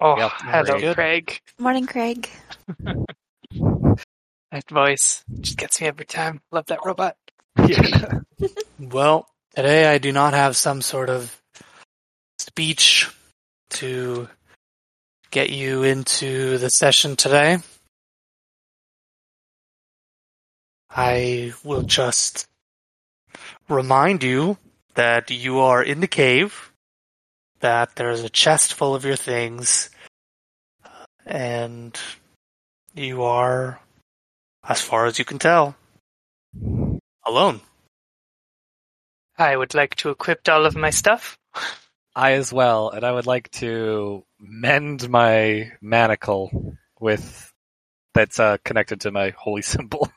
Oh, Yep, hello, good. Craig. Morning, Craig. That voice just gets me every time. Love that robot. Yeah. well, today I do not have some sort of speech to get you into the session today. I will just remind you that you are in the cave, that there is a chest full of your things, and you are, as far as you can tell, alone. I would like to equip all of my stuff. I as well, and I would like to mend my manacle with that's uh, connected to my holy symbol.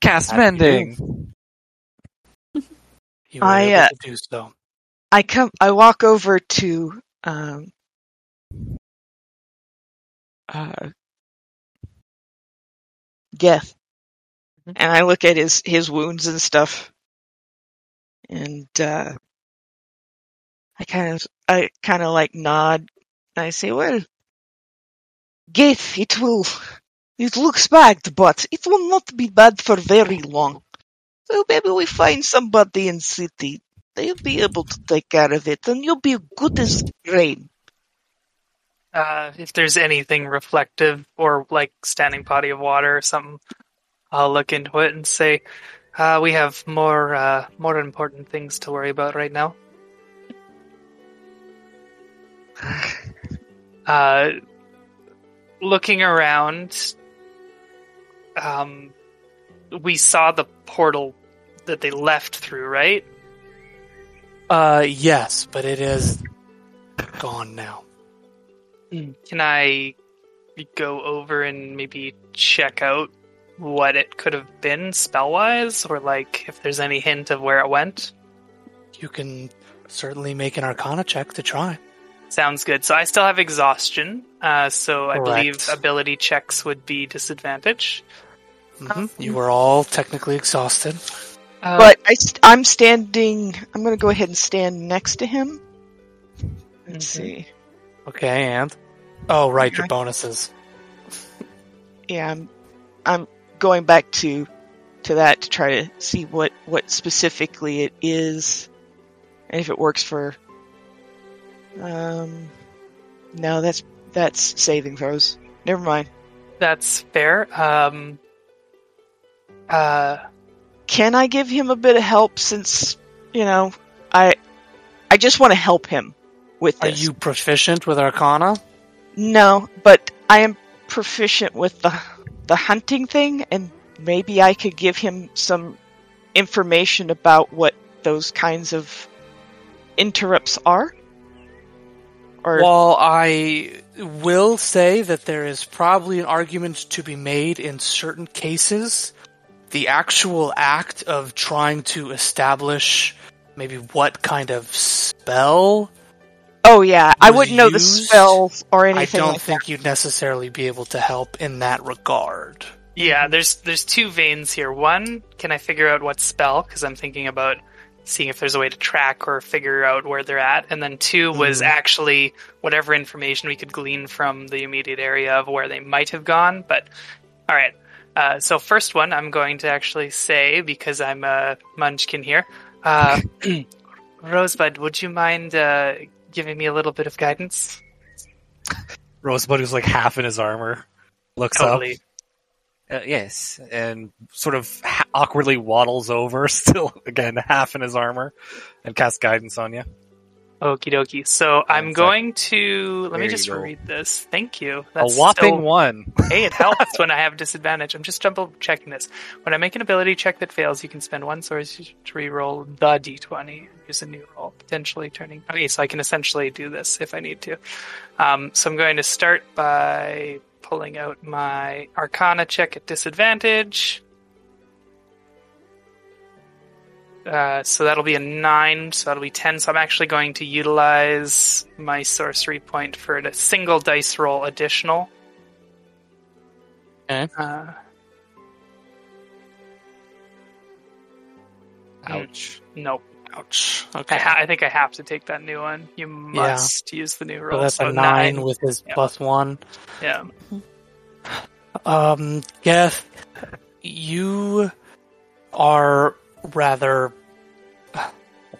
Cast How do you mending. You were I, able uh, to do so. I come. I walk over to um, uh, Geth, and I look at his his wounds and stuff, and uh, I kind of I kind of like nod. And I say, "Well, Geth, it will. It looks bad, but it will not be bad for very long. So maybe we find somebody in city they'll be able to take care of it, and you'll be good as rain. Uh, if there's anything reflective or like standing body of water or something, I'll look into it and say, uh, we have more, uh, more important things to worry about right now. Uh, looking around, um, we saw the portal that they left through, right? Uh, yes, but it is gone now. Can I go over and maybe check out what it could have been spell wise, or like if there's any hint of where it went? You can certainly make an Arcana check to try. Sounds good. So I still have exhaustion, uh, so I believe ability checks would be disadvantage. hmm You were all technically exhausted. Uh, but I, st- I'm standing. I'm going to go ahead and stand next to him. Let's Mhm. see. Okay, and oh, right, your bonuses. Yeah, I'm. I'm going back to to that to try to see what what specifically it is, and if it works for. Um, no, that's that's saving throws. Never mind. that's fair. Um, uh, Can I give him a bit of help since you know I I just want to help him with this. Are you proficient with Arcana? No, but I am proficient with the the hunting thing, and maybe I could give him some information about what those kinds of interrupts are. Or While I will say that there is probably an argument to be made in certain cases, the actual act of trying to establish maybe what kind of spell, oh yeah, I wouldn't know the used, spells or anything. I don't like think you'd necessarily be able to help in that regard. yeah, there's there's two veins here. One, can I figure out what spell? Because I'm thinking about seeing if there's a way to track or figure out where they're at. And then two was Mhm. actually whatever information we could glean from the immediate area of where they might have gone. But all right. Uh, so first one, I'm going to actually say because I'm a munchkin here. Uh, Rosebud, would you mind uh, giving me a little bit of guidance? Rosebud, who's like half in his armor, looks Totally. up. Uh, yes, and sort of ha- awkwardly waddles over, still again half in his armor, and casts guidance on you. Okie dokie. So I'm sec. going to let There me just read this. Thank you. That's a whopping one. hey, it helps when I have disadvantage. I'm just double checking this. When I make an ability check that fails, you can spend one source to re-roll the d20. Use a new roll, potentially turning. Okay, so I can essentially do this if I need to. Um, so I'm going to start by pulling out my Arcana check at disadvantage. Uh, so that'll be a nine, so that'll be ten. So I'm actually going to utilize my sorcery point for a single dice roll additional. Okay. Uh, Ouch. nope. Ouch. I, Okay. ha- I think I have to take that new one. You must use the new so roll. that's so a nine, with his Yeah. plus one. yeah. Um, Geth, you are rather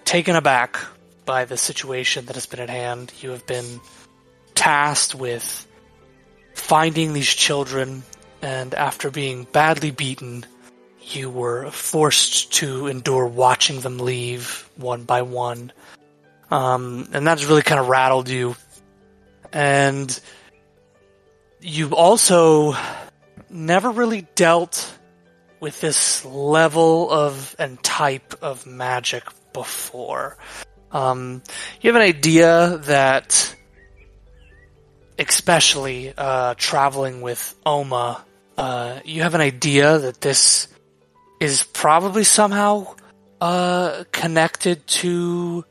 taken aback by the situation that has been at hand. You have been tasked with finding these children, and after being badly beaten, you were forced to endure watching them leave one by one. Um, and that's really kind of rattled you. And you've also never really dealt with this level of and type of magic before. Um, you have an idea that, especially uh, traveling with Oma, uh, you have an idea that this is probably somehow uh, connected to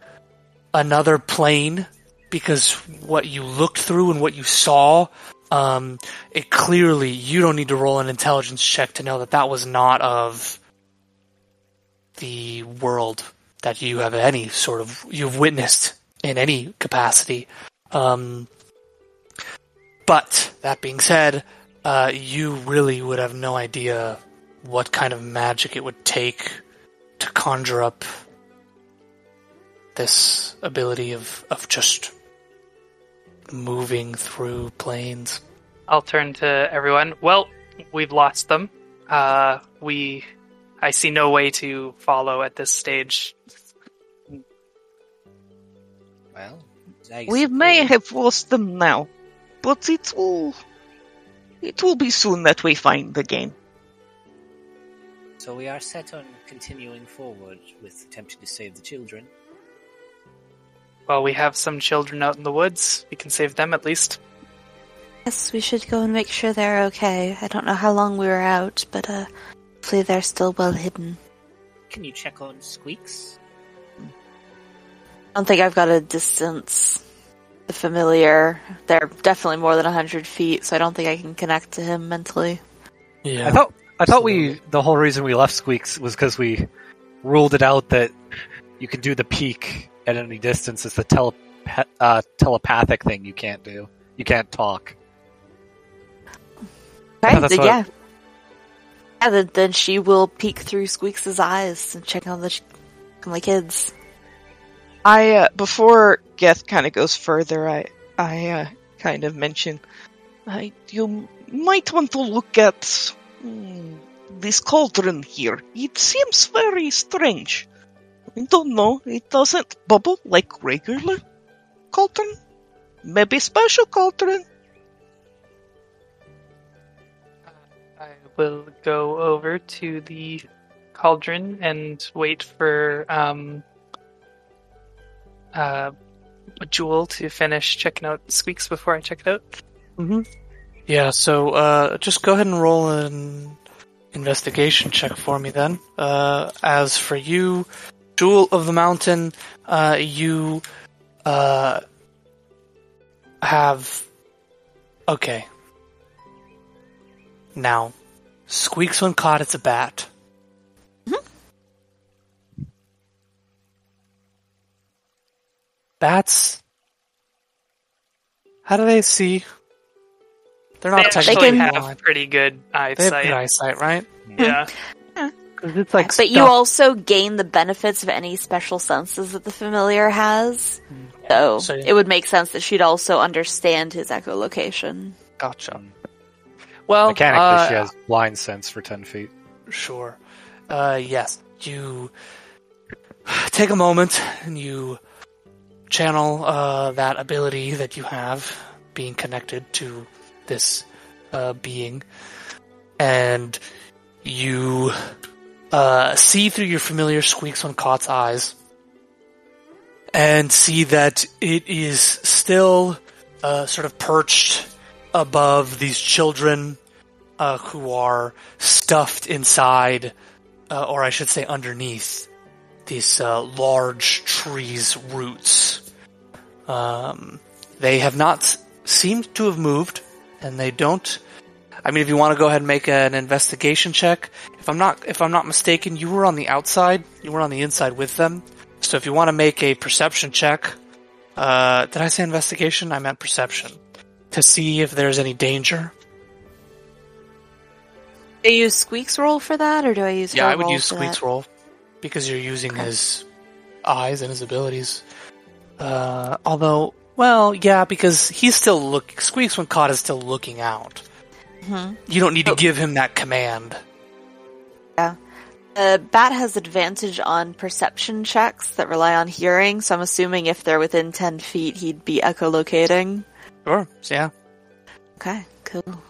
another plane because what you looked through and what you saw um, it clearly you don't need to roll an intelligence check to know that that was not of the world that you have any sort of you've witnessed in any capacity. Um, but that being said, uh, you really would have no idea what kind of magic it would take to conjure up this ability of of just moving through planes. I'll turn to everyone. Well, we've lost them. Uh, we, I see no way to follow at this stage. Well, I We may have lost them now, but it will. It will be soon that we find again. So we are set on continuing forward with attempting to save the children. Well, we have some children out in the woods. We can save them at least. Yes, we should go and make sure they're okay. I don't know how long we were out, but uh, hopefully they're still well hidden. Can you check on Squeaks? I don't think I've got a distance. The familiar, they're definitely more than a hundred feet, so I don't think I can connect to him mentally. Yeah. I thought I thought we the whole reason we left Squeaks was because we ruled it out that you can do the peak at any distance. It's the telepa- uh, telepathic thing you can't do. You can't talk. Okay, Yeah, that's then, what- yeah. Yeah, then, then she will peek through Squeaks' eyes and check on the ch- on the kids. I uh, before Geth kind of goes further, I I uh, kind of mention, I you might want to look at hmm, this cauldron here. It seems very strange. I don't know. It doesn't bubble like regular cauldron. Maybe special cauldron. I will go over to the cauldron and wait for um, uh, Jewel to finish checking out Squeaks before I check it out. hmm Yeah, so uh, just go ahead and roll an investigation check for me then. Uh, as for you, Jewel of the Mountain, uh, you uh, have. Okay. Now, Squeaks when caught, it's a bat. Bats. How do they see? They're not actually technically have blind. pretty good eyesight. They have eyesight. good eyesight, right? Yeah. 'Cause it's like but you also gain the benefits of any special senses that the familiar has. So, So- it would make sense that she'd also understand his echolocation. Gotcha. Well, Mechanically, uh, she has blind sense for ten feet. Sure. Uh, yes. You take a moment and you channel uh, that ability that you have, being connected to this uh, being, and you uh, see through your familiar squeaks on Cot's eyes, and see that it is still uh, sort of perched above these children uh, who are stuffed inside, uh, or I should say underneath, these uh, large trees' roots. Um, they have not seemed to have moved, and they don't. I mean, if you want to go ahead and make an investigation check, if I'm not if I'm not mistaken, you were on the outside, you were on the inside with them, So if you want to make a perception check, uh, did I say investigation? I meant perception to see if there's any danger. Do I use Squeak's roll for that, or do I use? Yeah, I would use Squeak's that? roll because you're using Okay. his eyes and his abilities. Uh, although, well, yeah, because he's still look. Squeaks when caught is still looking out. Mhm. You don't need to Oh. give him that command. Uh, Bat has advantage on perception checks that rely on hearing, so I'm assuming if they're within 10 feet, he'd be echolocating. Sure. So, yeah. Okay, cool.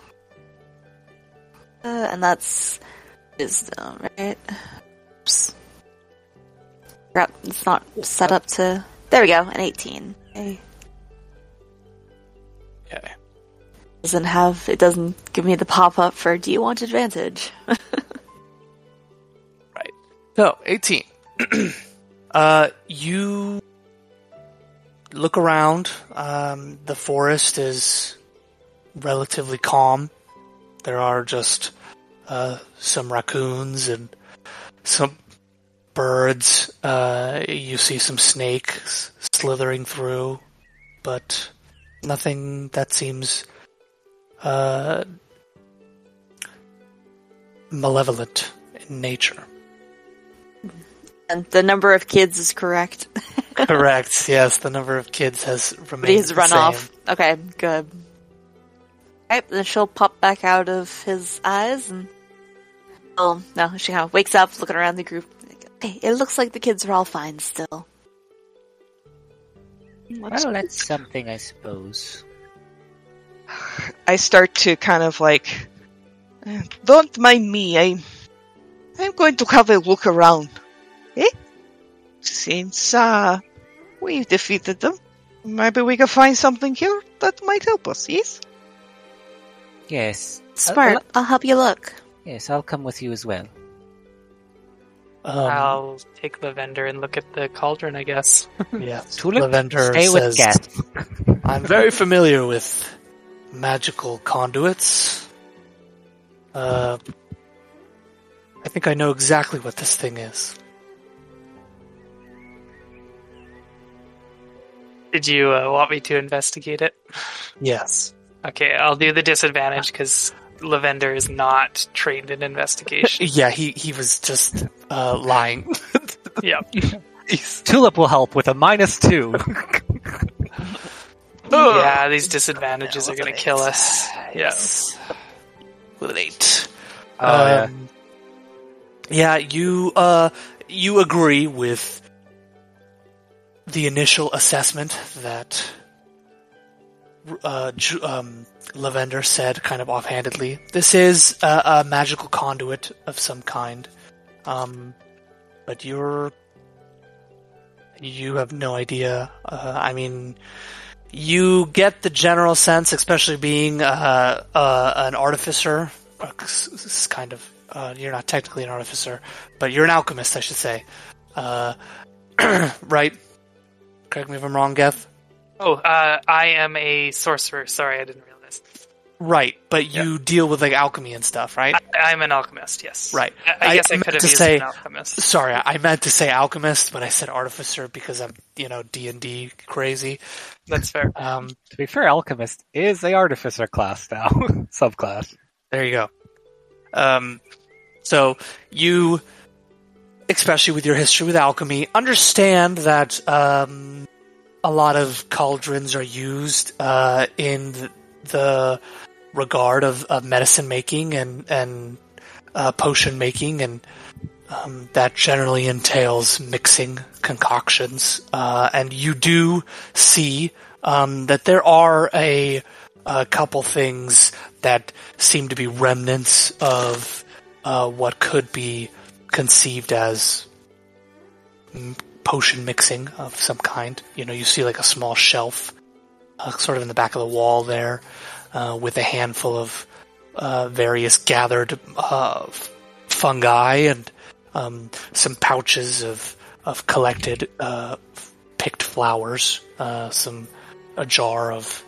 Uh, and that's wisdom, right? Oops. It's not set up to. There we go, an 18. Okay. Okay. Doesn't have. It doesn't give me the pop up for do you want advantage? So, 18. uh, you look around. Um, the forest is relatively calm. There are just uh, some raccoons and some birds. Uh, you see some snakes slithering through, but nothing that seems uh, malevolent in nature. And the number of kids is correct. Correct. Yes, the number of kids has remained. But he's the run same. off. Okay, good. Alright, then she'll pop back out of his eyes and. Oh, no, she kind of wakes up looking around the group. Hey, it looks like the kids are all fine still. Well, that's something, I suppose. I start to kind of like, "Eh, don't mind me. I, I'm going to have a look around. Since uh, we've defeated them, maybe we can find something here that might help us. Yes. Yes. Smart, I'll help you look. Yes, I'll come with you as well. Um, I'll take the vendor and look at the cauldron, I guess. yeah, Tulip, Lavender Stay with says, Geth. "I'm very familiar with magical conduits. Uh, I think I know exactly what this thing is. Did you uh, want me to investigate it? Yes. Okay, I'll do the disadvantage because Lavender is not trained in investigation. Yeah, he he was just uh, lying. yep. Tulip will help with a minus two. Yeah, these disadvantages Yeah, are going to kill us. Yes. With an eight. Oh, yeah. Um, yeah, you uh you agree with the initial assessment that uh, um, Lavender said kind of offhandedly. This is a, a magical conduit of some kind, um, but you're you have no idea. Uh, I mean, you get the general sense, especially being uh, uh, an artificer. uh, s- s- kind of. Uh, you're not technically an artificer, but you're an alchemist, I should say. Uh, right? Correct me if I'm wrong, Geth. Oh, uh, I am a sorcerer. Sorry, I didn't realize. Right, but you deal with like alchemy and stuff, right? I, I'm an alchemist, yes. Right. I, I I- guess I I, could have to used say- an alchemist. Sorry, I meant to say alchemist, but I said artificer because I'm, you know, D and D crazy. That's fair. Um, to be fair, alchemist is a artificer class now, subclass. There you go. Um, so you, especially with your history with alchemy, understand that um, a lot of cauldrons are used uh, in the, regard of, of medicine making and and uh, potion making, and um, that generally entails mixing concoctions. Uh, and you do see um, that there are a, a couple things that seem to be remnants of uh, what could be conceived as potion mixing of some kind. You know, you see like a small shelf, uh, sort of in the back of the wall there, uh, with a handful of uh, various gathered uh, fungi and um, some pouches of of collected uh, picked flowers, uh, some a jar of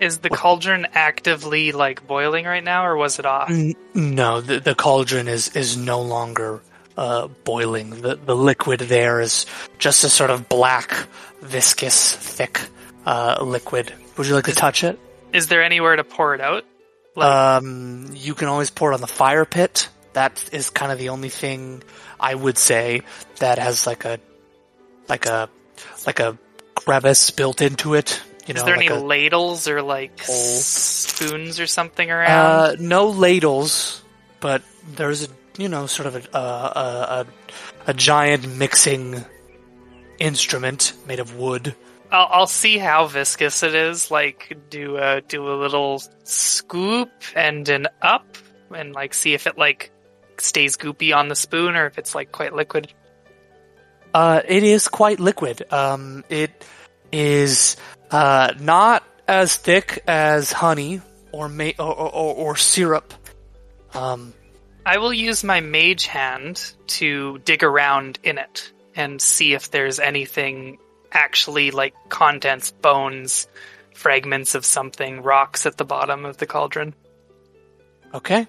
Is the cauldron actively like boiling right now, or was it off? No, the, the cauldron is is no longer uh, boiling. The the liquid there is just a sort of black, viscous, thick uh, liquid. Would you like to touch it? Is there anywhere to pour it out? Like, Um, you can always pour it on the fire pit. That is kind of the only thing I would say that has like a like a like a crevice built into it. You know, is there like any a- ladles or like spoons or something around? Uh, no ladles, but there's a you know sort of a a, a, a giant mixing instrument made of wood. I'll, I'll see how viscous it is. Like, do a do a little scoop and an up, and like see if it like stays goopy on the spoon or if it's like quite liquid. Uh, it is quite liquid. Um, it is uh, not as thick as honey or ma- or, or, or, syrup. Um, I will use my mage hand to dig around in it and see if there's anything actually like contents, bones, fragments of something, rocks at the bottom of the cauldron. okay,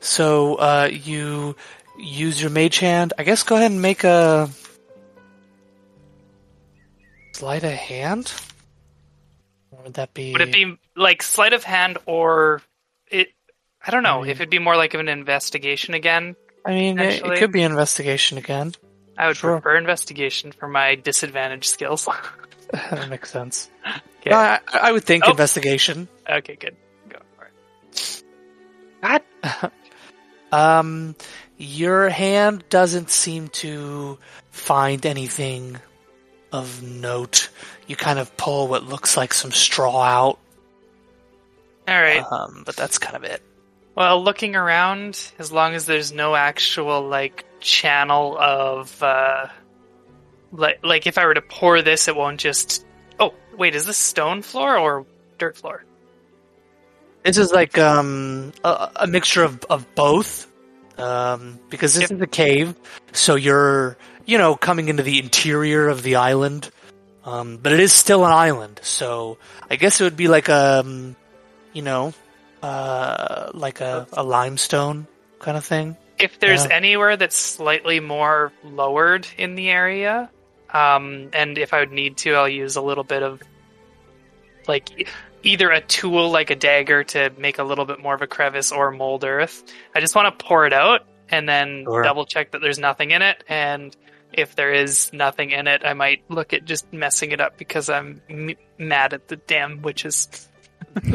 so uh, you use your mage hand. I guess go ahead and make a sleight of hand. Would that be? Would it be like sleight of hand or it? I don't know I mean- if it'd be more like of an investigation again. I mean, it, it could be investigation again. I would Sure. prefer investigation for my disadvantage skills. that makes sense. Okay. No, I, I would think Oh. investigation. okay, good. Go for it. God, Um, your hand doesn't seem to find anything of note. You kind of pull what looks like some straw out, all right. um, but that's kind of it. Well, looking around, as long as there's no actual like channel of uh like like if I were to pour this it won't just Oh, wait, is this stone floor or dirt floor? This is like um, a, a mixture of, of both, um, because this Yep. is a cave, so you're you know coming into the interior of the island, um, but it is still an island. So I guess it would be like a um, you know uh, like a, a limestone kind of thing. If there's Yeah. anywhere that's slightly more lowered in the area, um, and if I would need to, I'll use a little bit of like either a tool like a dagger to make a little bit more of a crevice or mold earth. I just want to pour it out and then Sure. double check that there's nothing in it. And if there is nothing in it, I might look at just messing it up because I'm m- mad at the damn witches.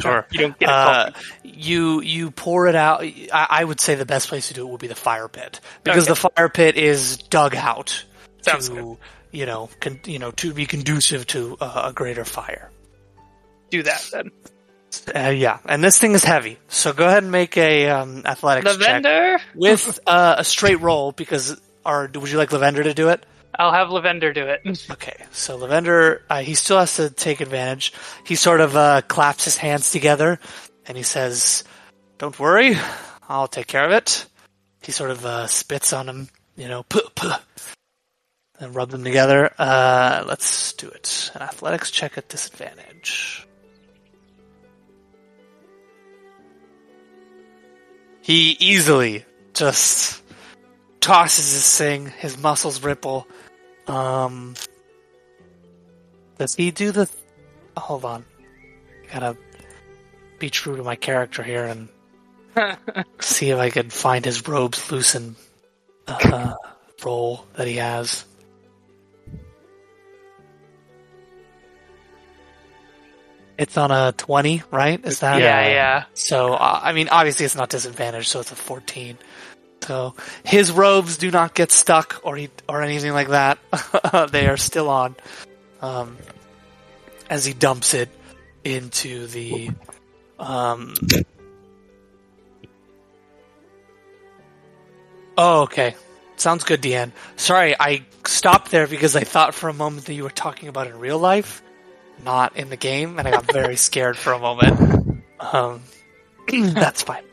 Sure. You don't get a Uh, you you pour it out. I, I would say the best place to do it would be the fire pit because Okay. the fire pit is dug out Sounds to good. you know con, you know to be conducive to uh, a greater fire. Do that then. Uh, yeah, and this thing is heavy, so go ahead and make a um, athletics check Lavender? with uh, a straight roll because. Or would you like Lavender to do it? I'll have Lavender do it. Okay, so Lavender, uh, he still has to take advantage. He sort of uh, claps his hands together and he says, "Don't worry, I'll take care of it." He sort of uh, spits on him, you know, puh, puh, and rub them together. Uh, let's do it. An athletics check at disadvantage. He easily just tosses this thing. His muscles ripple. Um, does he do the? Hold on, gotta be true to my character here and see if I can find his robes loosen uh, roll that he has. It's on a twenty, right? Is that yeah, yeah. so, uh, I mean, obviously it's not disadvantaged, so it's a 14. So, his robes do not get stuck or he, or anything like that. they are still on. Um, as he dumps it into the, um, Oh, okay. Sounds good, Deanne. Sorry, I stopped there because I thought for a moment that you were talking about in real life, not in the game, and I got very scared for a moment. Um, that's fine.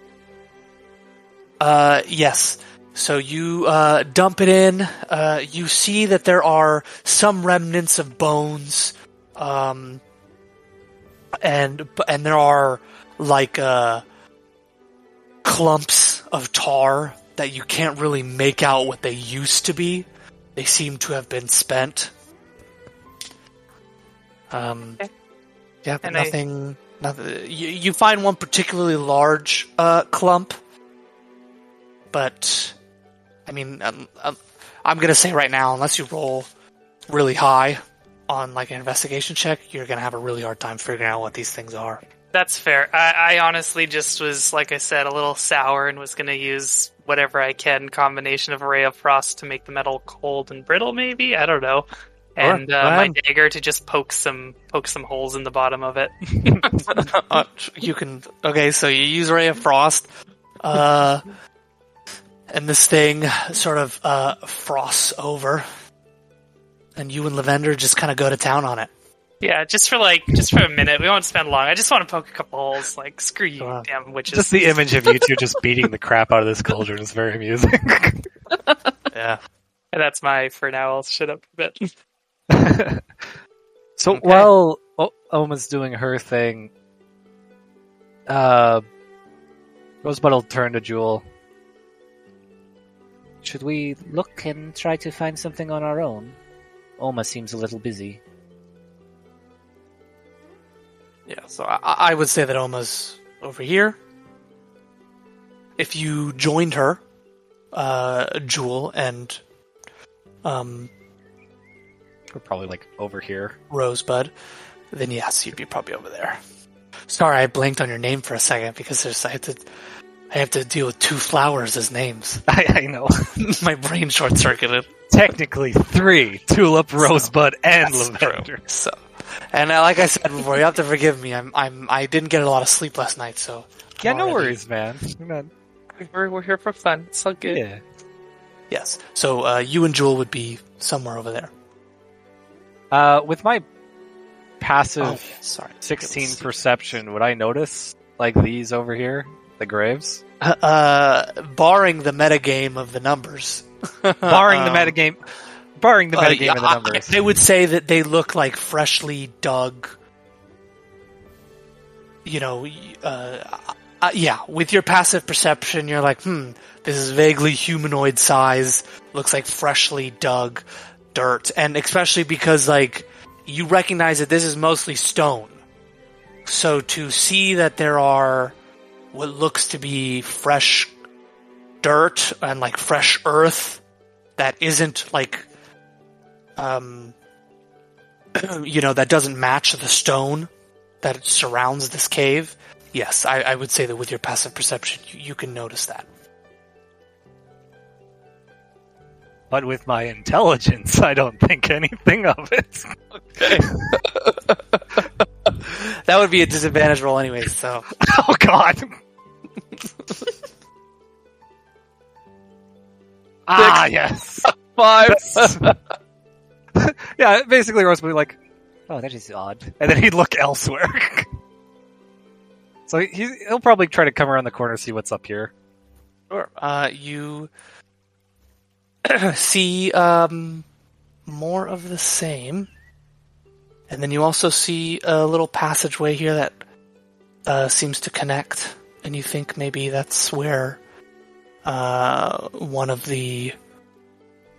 Uh, yes. So you uh, dump it in. Uh, you see that there are some remnants of bones, um, and and there are like uh, clumps of tar that you can't really make out what they used to be. They seem to have been spent. Um, Okay. yeah, And I- nothing. nothing. You, you find one particularly large uh, clump, but I mean, um, um, I'm gonna say right now, unless you roll really high on like an investigation check, you're gonna have a really hard time figuring out what these things are. That's fair. I, I honestly just was, like I said, a little sour and was going to use whatever I can combination of Ray of Frost to make the metal cold and brittle, maybe? I don't know. And uh, my dagger to just poke some poke some holes in the bottom of it. uh, you can okay so you use ray of frost uh and this thing sort of uh frosts over and you and lavender just kind of go to town on it yeah, just for like just for a minute. We won't spend long. I just want to poke a couple holes. Like screw you, Sure. damn witches. Just the image of you two just beating the crap out of this cauldron is very amusing. yeah And that's my for now. I'll shut up a bit. so Okay. while o- Oma's doing her thing, uh, Rosebud will turn to Jewel. Should we Look and try to find something on our own. Oma seems a little busy. yeah so i, I would say that oma's over here if you joined her uh jewel and um We're probably like over here. Rosebud, then yes, you'd be probably over there. Sorry, I blinked on your name for a second because there's I have to I have to deal with two flowers as names. I, I know. My brain short circuited. Technically three: tulip, rosebud, and That's lavender. true. So, and uh, like I said before, you have to forgive me. I'm I'm I didn't get a lot of sleep last night, so Yeah, I'm no already- worries, man. We're We're we're here for fun. It's all good. yeah. Yes. So uh, you and Jewel would be somewhere over there. Uh, with my passive Oh, sorry. 16 perception, would I notice like these over here, the graves? Uh, uh, barring the metagame of the numbers. Barring the Um, metagame, barring the Uh, metagame yeah, of the numbers. I, would say that they look like freshly dug. You know, uh, uh, yeah. With your passive perception, you're like, hmm, this is vaguely humanoid size. Looks like freshly dug dirt, and especially because like you recognize that this is mostly stone. So to see that there are what looks to be fresh dirt and like fresh earth that isn't like um, you know, that doesn't match the stone that surrounds this cave, yes, I, I would say that with your passive perception, you, you can notice that. But with my intelligence, I don't think anything of it. Okay that would be a disadvantage roll anyway, so. oh God. Ah, yes. Five. yeah, basically, Rose would be like, "Oh, that is odd," and then he'd look elsewhere. so he, he'll probably try to come around the corner, see what's up here. Sure. Uh, you see um, more of the same, and then you also see a little passageway here that uh, seems to connect, and you think maybe that's where uh, one of the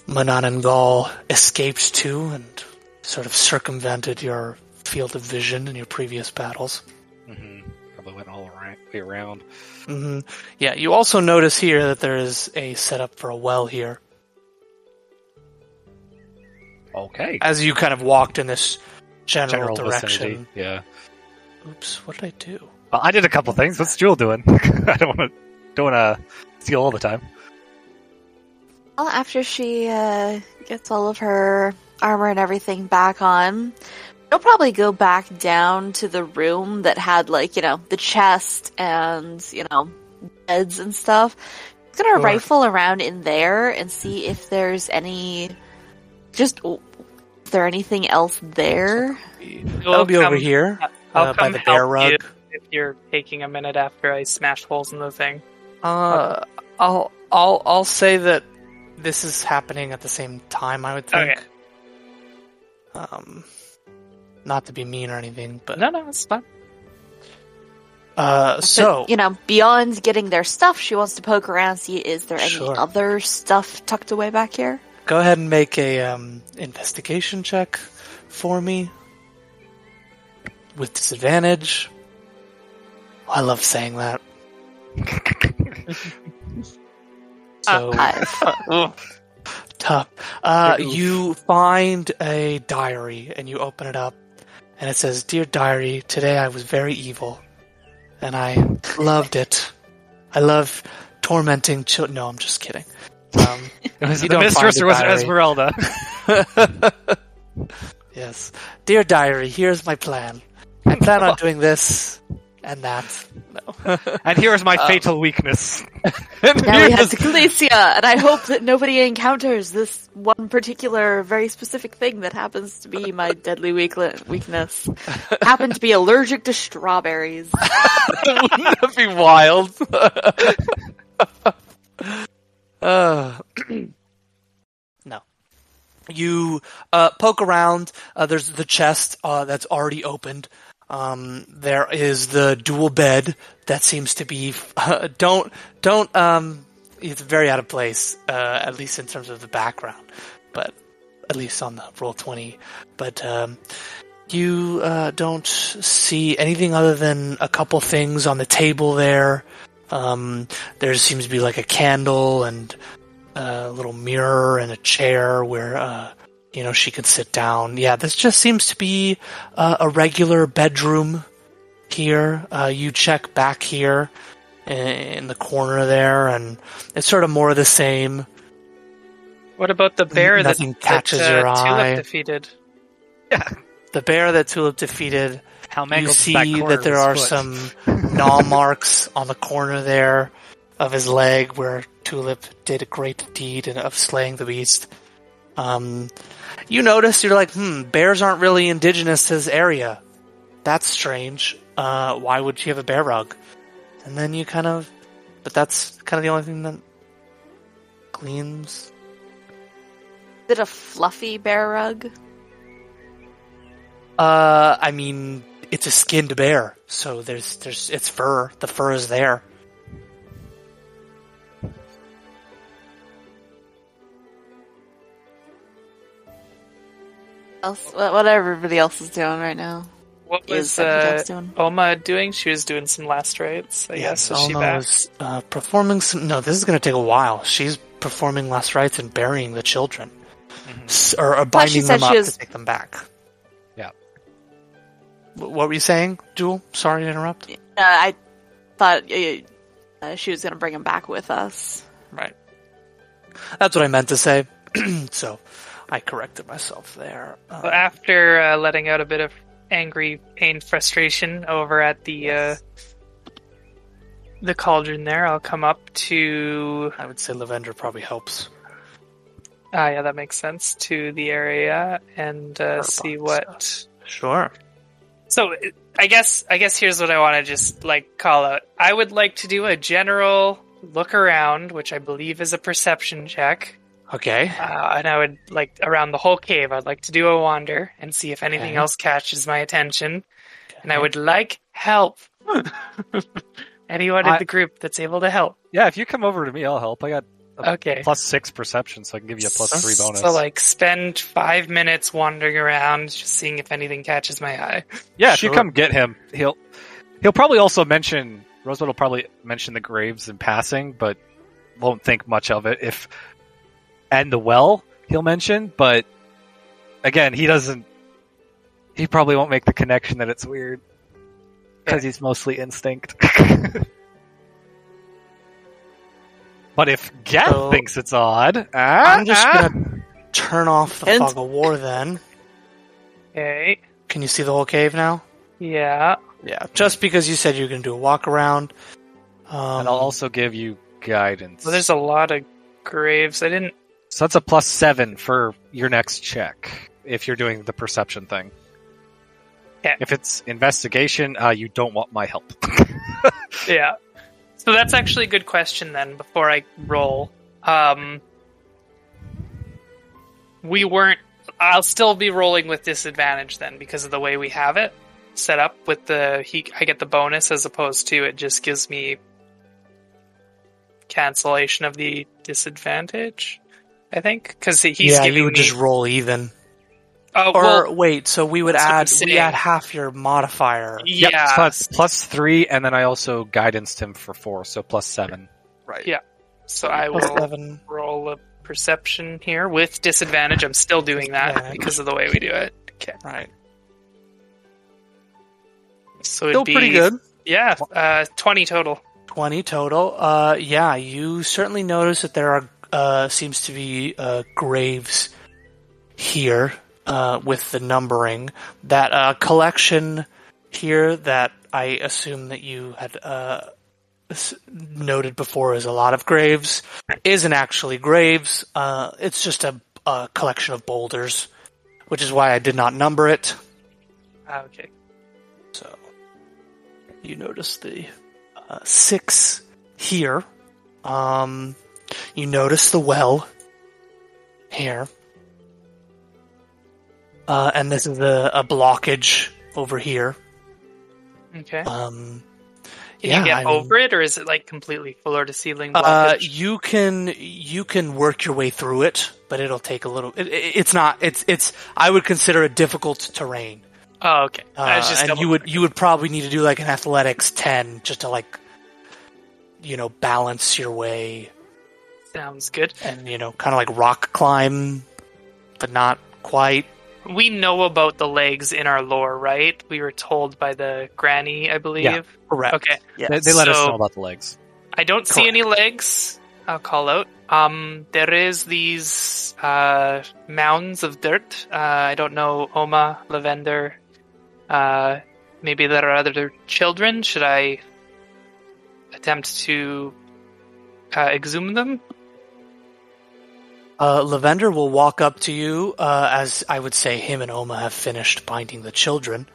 Manananggal escaped to and sort of circumvented your field of vision in your previous battles. Mm-hmm. Probably went all around, way around. hmm Yeah, you also notice here that there is a setup for a well here. Okay. As you kind of walked in this general, General direction. vicinity. Yeah. Oops, what did I do? Well, I did a couple things. What's Jewel doing? I don't want to don't want to steal all the time. Well, after she uh, gets all of her armor and everything back on, she'll probably go back down to the room that had, like, you know, the chest and, you know, beds and stuff. She's gonna Sure. rifle around in there and see if there's any. Just. Is there anything else there? That'll be over here I'll uh, by the bear help you rug. If you're taking a minute after I smash holes in the thing. Uh, I'll I'll I'll say that this is happening at the same time. I would think. Okay. Um, not to be mean or anything, but No, no, it's fine. Uh, so you know, beyond getting their stuff, she wants to poke around, see is there any Sure. other stuff tucked away back here? go ahead and make a um, investigation check for me with disadvantage. I love saying that. so Five. tough. Uh, you find a diary and you open it up, and it says, "Dear diary, today I was very evil, and I loved it. I love tormenting children." No, I'm just kidding. Um, Was the mistress or was it. Esmeralda? yes, dear diary, here's my plan. I plan on doing this and that. No. and here is my fatal weakness. Now we head to Calicia, and I hope that nobody encounters this one particular, very specific thing that happens to be my deadly weakness. Happen to be allergic to strawberries. That Wouldn't that be wild? uh, no. You uh, poke around. Uh, there's the chest uh, that's already opened. Um, there is the dual bed that seems to be. don't don't. Um, it's very out of place, uh, at least in terms of the background, but at least on the roll twenty. But um, you uh, don't see anything other than a couple things on the table there. Um, there seems to be like a candle and a little mirror and a chair where uh, you know she could sit down. Yeah, this just seems to be uh, a regular bedroom here. Uh, you check back here in, in the corner there, and it's sort of more of the same. What about the bear Nothing that, catches that, uh, your eye. Tulip defeated? The bear that Tulip defeated How you see that, that there are foot. some gnaw marks on the corner there of his leg where Tulip did a great deed of slaying the beast. Um, you notice, you're like, hmm, bears aren't really indigenous to this area. That's strange. Uh, why would she have a bear rug? And then you kind of, but that's kind of the only thing that gleams. Is it a fluffy bear rug? Uh, I mean, it's a skinned bear, so there's, there's, it's fur. The fur is there. Else, what what everybody else is doing right now. What Is was uh, doing? Oma doing? She was doing some last rites, I guess. Is she back? was uh, performing some. No, this is going to take a while. She's performing last rites and burying the children, S- or, or binding them up was- to take them back. Yeah. What were you saying, Jewel? Sorry to interrupt. Uh, I thought uh, uh, she was going to bring him back with us. Right. That's what I meant to say. so, I corrected myself there. Uh, Well, after uh, letting out a bit of angry pain frustration over at the uh, the cauldron there, I'll come up to I would say Lavender probably helps. ah yeah, that makes sense to the area and uh, see what. Sure. So I guess I guess here's what I want to just like call out. I would like to do a general look around, which I believe is a perception check. Okay. Uh, and I would like around the whole cave. I'd like to do a wander and see if anything Okay. else catches my attention. And I would like help. Anyone in the group that's able to help. Yeah, if you come over to me, I'll help. I got a Okay. plus six perception, so I can give you a plus three bonus. So like spend five minutes wandering around, just seeing if anything catches my eye. yeah, if you come get him, he'll he'll probably also mention Rosebud will probably mention the graves in passing, but won't think much of it. If and the well he'll mention, but again, he doesn't. He probably won't make the connection that it's weird because he's mostly instinct. but if Geth So- thinks it's odd, I'm just ah, gonna turn off the Hint. fog of war. Then, Okay. can you see the whole cave now? Yeah. Yeah. Just because you said you were gonna do a walk around. Um, and I'll also give you guidance. Well, there's a lot of graves. I didn't. So that's a plus seven for your next check if you're doing the perception thing. Yeah. If it's investigation, uh, you don't want my help. Yeah. So that's actually a good question then before I roll. Um we weren't I'll still be rolling with disadvantage then because of the way we have it. set up with the he I get the bonus as opposed to it just gives me cancellation of the disadvantage. I think because he's yeah, giving you would me. just roll even. oh, Or well, wait, so we would that's what I'm add we add half your modifier. Yep, yeah. plus, plus three, and then I also guidanced him for four, so plus seven. Right. Yeah. So I Plus will eleven. roll a perception here with disadvantage. I'm still doing that Disadvantage. because of the way we do it. Okay. Right. So it'd Still be pretty good. Yeah, uh, twenty total. 20 total. Uh, yeah, you certainly notice that there are, uh, seems to be, uh, graves here, uh, with the numbering. That, uh, collection here that I assume that you had, uh, noted before is a lot of graves isn't actually graves. Uh, it's just a, a collection of boulders, which is why I did not number it. Ah, okay. So you notice the uh, six here. Um, you notice the well here. Uh, and this is a, a blockage over here. Okay. Um, Can yeah, you get I mean- over it, or is it like completely floor to ceiling Uh, you can you can work your way through it, but it'll take a little. It, it- it's not. It's it's. I would consider it difficult terrain. oh, okay. Uh, and you would you would probably need to do like an athletics ten just to like, you know, balance your way sounds good. and you know, kind of like rock climb, but not quite. We know about the legs in our lore, right? We were told by the granny, I believe. Yeah. Correct. Okay. Yes. They, they let us know about the legs. I don't see any legs. I'll call out. Um, there is these uh, mounds of dirt. Uh, I don't know Oma, Lavender. Uh, maybe there are other children. Should I attempt to uh, exhume them? Uh, Lavender will walk up to you uh, as I would say him and Oma have finished binding the children,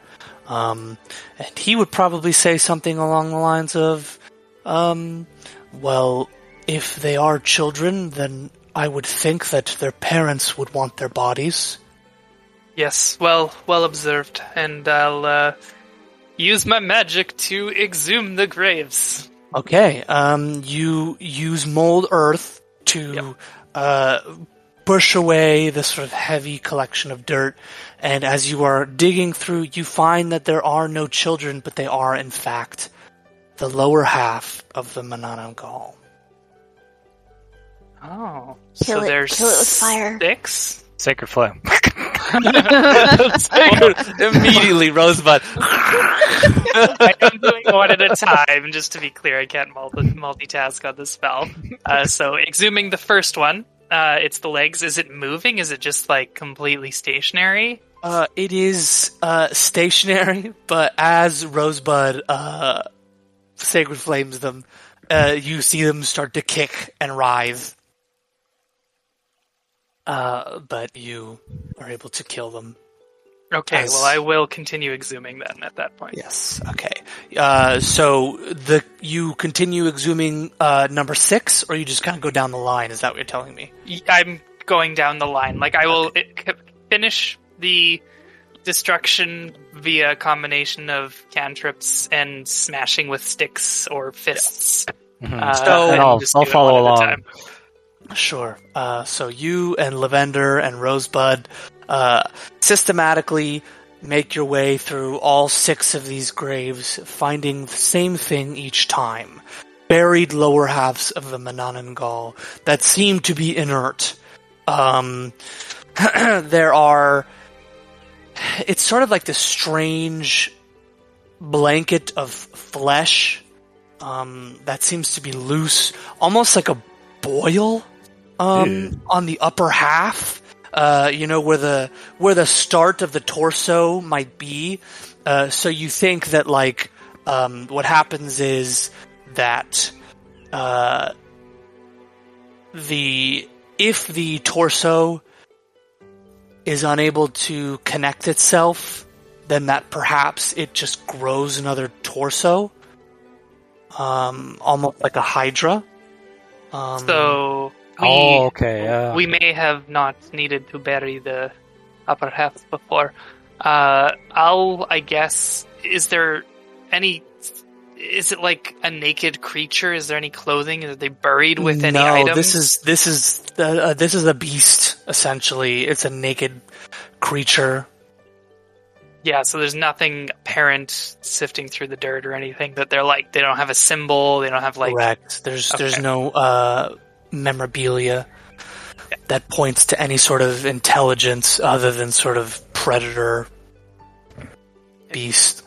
um, and he would probably say something along the lines of, um, "Well, if they are children, then I would think that their parents would want their bodies." Yes. Well, well observed. And I'll uh, use my magic to exhume the graves. Okay. Um, you use mold earth to uh, push away this sort of heavy collection of dirt, and as you are digging through, you find that there are no children, but they are in fact the lower half of the Manananggal. Oh. Kill so it- there's kill it with fire. six. Sacred flame. Immediately, Rosebud. I'm doing one at a time, just to be clear. I can't multi- multitask on the spell. Uh, so, exhuming the first one, uh, it's the legs. Is it moving? Is it just like completely stationary? Uh, it is uh, stationary, but as Rosebud uh, sacred flames them, uh, you see them start to kick and writhe. Uh, but you are able to kill them. Okay, As- well, I will continue exhuming then at that point. Yes. Okay. Uh, so the you continue exhuming uh, number six, or you just kind of go down the line? Is that what you're telling me? I'm going down the line. Like, I will it, finish the destruction via a combination of cantrips and smashing with sticks or fists. Mhm. Uh, So- and I'll- just I'll follow one at along. Sure. Uh, so you and Lavender and Rosebud uh, systematically make your way through all six of these graves, finding the same thing each time. Buried lower halves of the Manananggal that seem to be inert. Um, there are. It's sort of like this strange blanket of flesh um, that seems to be loose, almost like a boil um, Ew. on the upper half. Uh, you know where the where the start of the torso might be. Uh, so you think that like um, what happens is that uh, the if the torso is unable to connect itself, then that perhaps it just grows another torso, um, almost like a hydra. Um, So, we, oh, okay. Yeah. we may have not needed to bury the upper half before. Uh, I'll, I guess, is there any, is it like a naked creature? Is there any clothing? Are they buried with any no, items? this is this is the uh, this is a beast. Essentially, it's a naked creature. Yeah, so there's nothing apparent sifting through the dirt or anything that they're like, they don't have a symbol, they don't have like, Correct. There's there's no uh, memorabilia that points to any sort of intelligence other than sort of predator beast.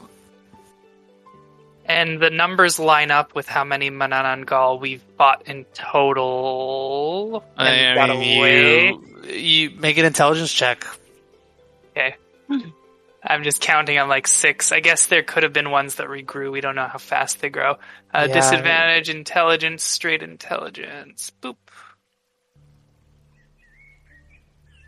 and the numbers line up with how many Manananggal we've bought in total. And got away. you, you make an intelligence check. Okay. Hmm. I'm just counting on like six. I guess there could have been ones that regrew. We don't know how fast they grow. Uh, Yeah. Disadvantage, intelligence, straight intelligence. Boop.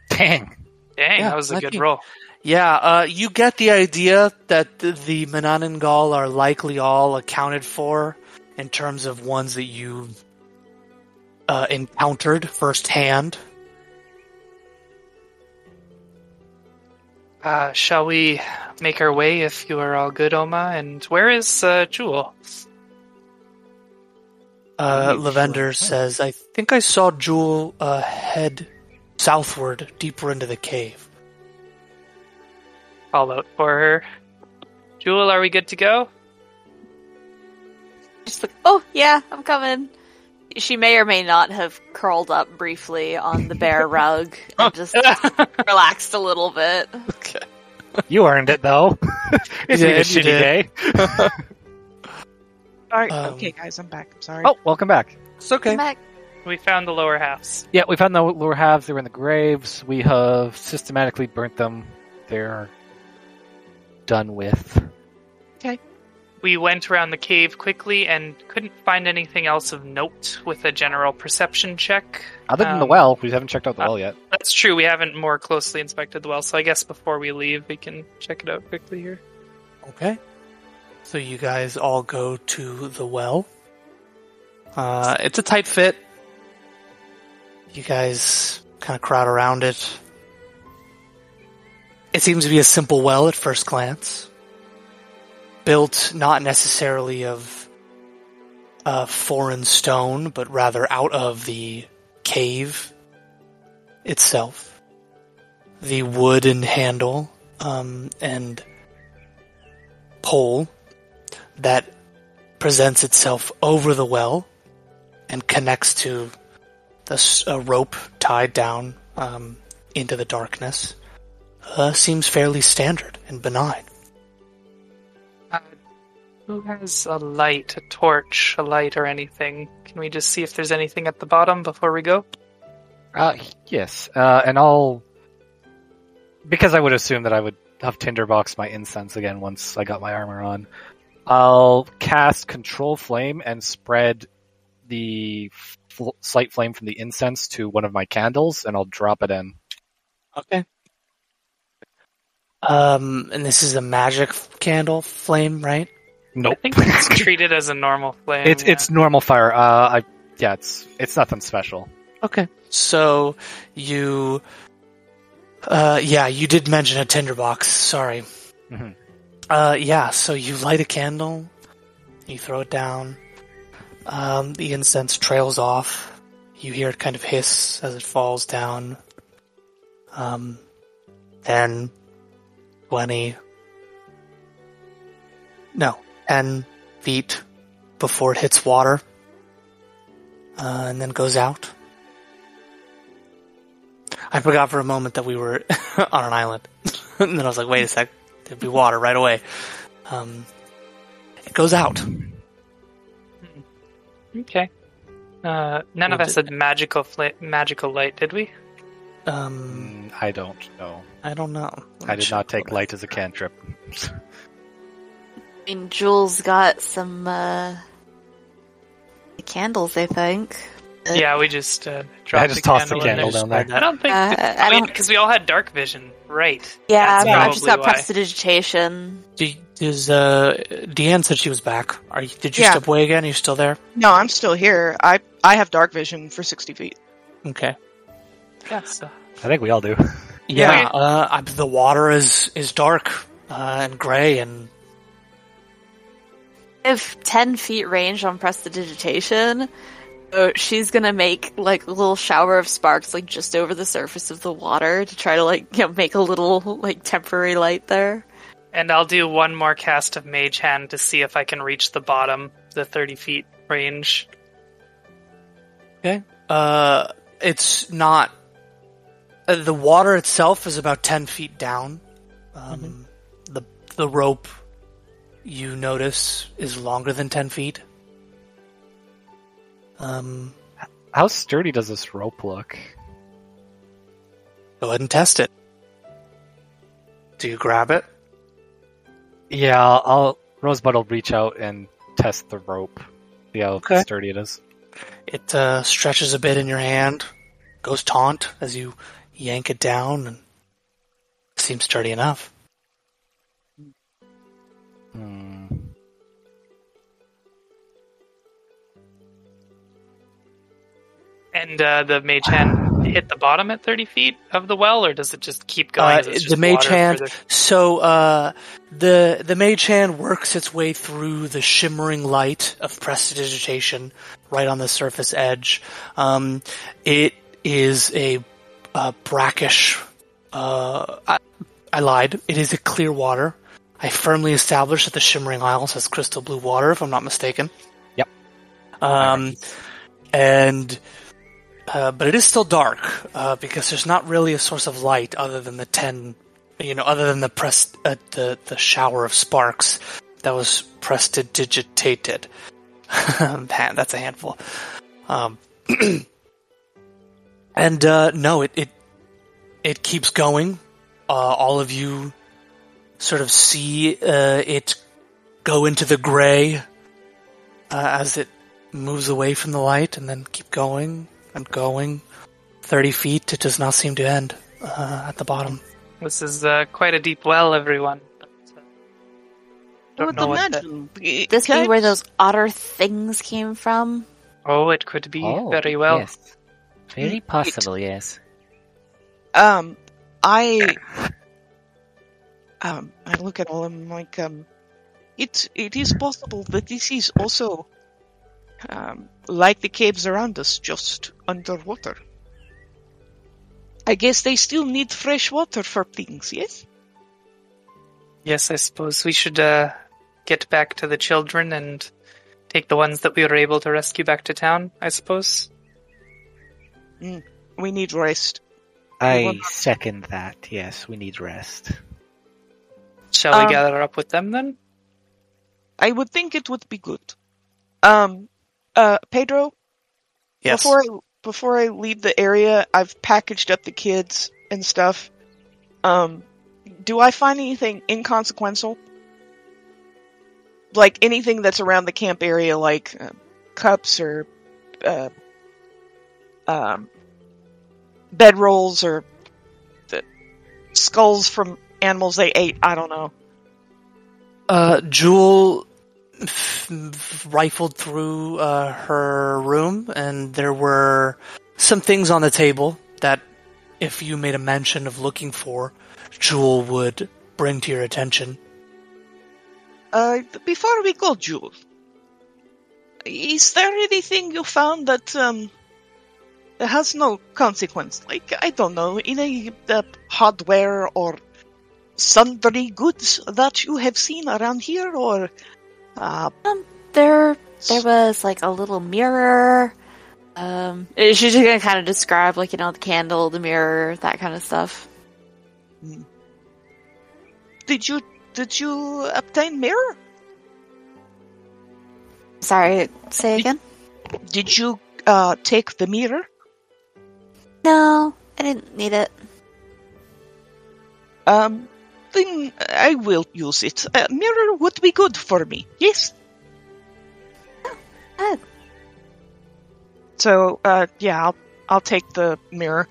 Dang. Dang, Yeah, that was a good roll. Yeah, uh, you get the idea that the, the are likely all accounted for in terms of ones that you uh, encountered firsthand. Uh, shall we make our way if you are all good, Oma? And where is uh, Jewel? Uh, Lavender sure. says, I think I saw Jewel uh, head southward, deeper into the cave. Call out for her. Jewel, are we good to go? Just like, oh yeah, I'm coming. She may or may not have curled up briefly on the bear rug and just relaxed a little bit. Okay. You earned it though. it's You been a shitty did. day. Alright, Um, okay, guys, I'm back. I'm sorry. Oh, welcome back. It's okay. Mac, We found the lower halves. Yeah, we found the lower halves. They were in the graves. We have systematically burnt them. They're done with. We went around the cave quickly and couldn't find anything else of note with a general perception check. Other than the Um, well, we haven't checked out the uh, well yet. That's true. We haven't more closely inspected the well, so I guess before we leave, we can check it out quickly here. Okay. So you guys all go to the well. Uh, it's a tight fit. You guys kind of crowd around it. It seems to be a simple well at first glance. Built not necessarily of foreign stone, but rather out of the cave itself. The wooden handle um, and pole that presents itself over the well and connects to the a rope tied down um, into the darkness uh, seems fairly standard and benign. Who has a light, a torch, a light, or anything? Can we just see if there's anything at the bottom before we go? Uh, yes, uh, and I'll because I would assume that I would have tinderbox my incense again once I got my armor on. I'll cast control flame and spread the fl- slight flame from the incense to one of my candles, and I'll drop it in. Okay. Um, and this is a magic candle flame, right? Nope, I think it's treated as a normal flame. it's yeah. it's normal fire. Uh, I yeah, it's it's nothing special. Okay. So you, uh, yeah, you did mention a tinderbox. Sorry. Mhm. Uh, yeah. So you light a candle, you throw it down. Um, the incense trails off. You hear it kind of hiss as it falls down. Um, then twenty. No, ten feet before it hits water, uh, and then goes out. I forgot for a moment that we were on an island. and then I was like, wait a sec, there'd be water right away. Um, it goes out. okay. Uh, none of Well, us had magical fla- magical light, did we? Um, Mm, I don't know. I don't know. I did not take light as a cantrip. I mean, Jules got some uh, candles, I think. Uh, Yeah, we just uh, dropped I just the tossed the candle in candle there. down there. I don't think. Uh, I, I mean, don't- because we all had dark vision, right? Yeah, That's I've, I've just got probably why. prestidigitation. Do, does, uh, Deanne said she was back. Are you, did you Yeah. step away again? Are you still there? No, I'm still here. I I have dark vision for 60 feet. Okay. Yeah. So I think we all do. Yeah, uh, I- the water is is dark uh, and gray, and I have 10 feet range on prestidigitation. So she's gonna make like a little shower of sparks like just over the surface of the water to try to like you know, make a little like temporary light there. And I'll do one more cast of Mage Hand to see if I can reach the bottom, the 30 feet range. okay, uh, it's not. Uh, the water itself is about ten feet down. Um, The the rope you notice is longer than ten feet. Um, How sturdy does this rope look? go ahead and test it. Do you grab it? Yeah, I'll, I'll Rosebud will reach out and test the rope. See how Okay. sturdy it is. It uh, stretches a bit in your hand, goes taunt as you yank it down, and seems sturdy enough. Hmm. And uh, the Mage Hand hit the bottom at 30 feet of the well, or does it just keep going? Uh, it's the mage hand. further? So uh, the the mage hand works its way through the shimmering light of prestidigitation right on the surface edge. Um, it is a, uh brackish. Uh, I, I lied. It is a clear water. I firmly established that the shimmering isles has crystal blue water, if I'm not mistaken. Yep. Um, and uh, but it is still dark uh, because there's not really a source of light other than the ten, you know, other than the press, uh, the the shower of sparks that was prestidigitated. Man, that's a handful. Um, and uh, no, it it it keeps going. Uh, all of you sort of see uh, it go into the gray uh, as it moves away from the light, and then keep going and going. Thirty feet. It does not seem to end uh, at the bottom. This is uh, quite a deep well, everyone. But, I don't would know what the- imagine. Eh, This can be where those otter things came from? Oh, it could be Oh, very well. Yes. Very possible, yes. Um, I, um, I look at all of them like, um, it, it is possible that this is also, um, like the caves around us, just underwater. I guess they still need fresh water for things, yes? Yes, I suppose we should uh, get back to the children and take the ones that we were able to rescue back to town, I suppose. We need rest. I second that. Yes, we need rest. Shall Um, we gather up with them then? I would think it would be good. Um, uh, Pedro, Yes. Before I before I leave the area, I've packaged up the kids and stuff. Um, do I find anything inconsequential? Like anything that's around the camp area, like uh, cups or uh, um, bedrolls or the skulls from animals they ate. I don't know. Uh, Jewel f- rifled through uh, her room, and there were some things on the table that, if you made a mention of looking for, Jewel would bring to your attention. Uh, before we go, Jules, is there anything you found that um has no consequence? Like I don't know, any uh, hardware or sundry goods that you have seen around here, or uh, There, there was like a little mirror. Um, she's just gonna kind of describe, like you know, the candle, the mirror, that kind of stuff. did you did you obtain mirror? Sorry, say again. Did you uh take the mirror? No, I didn't need it. Um, then I will use it. A mirror would be good for me. Yes. Good. So, uh, yeah, I'll, I'll take the mirror.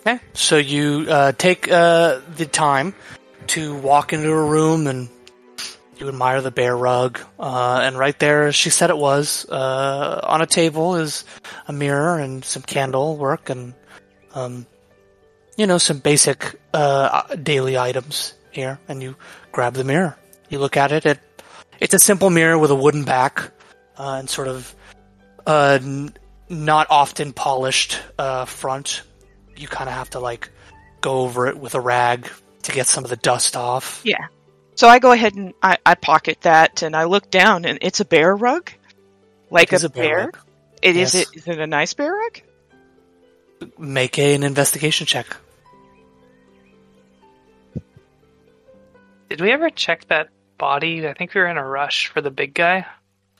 Okay. So you uh, take uh, the time to walk into a room and you admire the bear rug. Uh, and right there, as she said it was, uh, on a table is a mirror and some candle work and um, you know, some basic uh, daily items here, and you grab the mirror. You look at it. it it's a simple mirror with a wooden back uh, and sort of uh, n- not often polished uh, front. You kind of have to like go over it with a rag to get some of the dust off. Yeah. So I go ahead and I, I pocket that and I look down and it's a bear rug? Like It is a, a bear bear? rug. It is Yes. it is it a nice bear rug? Make an investigation check. Did we ever check that body? I think we were in a rush for the big guy.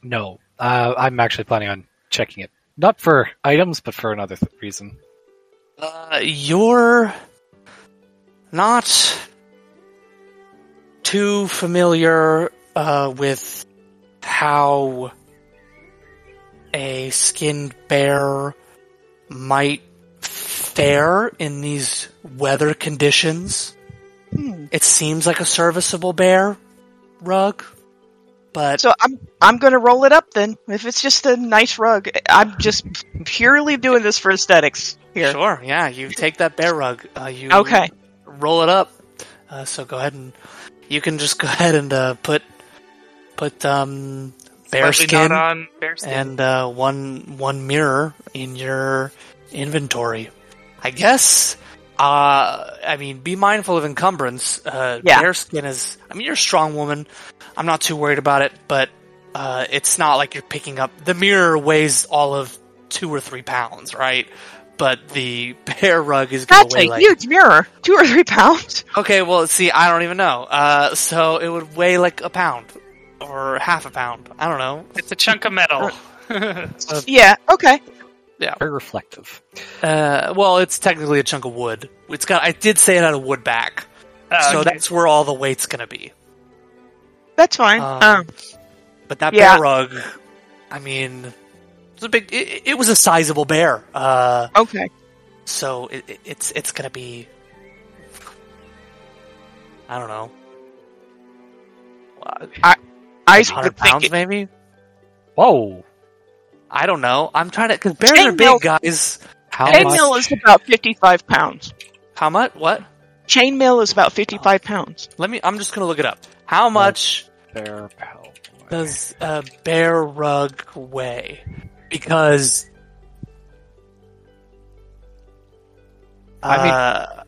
No, uh, I'm actually planning on checking it. Not for items, but for another th- reason. Uh, you're not too familiar uh, with how a skinned bear might fare in these weather conditions. Hmm. It seems like a serviceable bear rug, but So I'm I'm gonna roll it up then. If it's just a nice rug, I'm just purely doing this for aesthetics here. sure, yeah, you take that bear rug. Uh, you Okay. roll it up. Uh, so go ahead and you can just go ahead and uh, put put um, bear Slightly skin on bear skin. and uh, one one mirror in your inventory. I guess. Uh, I mean, be mindful of encumbrance. Uh, Yeah. Bear skin is. I mean, you're a strong woman. I'm not too worried about it, but uh, it's not like you're picking up. The mirror weighs all of two or three pounds, right? But the bear rug is going That's to weigh a like huge mirror. Two or three pounds. Okay, well, see, I don't even know. Uh, so it would weigh like a pound or half a pound. I don't know. it's a chunk of metal. Yeah, okay. Yeah, very reflective. Uh, well, it's technically a chunk of wood. It's got. I did say it had a wood back, Oh, so okay. that's where all the weight's gonna be. That's fine. Um, Um, But that Yeah. bear rug, I mean, it was a big. It, it was a sizable bear. Uh, okay. so it, it- it's it's gonna be. I don't know. I hundred would think pounds, it, maybe. Whoa! I don't know. I'm trying to because bears are Chainmail- big, guys. How chainmail much? is about fifty-five pounds. How much? What? Chainmail is about fifty-five pounds. Let me. I'm just gonna look it up. How much Bear pelt. does a bear rug weigh? Because I mean- uh,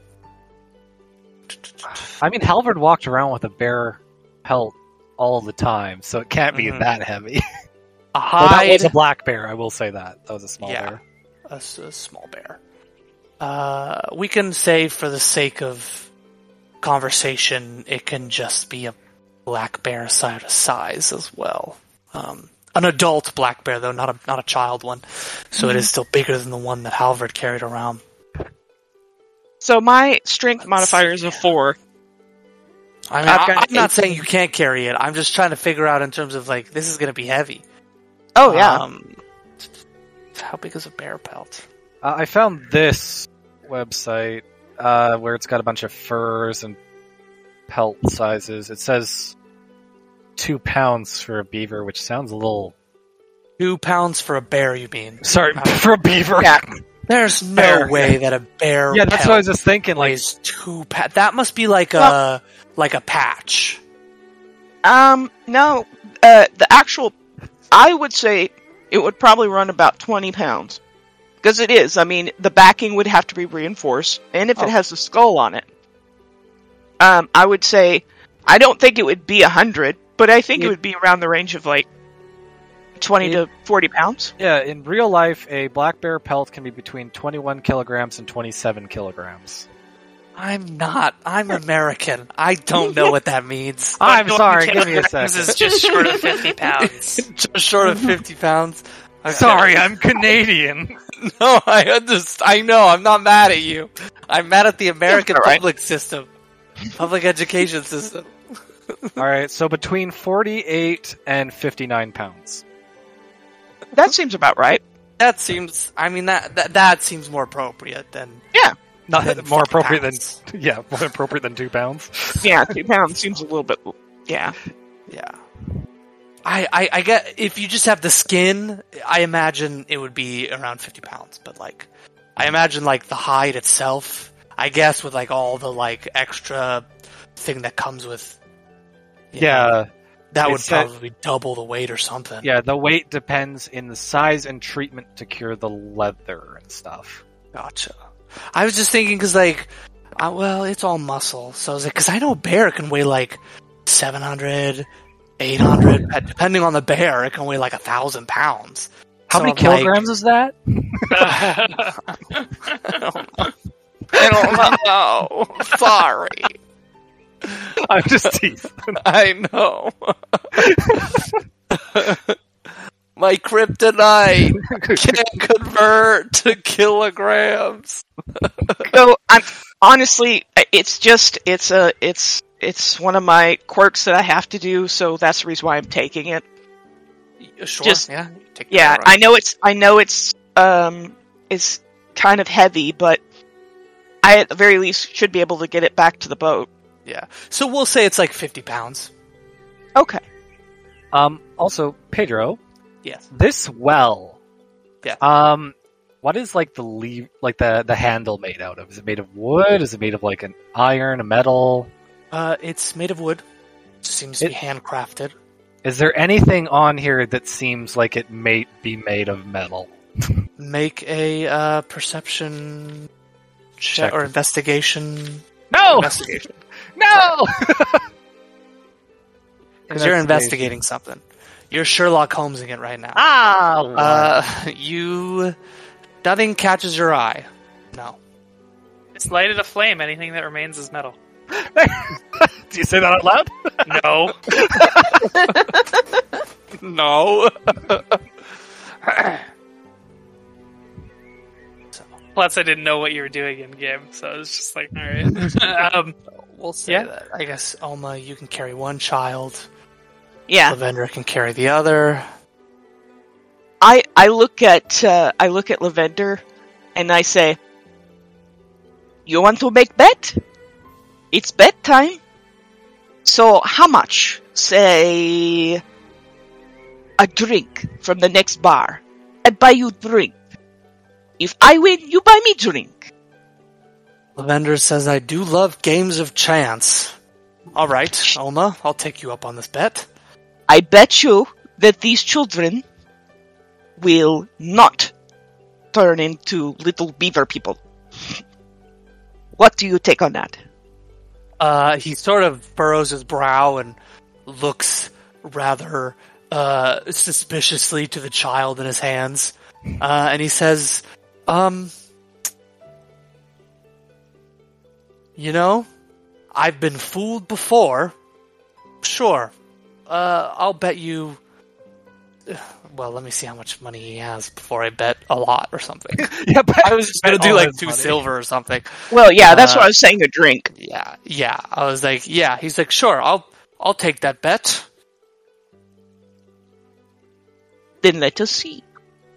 I mean, Halvard walked around with a bear pelt all the time, so it can't be Mhm. that heavy. a Well, that was a black bear. I will say that. That was a small Yeah. bear. a, s- a small bear. Uh, we can say, for the sake of conversation, it can just be a black bear size size as well. Um, an adult black bear, though, not a not a child one. So it is still bigger than the one that Halvard carried around. So my strength modifier is a four. I mean, I've I, got I'm not saying you can't carry it. I'm just trying to figure out in terms of like this is going to be heavy. Oh yeah. Um, how big is a bear pelt? Uh, I found this website uh, where it's got a bunch of furs and pelt sizes. It says two pounds for a beaver, which sounds a little. Two pounds for a bear, you mean? Sorry, for a beaver. yeah. There's no Fair. way that a bear Yeah, that's pelt what I was just thinking. Like, weighs two pa- That must be like Well- a like a patch. Um. No. Uh. The actual. I would say it would probably run about twenty pounds. Because it is. I mean, the backing would have to be reinforced, and if Oh. it has a skull on it, um, I would say I don't think it would be a hundred, but I think it, It- would be around the range of like twenty It- to forty pounds. yeah, in real life, a black bear pelt can be between 21 kilograms and 27 kilograms. I'm not. I'm American. I don't know what that means. I'm But sorry, going give me a kilograms second. is just short of 50 pounds. Just short of fifty pounds. Okay. Sorry, I'm Canadian. No, I understand. I know. I'm not mad at you. I'm mad at the American all right. public system, public education system. All right, so between 48 and 59 pounds. That seems about right. That seems. I mean, that that, that seems more appropriate than. Not Than more appropriate pounds. than yeah, more appropriate than two pounds. Yeah, two pounds seems a little bit. Yeah. Yeah. I, I I get if you just have the skin, I imagine it would be around fifty pounds. But like, I imagine like the hide itself. I guess with like all the like extra thing that comes with. you know, Yeah, that it would said- probably double the weight or something. yeah. The weight depends in the size and treatment to cure the leather and stuff. Gotcha. I was just thinking because like, uh, well, it's all muscle, so I was like, because I know a bear can weigh like 700, 800, uh, depending on the bear, it can weigh like a thousand pounds. How So many I'm like- kilograms is that? I don't know. Sorry. I'm just teasing. I know. My kryptonite can't convert to kilograms. So I'm honestly, it's just it's a it's it's one of my quirks that I have to do. So that's the reason why I'm taking it. Sure. Just- yeah. Take Yeah, I know it's I know it's um it's kind of heavy, but I at the very least should be able to get it back to the boat. Yeah. So we'll say it's like 50 pounds. Okay. Um. Also, Pedro, Yes. this well. Yeah. Um. What is like the leave, like the the handle made out of? Is it made of wood? Is it made of like an iron, a metal? Uh, it's made of wood. It seems to be handcrafted. Is there anything on here that seems like it may be made of metal? Make a uh, perception check Check. or investigation. No, Investigation. no. Because you're investigating something. You're Sherlock Holmesing it right now. Ah, Uh, you. Nothing catches your eye. No. It's lighted a flame. Anything that remains is metal. do you say that out loud? No. No. Plus, I didn't know what you were doing in game, so I was just like, all right. um, we'll say Yeah. that. I guess, Alma, you can carry one child. Yeah. Lavender can carry the other. I I look at uh, I look at Lavender and I say, "You want to make bet? It's bedtime. So how much? Say a drink from the next bar. I buy you drink. If I win, you buy me drink. Lavender says, I do love games of chance. All right, Alma, I'll take you up on this bet. I bet you that these children will not turn into little beaver people. What do you take on that? Uh, he sort of furrows his brow and looks rather uh, suspiciously to the child in his hands, uh, and he says, "Um, you know, I've been fooled before. Sure, uh, I'll bet you." Well, let me see how much money he has before I bet a lot or something. yeah, but I was just gonna do like two money. silver or something. Well, yeah, that's Uh, what I was saying. A drink. Yeah, yeah. I was like, yeah. He's like, sure, I'll I'll take that bet. Then let us see.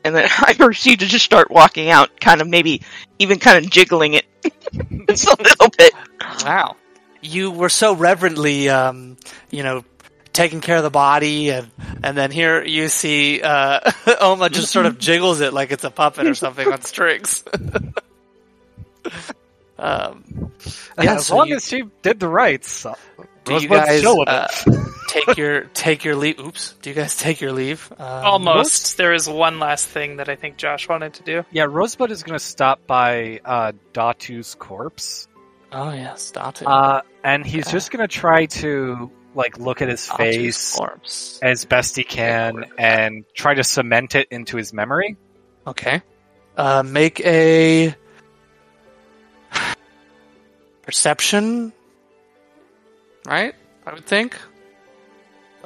And then I proceed to just start walking out, kind of maybe even kind of jiggling it just a little bit. Wow. You were so reverently, um, you know, taking care of the body, and and then here you see uh, Oma just sort of jiggles it like it's a puppet or something on strings. um, yeah, as so long you- as she did the rights. uh, do you Rosebud's guys chill with uh, take your take your leave? Oops. Do you guys take your leave? Um, almost. There is one last thing that I think Josh wanted to do. Yeah, Rosebud is going to stop by uh, Datu's corpse, Oh yeah, stop it. uh, and he's Okay. just going to try to like look at his face as best he can and try to cement it into his memory. Okay. Uh, make a perception, right? I would think,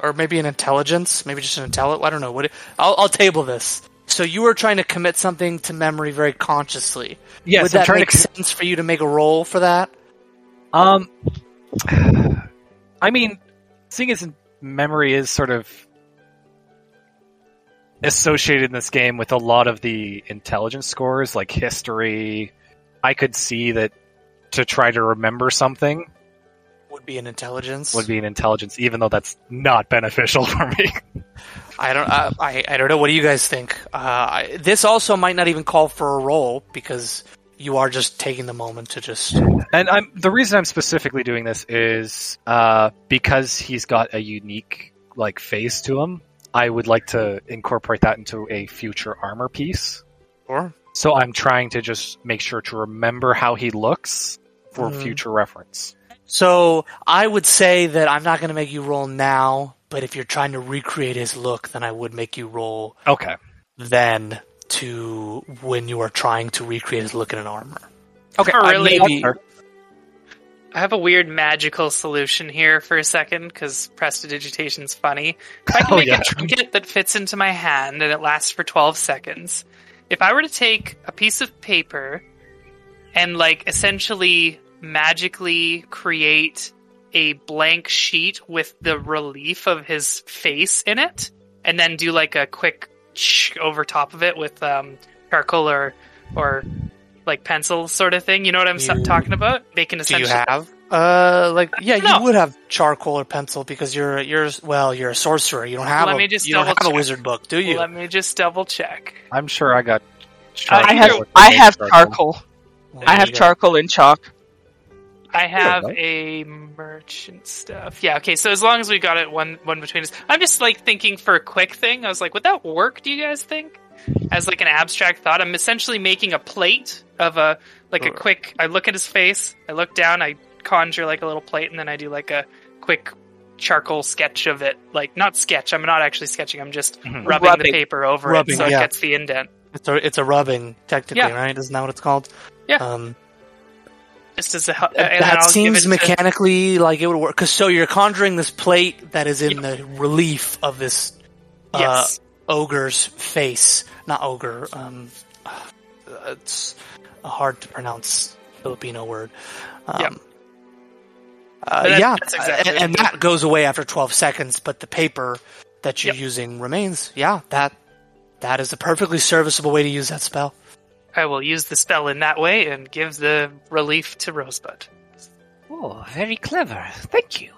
or maybe an intelligence, maybe just an intelligence. I don't know. What? I'll, I'll table this. So you were trying to commit something to memory very consciously. Yes, would I'm that make to. sense for you to make a roll for that? Um, I mean, seeing as memory is sort of associated in this game with a lot of the intelligence scores, like history, I could see that to try to remember something Would be an intelligence. would be an intelligence, even though that's not beneficial for me. I don't. I I don't know. What do you guys think? Uh, I, this also might not even call for a roll because you are just taking the moment to just. And I'm the reason I'm specifically doing this is uh, because he's got a unique like face to him. I would like to incorporate that into a future armor piece. Or So I'm trying to just make sure to remember how he looks for Mhm. future reference. So I would say that I'm not going to make you roll now, but if you're trying to recreate his look, then I would make you roll Okay. then to when you are trying to recreate his look in an armor. Okay. Oh, I- really? maybe- I have a weird magical solution here for a second because prestidigitation's funny. If I can Oh, make yeah. a trinket that fits into my hand and it lasts for 12 seconds, if I were to take a piece of paper and like essentially magically create a blank sheet with the relief of his face in it and then do like a quick sh- over top of it with um, charcoal or or like pencil sort of thing. You know what I'm s You- talking about? Making Do essentially you have? Uh, like yeah, No. you would have charcoal or pencil because you're you're well, you're a sorcerer. You don't have Let a, me just you don't have double a check. wizard book, do you? Let me just double check. I'm sure I got. I have I have charcoal. Well, I have charcoal and chalk. I have go. a merchant stuff. Yeah, okay, so as long as we got it one one between us. I'm just like thinking for a quick thing. I was like, would that work, do you guys think? As like an abstract thought. I'm essentially making a plate of a like a quick I look at his face, I look down, I conjure like a little plate, and then I do like a quick charcoal sketch of it. Like not sketch, I'm not actually sketching, I'm just Mhm. rubbing, the paper over Rubbing, it so yeah. it gets the indent. It's a it's a rubbing technically, Yeah. right? Isn't that what it's called? Yeah. Um, Just as a that seems it to- mechanically like it would work. Cause so you're conjuring this plate that is in the relief of this uh, Yes. ogre's face, not ogre. Um, it's a hard to pronounce Filipino word. Um, Yeah. Uh, that- yeah, exactly and, and that goes away after 12 seconds, but the paper that you're Yep. using remains. Yeah, that that is a perfectly serviceable way to use that spell. I will use the spell in that way and give the relief to Rosebud. Oh, very clever. Thank you.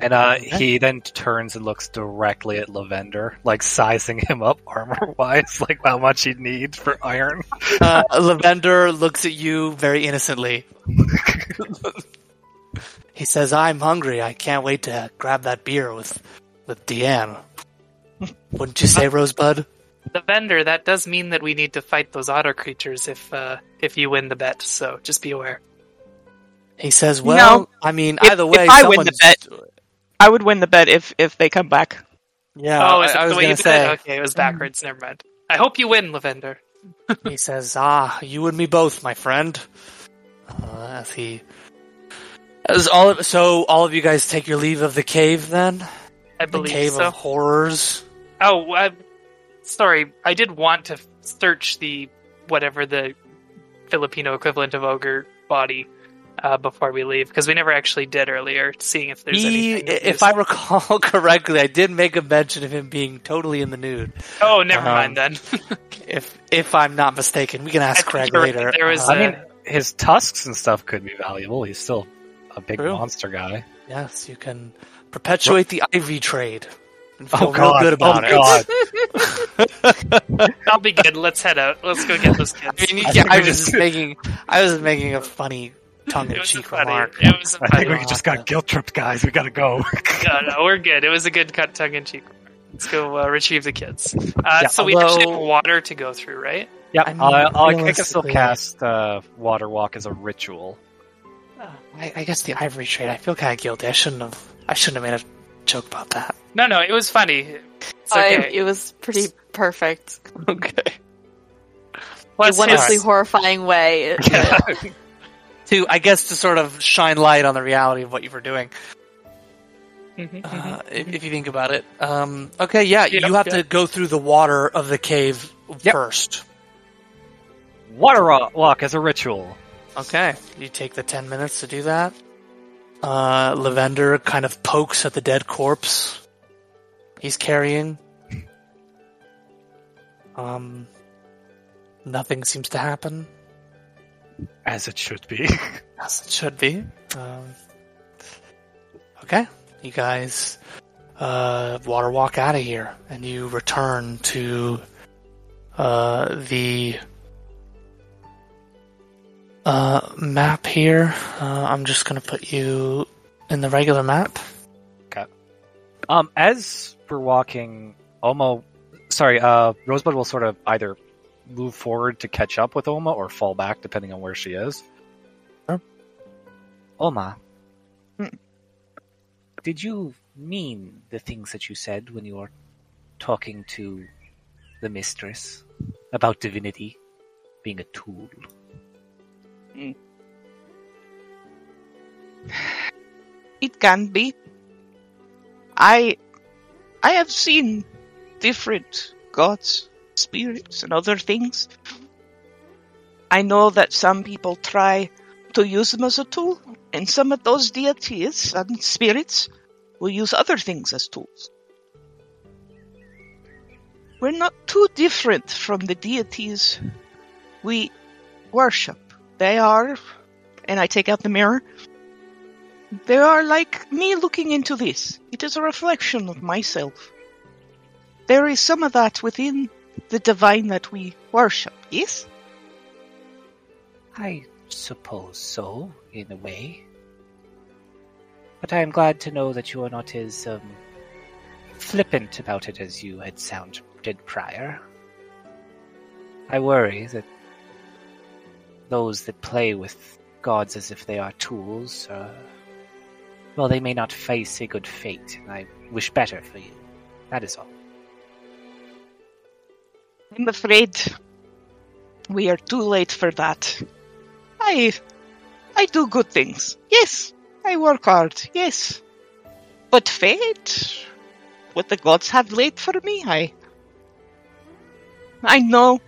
And uh, he then turns and looks directly at Lavender, like sizing him up armor wise, like how much he'd need for iron. Uh, Lavender looks at you very innocently. he says, "I'm hungry. I can't wait to grab that beer with with Deanne." Wouldn't you say, Rosebud? Lavender, that does mean that we need to fight those otter creatures if uh, if you win the bet, so just be aware. He says, "Well, I mean, If- either if way, I win the someone's- I would win the bet if if they come back. Yeah, oh, I, is I it was the way gonna you did say." Okay, it was backwards. Never mind. I hope you win, Lavender. he says, "Ah, you and me both, my friend." Uh, as he, as all of, so all of you guys take your leave of the cave, then I the believe cave so. of horrors. Oh, uh, sorry. I did want to search the whatever the Filipino equivalent of ogre body uh, before we leave because we never actually did earlier, seeing if there's He, anything. if I recall correctly, I did make a mention of him being totally in the nude. oh, never um, mind then. If if I'm not mistaken, we can ask Craig you're right. later. There was, Uh, I mean, his tusks and stuff could be valuable. He's still a big True. monster guy. yes, you can perpetuate the ivory trade and feel Oh real god! good about oh it. god! I'll be good. Let's head out. Let's go get those kids. I mean, I yeah, I was just- just making, I was making a funny tongue-in-cheek funny. remark. It was a I think we just got guilt tripped, guys. We gotta go. no, no, we're good. It was a good cut tongue in cheek. Let's go uh, retrieve the kids. Uh, Yeah, so we although- actually have water to go through, right? yeah, I mean, I, I, I can still realistically- cast uh, water walk as a ritual. I, I guess the ivory trade. I feel kind of guilty. I shouldn't have. I shouldn't have made a joke about that. No, no, it was funny. It's I- it was pretty perfect. Okay. Plus, a wonderfully his- horrifying way. To I guess to sort of shine light on the reality of what you were doing. Mhm, mhm. Uh, if, if you think about it. Um, okay, yeah, Yeah, you have yeah. to go through the water of the cave Yep. first. Water walk as a ritual. Okay, you take the ten minutes to do that. Uh, Lavender kind of pokes at the dead corpse he's carrying. Um, nothing seems to happen As it should be. as it should be. Um, okay, you guys uh, water walk out of here, and you return to uh, the uh, map here. Uh, I'm just gonna put you in the regular map. Okay. Um, as we're walking, Oma, sorry, uh, Rosebud will sort of either move forward to catch up with Oma or fall back, depending on where she is. Sure. Oma, Hmm. did you mean the things that you said when you were talking to the mistress about divinity being a tool? It can be. I I have seen different gods, spirits, and other things. I know that some people try to use them as a tool, and some of those deities and spirits will use other things as tools. We're not too different from the deities we worship. They are, and I take out the mirror, they are like me looking into this. It is a reflection of myself. There is some of that within the divine that we worship, yes? I suppose so, in a way. But I am glad to know that you are not as um, flippant about it as you had sounded prior. I worry that those that play with gods as if they are tools, uh, well, they may not face a good fate, and I wish better for you. That is all. I'm afraid we are too late for that. I I do good things. Yes. I work hard. Yes. But fate what the gods have laid for me, I I know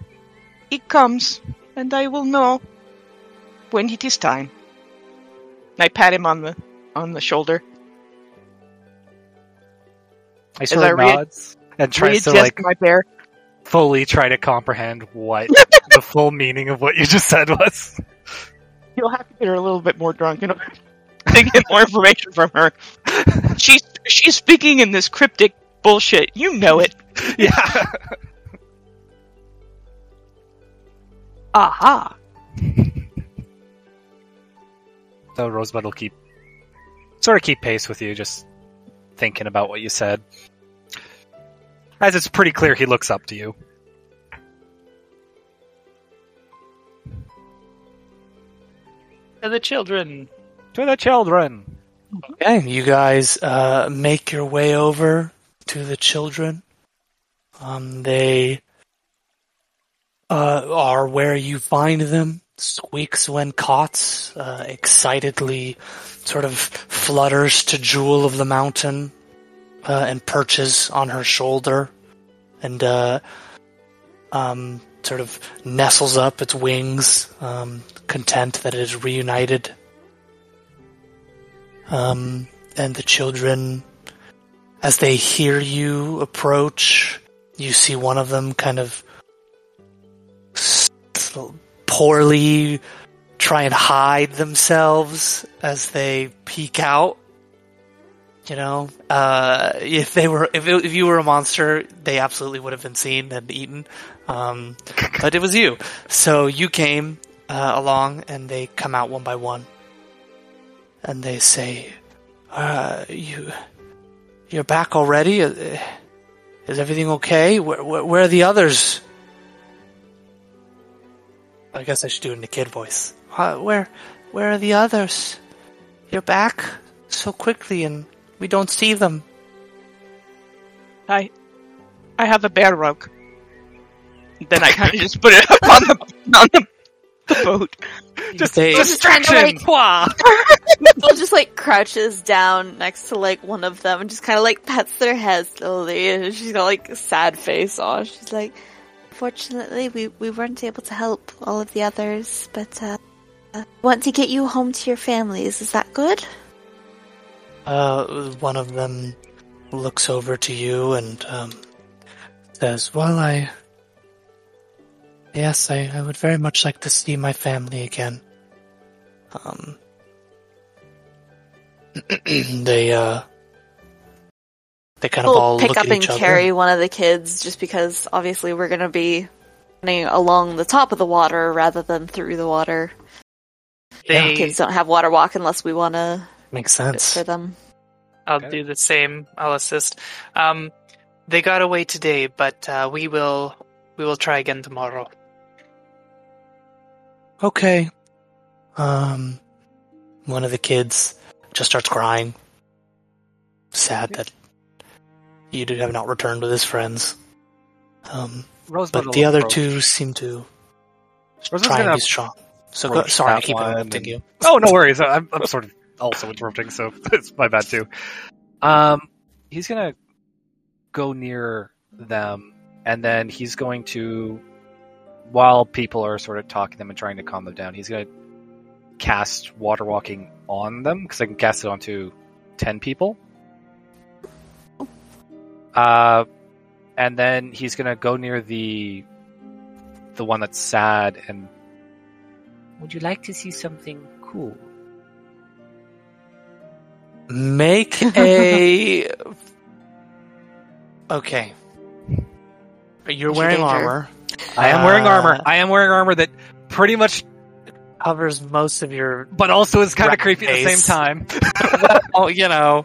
it comes and I will know when it is time. And I pat him on the on the shoulder. I sort of re- nods and tries to like my bear. fully try to comprehend what the full meaning of what you just said was. You'll have to get her a little bit more drunk in order to get more information from her. She's she's speaking in this cryptic bullshit. You know it. Yeah. Aha. So Rosebud will keep sort of keep pace with you, just thinking about what you said. As it's pretty clear he looks up to you. To the children. To the children. Okay, you guys uh, make your way over to the children. Um, they uh, are where you find them. Squeaks when caught, uh, excitedly sort of flutters to Jewel of the Mountain uh, and perches on her shoulder and uh, um, sort of nestles up its wings, um, content that it is reunited. Um, and the children, as they hear you approach, you see one of them kind of poorly try and hide themselves as they peek out. You know, uh, if they were, if, it, if you were a monster, they absolutely would have been seen and eaten. Um, but it was you. So you came, uh, along and they come out one by one and they say, uh, "You, you're back already? Uh, Is everything okay? Where, where, where are the others?" I guess I should do it in a kid voice. Uh, where, where are the others? You're back so quickly, and we don't see them. I I have a bear rug. Then I kind of just put it up on the on the, the boat. Just They- Distraction. distraction. Wah! Bill just like crouches down next to like one of them and just kind of like pets their head slowly. And she's got like a sad face on. She's like, "Fortunately, we we weren't able to help all of the others, but uh, uh, want to get you home to your families. Is that good?" Uh, one of them looks over to you and um, says, "Well, I, yes, I, I would very much like to see my family again." Um, they uh, they kind of all We'll pick look up at and each other. carry one of the kids, just because obviously we're gonna be running along the top of the water rather than through the water. They, Kids don't have water walk unless we want to Makes sense. for them. I'll Okay. do the same. I'll assist. Um, they got away today, but uh, we will we will try again tomorrow. Okay. Um, one of the kids just starts crying. Sad that you do have not returned with his friends. Um, Rosebud but the other approach- two seem to Rosebud's try and gonna be strong. So go, sorry, I keep interrupting and- you. Oh, no worries. I'm, I'm sort of also interrupting, so it's my bad too. Um, he's gonna go near them, and then he's going to, while people are sort of talking to them and trying to calm them down, he's gonna cast water walking on them because I can cast it onto ten people. Uh, and then he's gonna go near the the one that's sad and. Would you like to see something cool? Make a. okay. You're What's wearing danger? armor. I am wearing Uh, armor. I am wearing armor that pretty much, Covers most of your. but also is kind of Rat creepy at the same time. Oh, you know.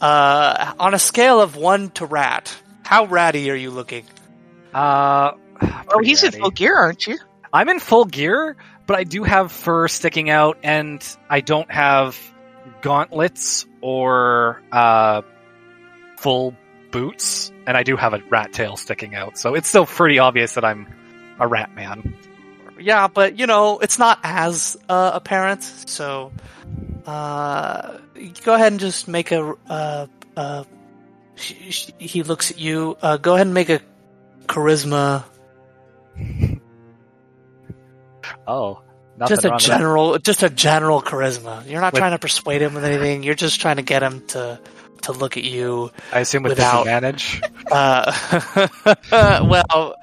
Uh, on a scale of one to rat, how ratty are you looking? Uh, Oh, pretty he's in full gear, aren't you? I'm in full gear, but I do have fur sticking out, and I don't have gauntlets or uh, full boots, and I do have a rat tail sticking out. So it's still pretty obvious that I'm a rat man. Yeah, but you know, it's not as uh, apparent. So, uh, go ahead and just make a. Uh, uh, he looks at you. Uh, go ahead and make a charisma. Oh, just a wrong with that. general, just a general charisma. You're not With- trying to persuade him with anything. You're just trying to get him to to look at you. I assume with without- disadvantage. Uh, well,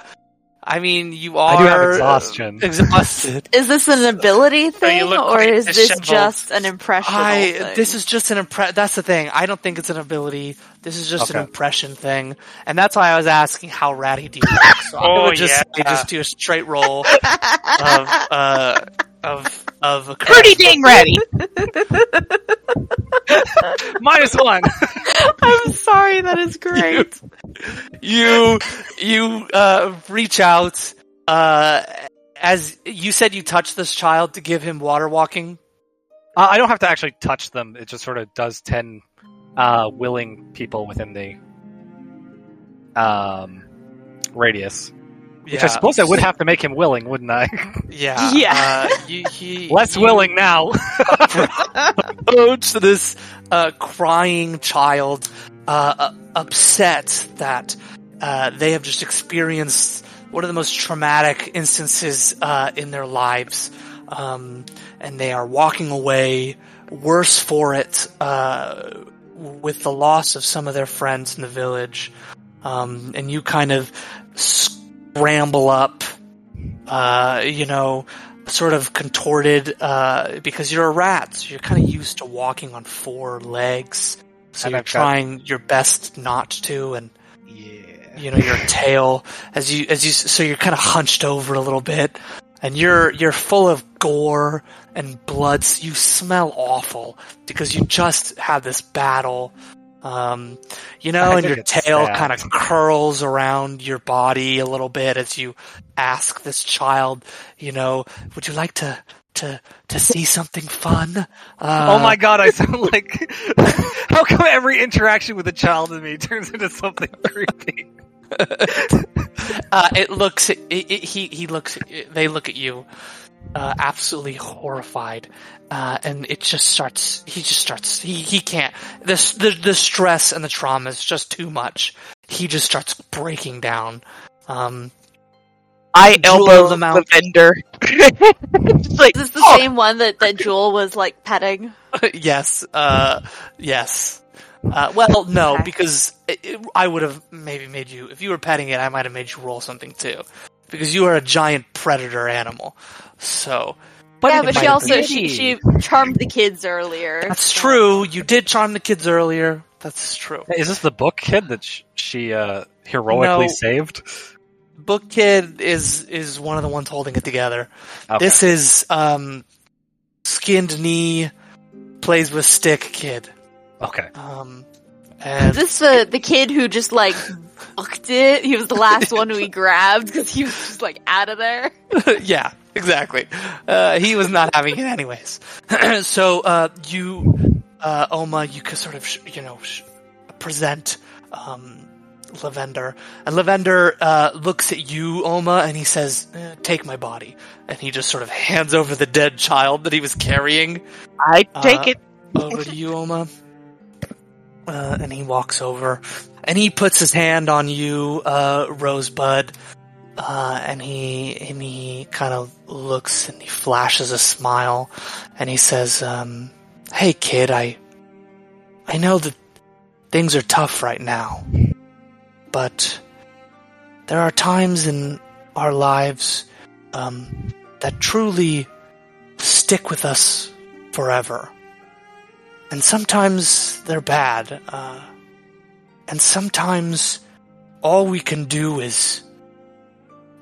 I mean, you are I do have exhaustion. Exhausted. Is this an ability thing, or quite is this just an impression? I this is just an impression. That's the thing. I don't think it's an ability. This is just an impression thing, and that's why I was asking how ratty do you look. So I Oh, would just say yeah. just do a straight roll of uh, of of a Pretty dang ratty. Minus one. I'm sorry. That is great. you you uh, reach out uh, as you said you touch this child to give him water walking. Uh, I don't have to actually touch them. It just sort of does ten uh, willing people within the um, radius. Which I suppose I would have to make him willing, wouldn't I? Yeah. Yeah. Uh, you, he, Less you willing now. approach to this uh, crying child, uh, uh, upset that uh, they have just experienced one of the most traumatic instances uh, in their lives, um, and they are walking away worse for it uh, with the loss of some of their friends in the village. Um, and you kind of scramble up, uh, you know, sort of contorted uh, because you're a rat, so you're kind of used to walking on four legs. So And you're I've got- trying your best not to, and yeah. you know your tail as you as you so you're kind of hunched over a little bit, and you're you're full of gore and blood. So you smell awful because you just had this battle. Um, you know, I and your tail kind of curls around your body a little bit as you ask this child, you know, would you like to to to see something fun? Uh, oh my god, I sound like. How come every interaction with a child in me turns into something creepy? uh, it looks it, it, he he looks they look at you uh, absolutely horrified uh, and it just starts he just starts he, he can't this the, the stress and the trauma is just too much. He just starts breaking down. Um I Jewel elbow of the the, vendor. Just like, Is this the "Oh, same one that that Jewel was like petting? yes uh yes. Uh, well no Okay. because it, it- I would have maybe made you if you were petting it I might have made you roll something too. Because you are a giant predator animal so But yeah, but she also she she charmed the kids earlier. That's so- true. You did charm the kids earlier. That's true. Is this the book kid that she uh, heroically No. saved? Book Kid is is one of the ones holding it together. Okay. This is um skinned knee, plays with stick kid. Okay. Um, and This uh, the kid who just like booked it. He was the last one we grabbed because he was just like out of there. yeah, exactly. Uh, he was not having it anyways. so uh, you, uh, Oma, you could sort of, sh- you know, sh- present um, Lavender, and Lavender uh, looks at you, Oma, and he says, eh, "Take my body." And he just sort of hands over the dead child that he was carrying I take Uh, it. over to you, Oma. Uh, and he walks over, and he puts his hand on you, uh, Rosebud, uh, and he and he kind of looks and he flashes a smile, and he says, um, "Hey, kid, I I know that things are tough right now, but there are times in our lives um, that truly stick with us forever." And sometimes they're bad. Uh, and sometimes all we can do is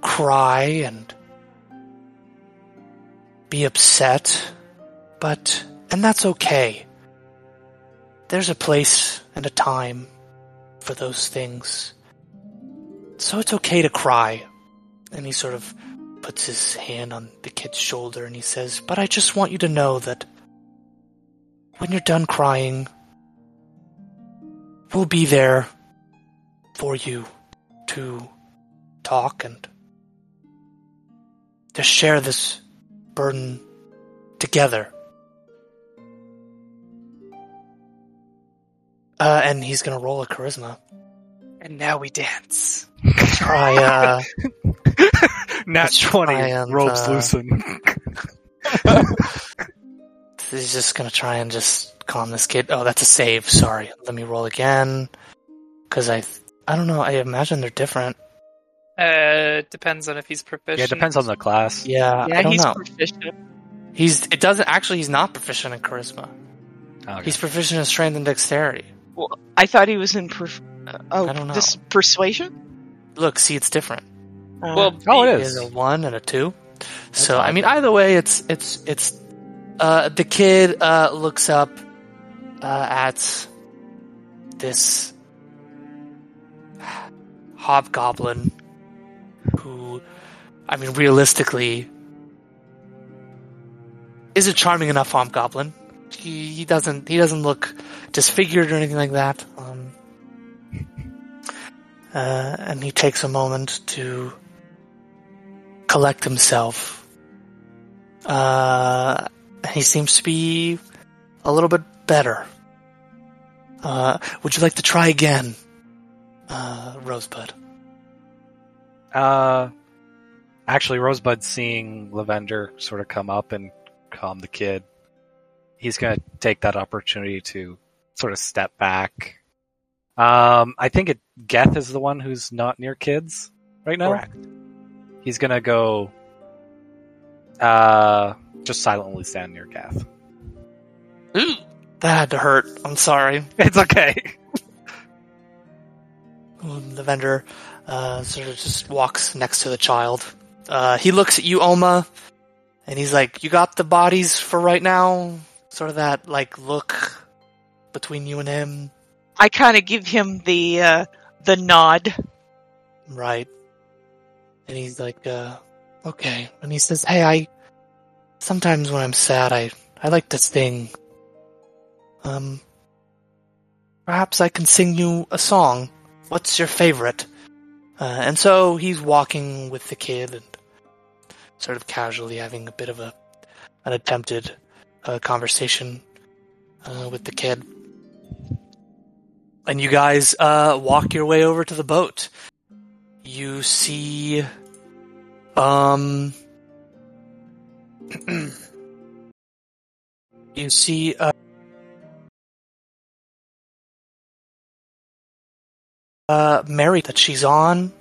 cry and be upset. But, and that's okay. There's a place and a time for those things. So it's okay to cry. And he sort of puts his hand on the kid's shoulder and he says, But I just want you to know that when you're done crying, we'll be there for you to talk and to share this burden together. Uh, and he's gonna roll a charisma. And now we dance. Try, uh, Nat 20, and, ropes uh, loosen. he's just gonna try and just calm this kid. Oh, that's a save. Sorry. Let me roll again. Cause I, I don't know. I imagine they're different. Uh, depends on if he's proficient. yeah, it depends on the class. Yeah, yeah, I don't he's know. proficient. He's it doesn't actually. He's not proficient in charisma. Okay. He's proficient in strength and dexterity. Well, I thought he was in. Perf- uh, oh, I don't know. this persuasion. Look, see, it's different. Uh, Well, Oh, it is. Is. a one and a two. so fine. I mean, either way, it's it's it's. Uh, the kid uh, looks up uh, at this hobgoblin, who, I mean, realistically, is a charming enough hobgoblin. He, he doesn't he doesn't look disfigured or anything like that. Um, uh, and he takes a moment to collect himself. Uh, he seems to be a little bit better. Uh, would you like to try again, uh, Rosebud? Uh, actually, Rosebud seeing Lavender sort of come up and calm the kid, he's going to take that opportunity to sort of step back. Um, I think it, Geth is the one who's not near kids right now. Correct. He's going to go, uh, just silently stand near Geth. Ooh, that had to hurt. I'm sorry. It's okay. Lavender uh, sort of just walks next to the child. Uh, he looks at you, Oma, and he's like, "You got the bodies for right now." Sort of that like look between you and him, I kind of give him the uh, the nod. right? And he's like, uh, "Okay." And he says, "Hey, I sometimes when I'm sad, I I like to sing. Um, perhaps I can sing you a song. What's your favorite?" Uh, and so he's walking with the kid and sort of casually having a bit of a an attempted uh, conversation uh, with the kid. And you guys uh, walk your way over to the boat. You see, um, you see uh, Mary that she's on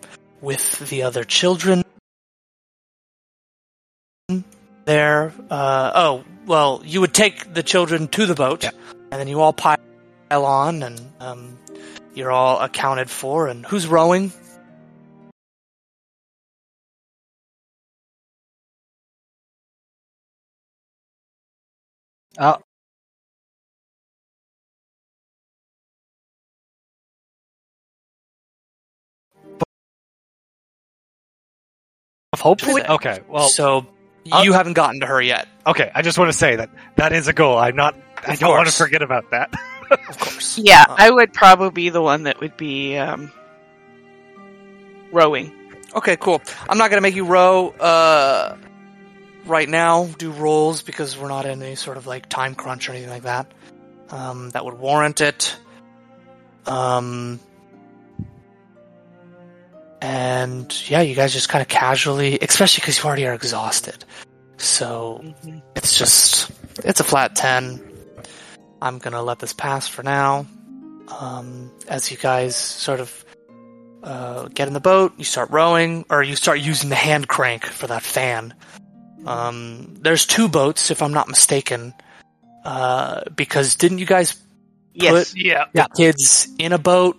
with the other children there. Uh, oh, well, you would take the children to the boat, Yeah. and then you all pile on, and um, you're all accounted for. And who's rowing? Uh, of hope. Okay, well, so I'll- you haven't gotten to her yet, okay. I just want to say that that is a goal. I'm not. I don't want to forget about that. of course. Yeah, Uh, I would probably be the one that would be um, rowing. Okay, cool. I'm not gonna make you row uh, right now. Do rolls because we're not in any sort of like time crunch or anything like that. Um, that would warrant it. Um, and yeah, you guys just kind of casually, especially because you already are exhausted. So it's just it's a flat ten. I'm gonna let this pass for now. Um, as you guys sort of uh, get in the boat, you start rowing, or you start using the hand crank for that fan. Um, there's two boats, if I'm not mistaken, uh, because didn't you guys Yes. Yeah. the kids in a boat?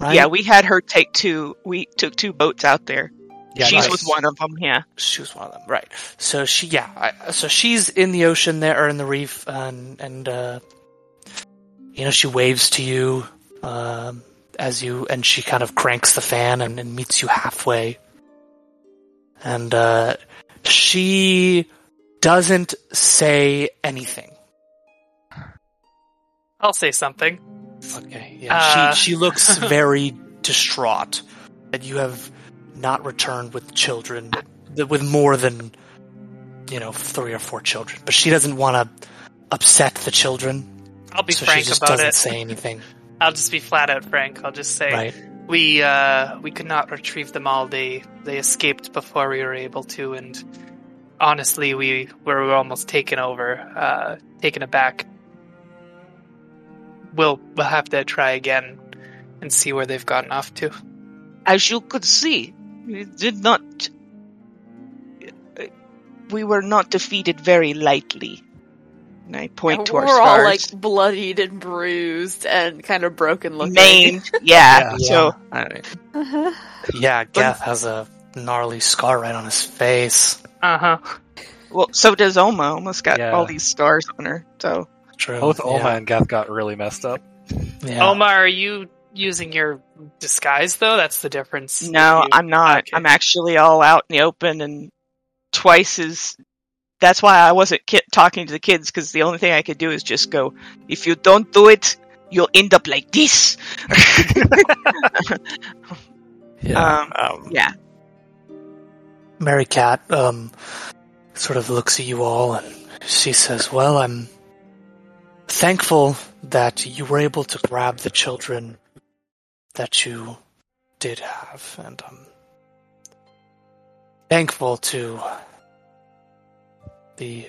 Right? Yeah, we had her take two. We took two boats out there. Yeah, She's nice. with one of them. Yeah. she was one of them, right? So she, yeah, I, so she's in the ocean there, or in the reef, and and uh, you know she waves to you um, as you, and she kind of cranks the fan and, and meets you halfway, and uh, she doesn't say anything. I'll say something. Okay, yeah, Uh. she she looks very distraught that you have not returned with children, with more than you know three or four children. But she doesn't want to upset the children, I'll be so frank she just about doesn't it. say anything. I'll just be flat out frank. I'll just say Right? we uh, we could not retrieve them all. They they escaped before we were able to, and honestly, we were almost taken over, uh, taken aback. We'll we'll have to try again and see where they've gotten off to. As you could see, we did not. We were not defeated very lightly. And I point to We're our all like bloodied and bruised and kind of broken looking. maimed. Yeah. Yeah. So Uh-huh. Yeah, Geth has a gnarly scar right on his face. Uh huh. well, so does Oma. Oma's got Yeah. all these scars on her. So True. Both Oma yeah. and Geth got really messed up. Yeah. Omar, are you using your disguise though? That's the difference. no, you- I'm not. Okay. I'm actually all out in the open and twice as. That's why I wasn't ki- talking to the kids because the only thing I could do is just go. If you don't do it, you'll end up like this. yeah. um, um, Yeah. Mary Cat um, sort of looks at you all and she says, Well, I'm thankful that you were able to grab the children that you did have, and I'm thankful to the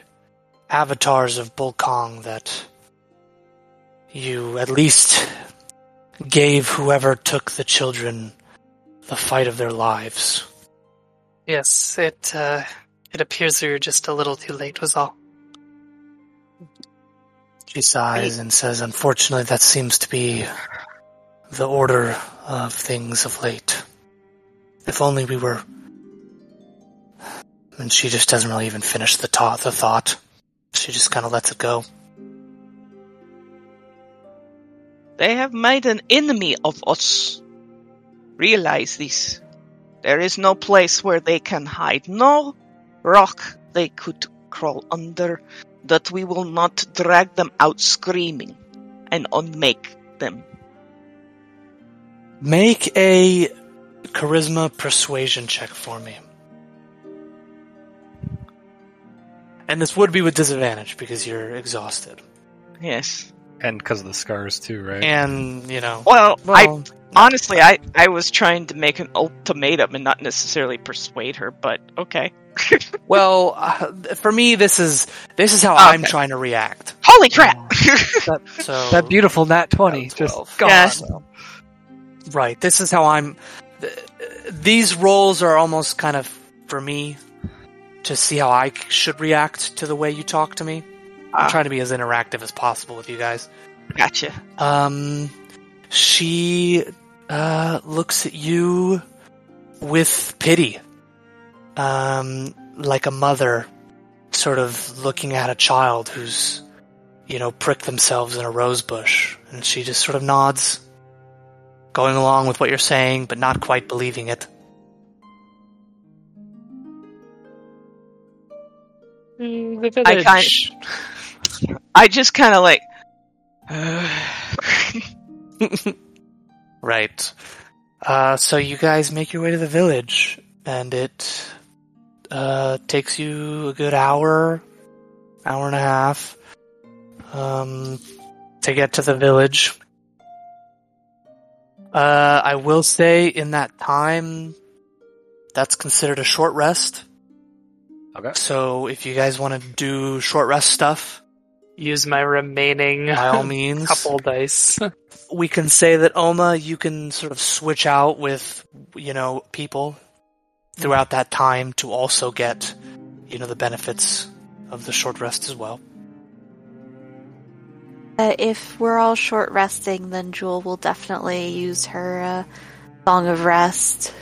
avatars of Bulkong that you at least gave whoever took the children the fight of their lives. Yes, it uh, it appears we were just a little too late. Was all. She sighs and says, Unfortunately, that seems to be the order of things of late. If only we were. And she just doesn't really even finish the, ta- the thought. She just kind of lets it go. They have made an enemy of us. Realize this. There is no place where they can hide. No rock they could crawl under that we will not drag them out screaming and unmake them. Make a charisma persuasion check for me. And this would be with disadvantage because you're exhausted. Yes. And because of the scars too, right? And, you know. Well, I honestly I I was trying to make an ultimatum and not necessarily persuade her, but okay. Well, uh, for me, this is this is how I'm Okay. trying to react. Holy crap! that, So that beautiful nat 20 just gone. Yes. right, this is how I'm. th- These roles are almost kind of for me to see how I should react to the way you talk to me. I'm Ah. trying to be as interactive as possible with you guys. gotcha. Um, she uh, looks at you with pity, um, like a mother sort of looking at a child who's, you know, pricked themselves in a rose bush. And she just sort of nods, going along with what you're saying, but not quite believing it. Mm, the I village. I just kind of like. Right. Uh, so you guys make your way to the village, and it uh, takes you a good hour, hour and a half, um, to get to the village. Uh, I will say in that time, that's considered a short rest. Okay. So if you guys want to do short rest stuff, Use my remaining by all means, couple dice. we can say that Oma, you can sort of switch out with, you know, people throughout that time to also get, you know, the benefits of the short rest as well. Uh, if we're all short resting, then Jewel will definitely use her uh, Song of Rest.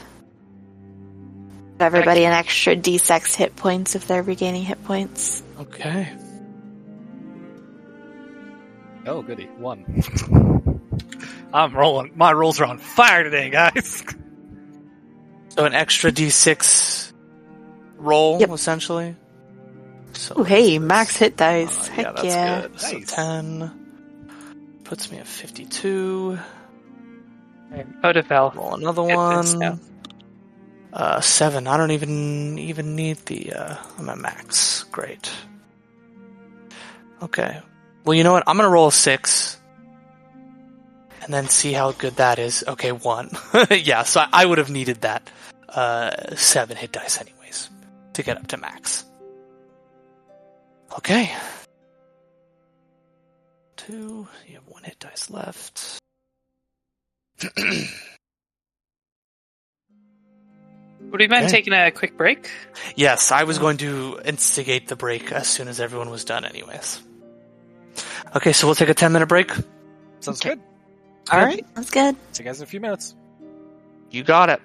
Give everybody an extra d6 hit points if they're regaining hit points. Okay. Oh, goody. One. I'm rolling. My rolls are on fire today, guys. So an extra d6 roll, Yep. essentially. So Oh, hey, max hit dice. Uh, Heck yeah, that's yeah. good. So 10 puts me at 52. Out of health. Roll another Hit one. Uh, seven. I don't even even need the. Uh, I'm at max. Great. Okay. Well, you know what? I'm gonna roll a six, and then see how good that is. Okay, one. yeah. So I, I would have needed that uh, seven hit dice anyways to get up to max. Okay. Two. You have one hit dice left. Would we mind Okay. taking a quick break? Yes, I was going to instigate the break as soon as everyone was done, anyways. Okay, so we'll take a 10 minute break. Sounds Okay. good. All right. That's good. See you guys in a few minutes. You got it.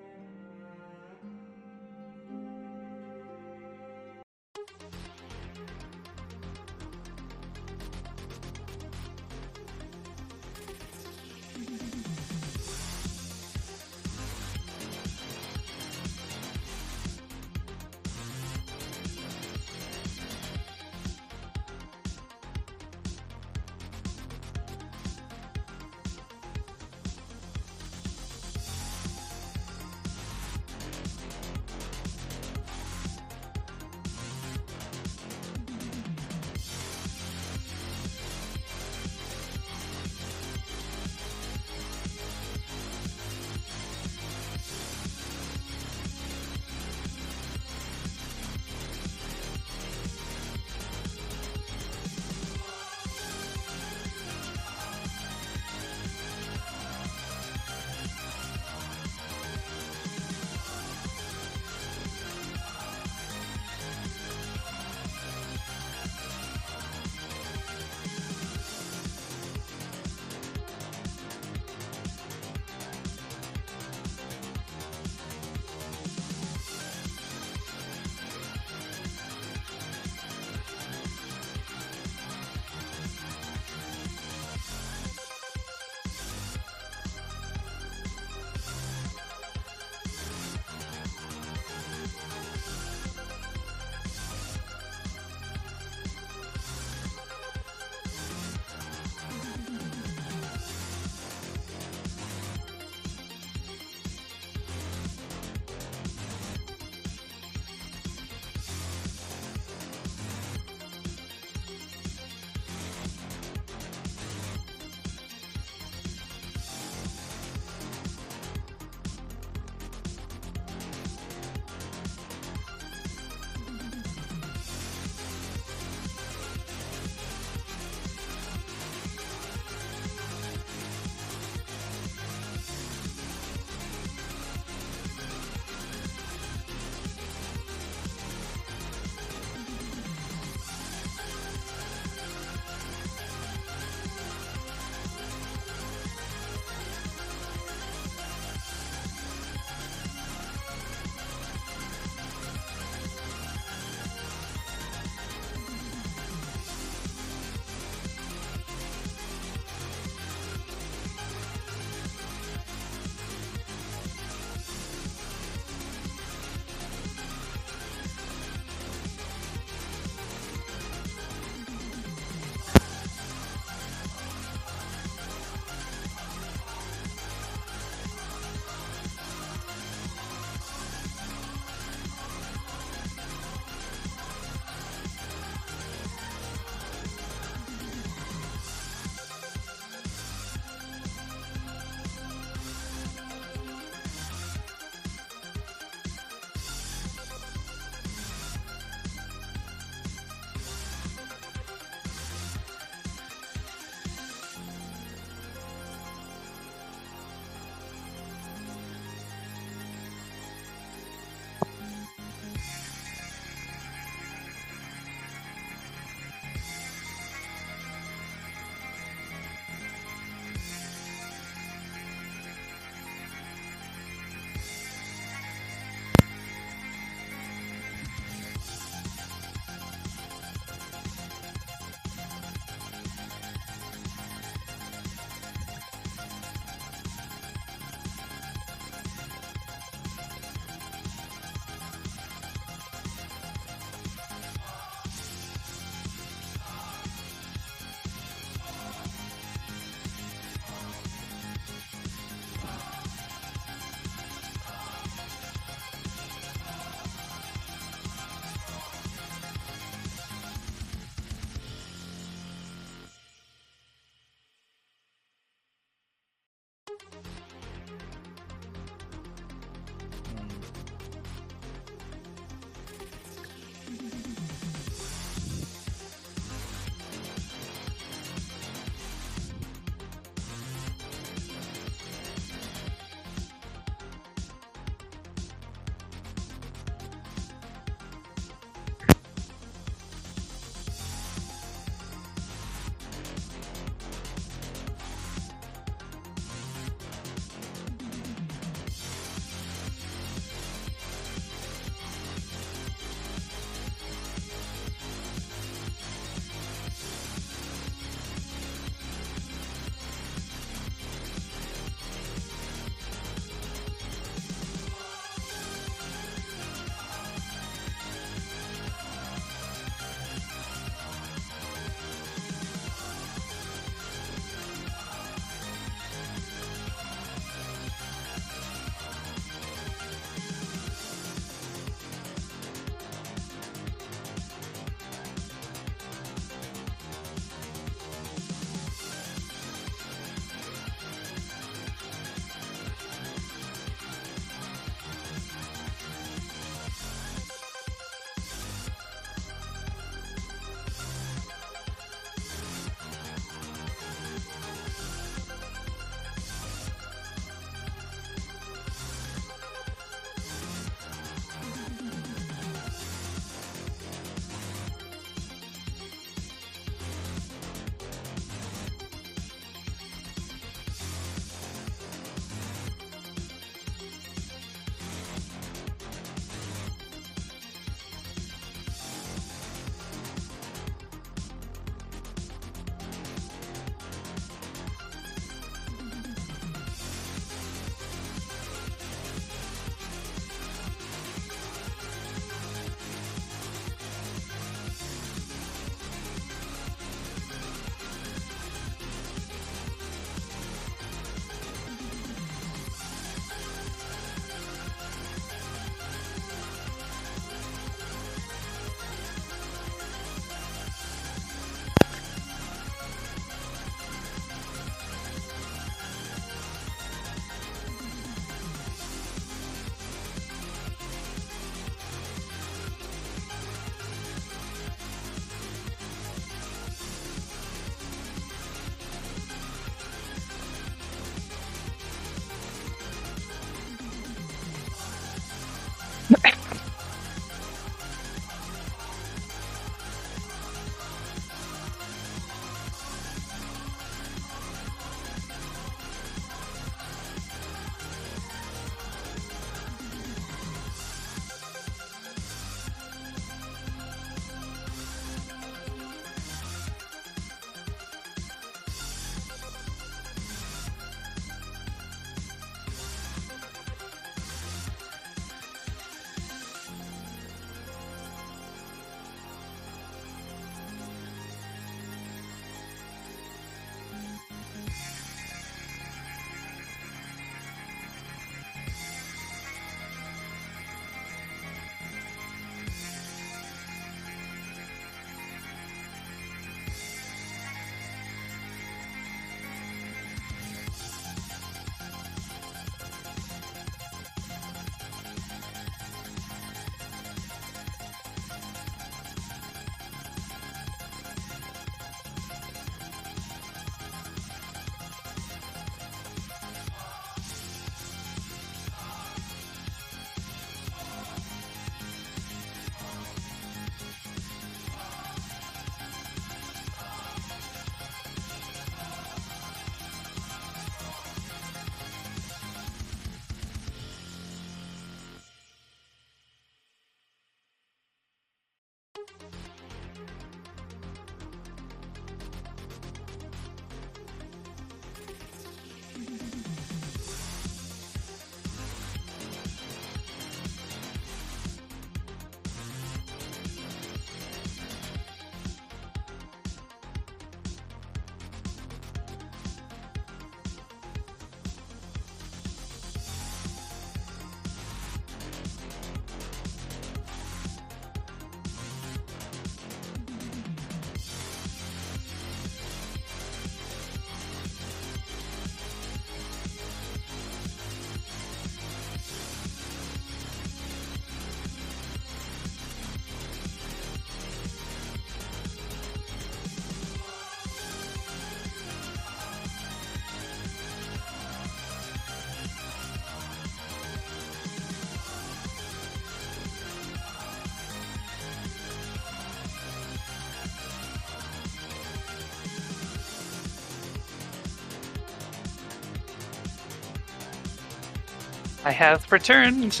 I have returned.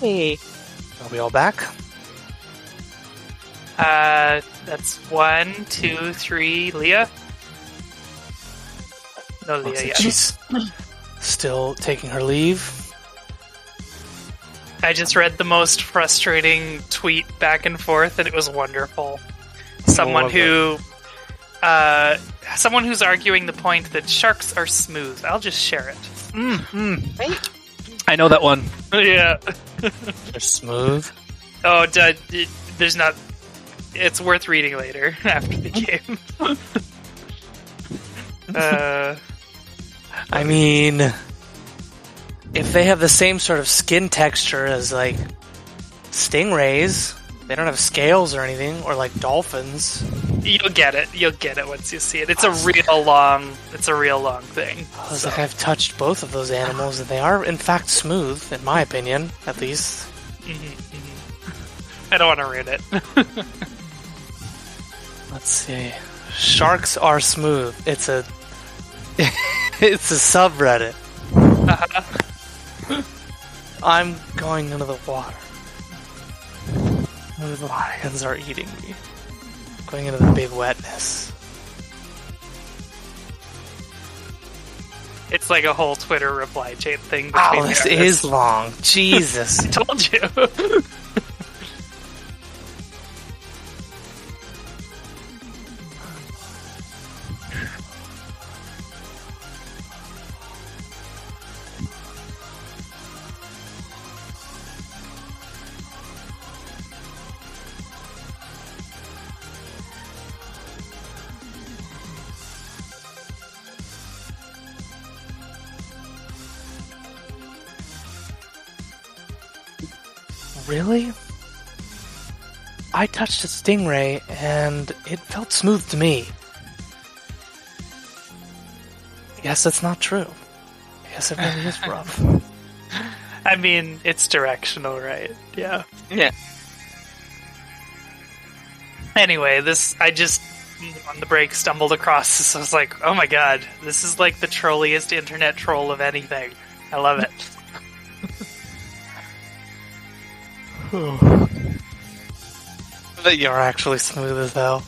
Hey. Are we all back? Uh, that's one, two, three. Leah. No, Leah. Looks like She's still taking her leave. I just read the most frustrating tweet back and forth, and it was wonderful. Someone who, uh, someone who's arguing the point that sharks are smooth. I'll just share it. I know that one. yeah. They're smooth. Oh, d- d- there's not. It's worth reading later after the game. uh, I mean, if they have the same sort of skin texture as like stingrays, they don't have scales or anything, or like dolphins. You'll get it. You'll get it once you see it. It's a real long. It's a real long thing. I was like, I've touched both of those animals, and they are in fact smooth, in my opinion, at least. Mm-hmm, mm-hmm. I don't want to read it. Let's see. Sharks are smooth. It's a it's a subreddit. Uh-huh. I'm going into the water. The lions are eating me. Going into the big wetness. It's like a whole Twitter reply chain thing. Oh, wow, this is long. Jesus. I told you. Really? I touched a stingray and it felt smooth to me. I guess that's not true. I guess it really is rough. I mean, it's directional, right? Yeah. Yeah. Anyway, this I just on the break stumbled across this. I was like, oh my god, this is like the trolliest internet troll of anything. I love it. that you're actually smooth as hell.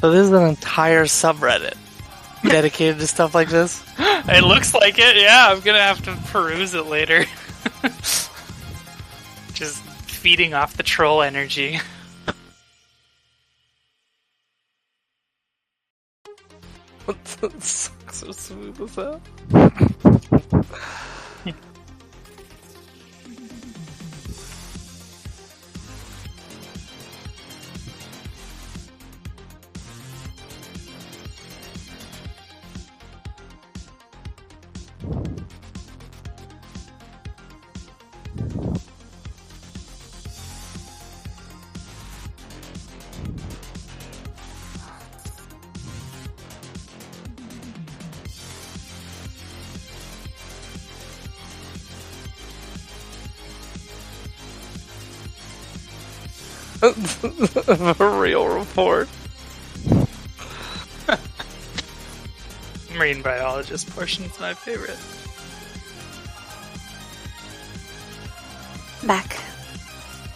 So this is an entire subreddit dedicated to stuff like this. It looks like it. Yeah, I'm gonna have to peruse it later. just feeding off the troll energy. What the sucks so smooth as hell. a real report. Marine biologist portion is my favorite. Back.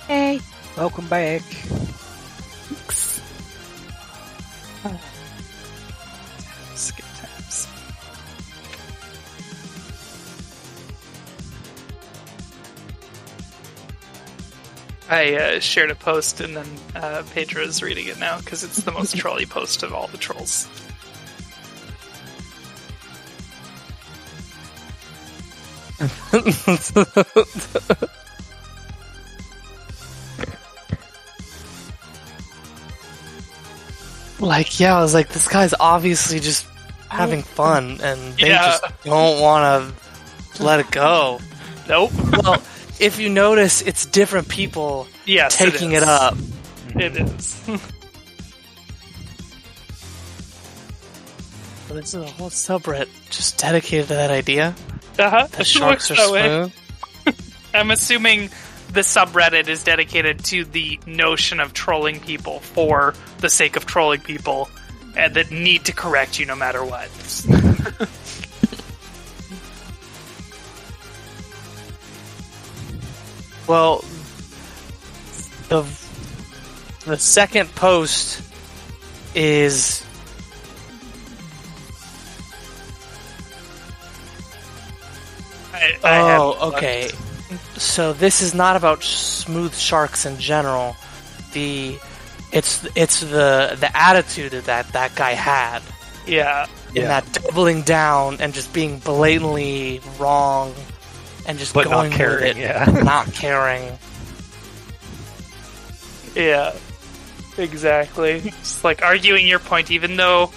Hey. Welcome back. I uh, shared a post and then uh, Pedra's reading it now because it's the most trolly post of all the trolls. like, yeah, I was like, this guy's obviously just having fun, and they Yeah. just don't want to let it go. Nope. Well, if you notice, it's different people Yes, taking it, it up. It is. This is a whole subreddit just dedicated to that idea. Uh-huh. That sharks are smooth. I'm assuming the subreddit is dedicated to the notion of trolling people for the sake of trolling people and that need to correct you no matter what. Well, the the second post is I, I oh, okay. So this is not about smooth sharks in general. The it's it's the the attitude that that guy had Yeah. in Yeah. that doubling down and just being blatantly wrong and just But not caring, with it, yeah. not caring. Yeah. Exactly. Just like arguing your point even though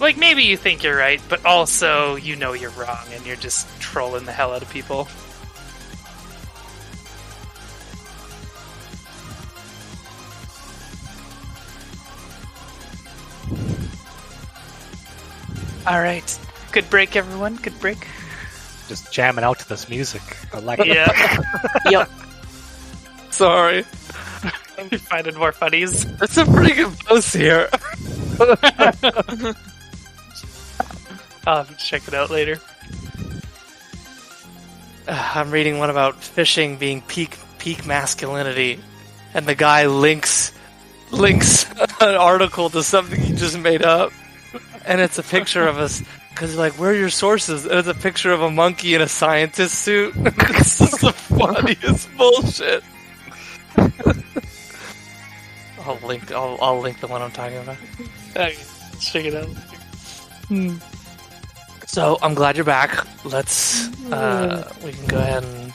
like maybe you think you're right, but also you know you're wrong and you're just trolling the hell out of people. All right. Good break, everyone. Good break. Just jamming out to this music. I like it. Yeah. Yep. Sorry, you finding more funnies. that's a pretty good post here. I'll have to check it out later. Uh, I'm reading one about fishing being peak peak masculinity, and the guy links links an article to something he just made up, and it's a picture of us. Because like, where are your sources? And it's a picture of a monkey in a scientist suit. this is the funniest bullshit. I'll link. I'll, I'll link the one I'm talking about. Okay, let's check it out. So I'm glad you're back. Let's. Uh, we can go ahead and.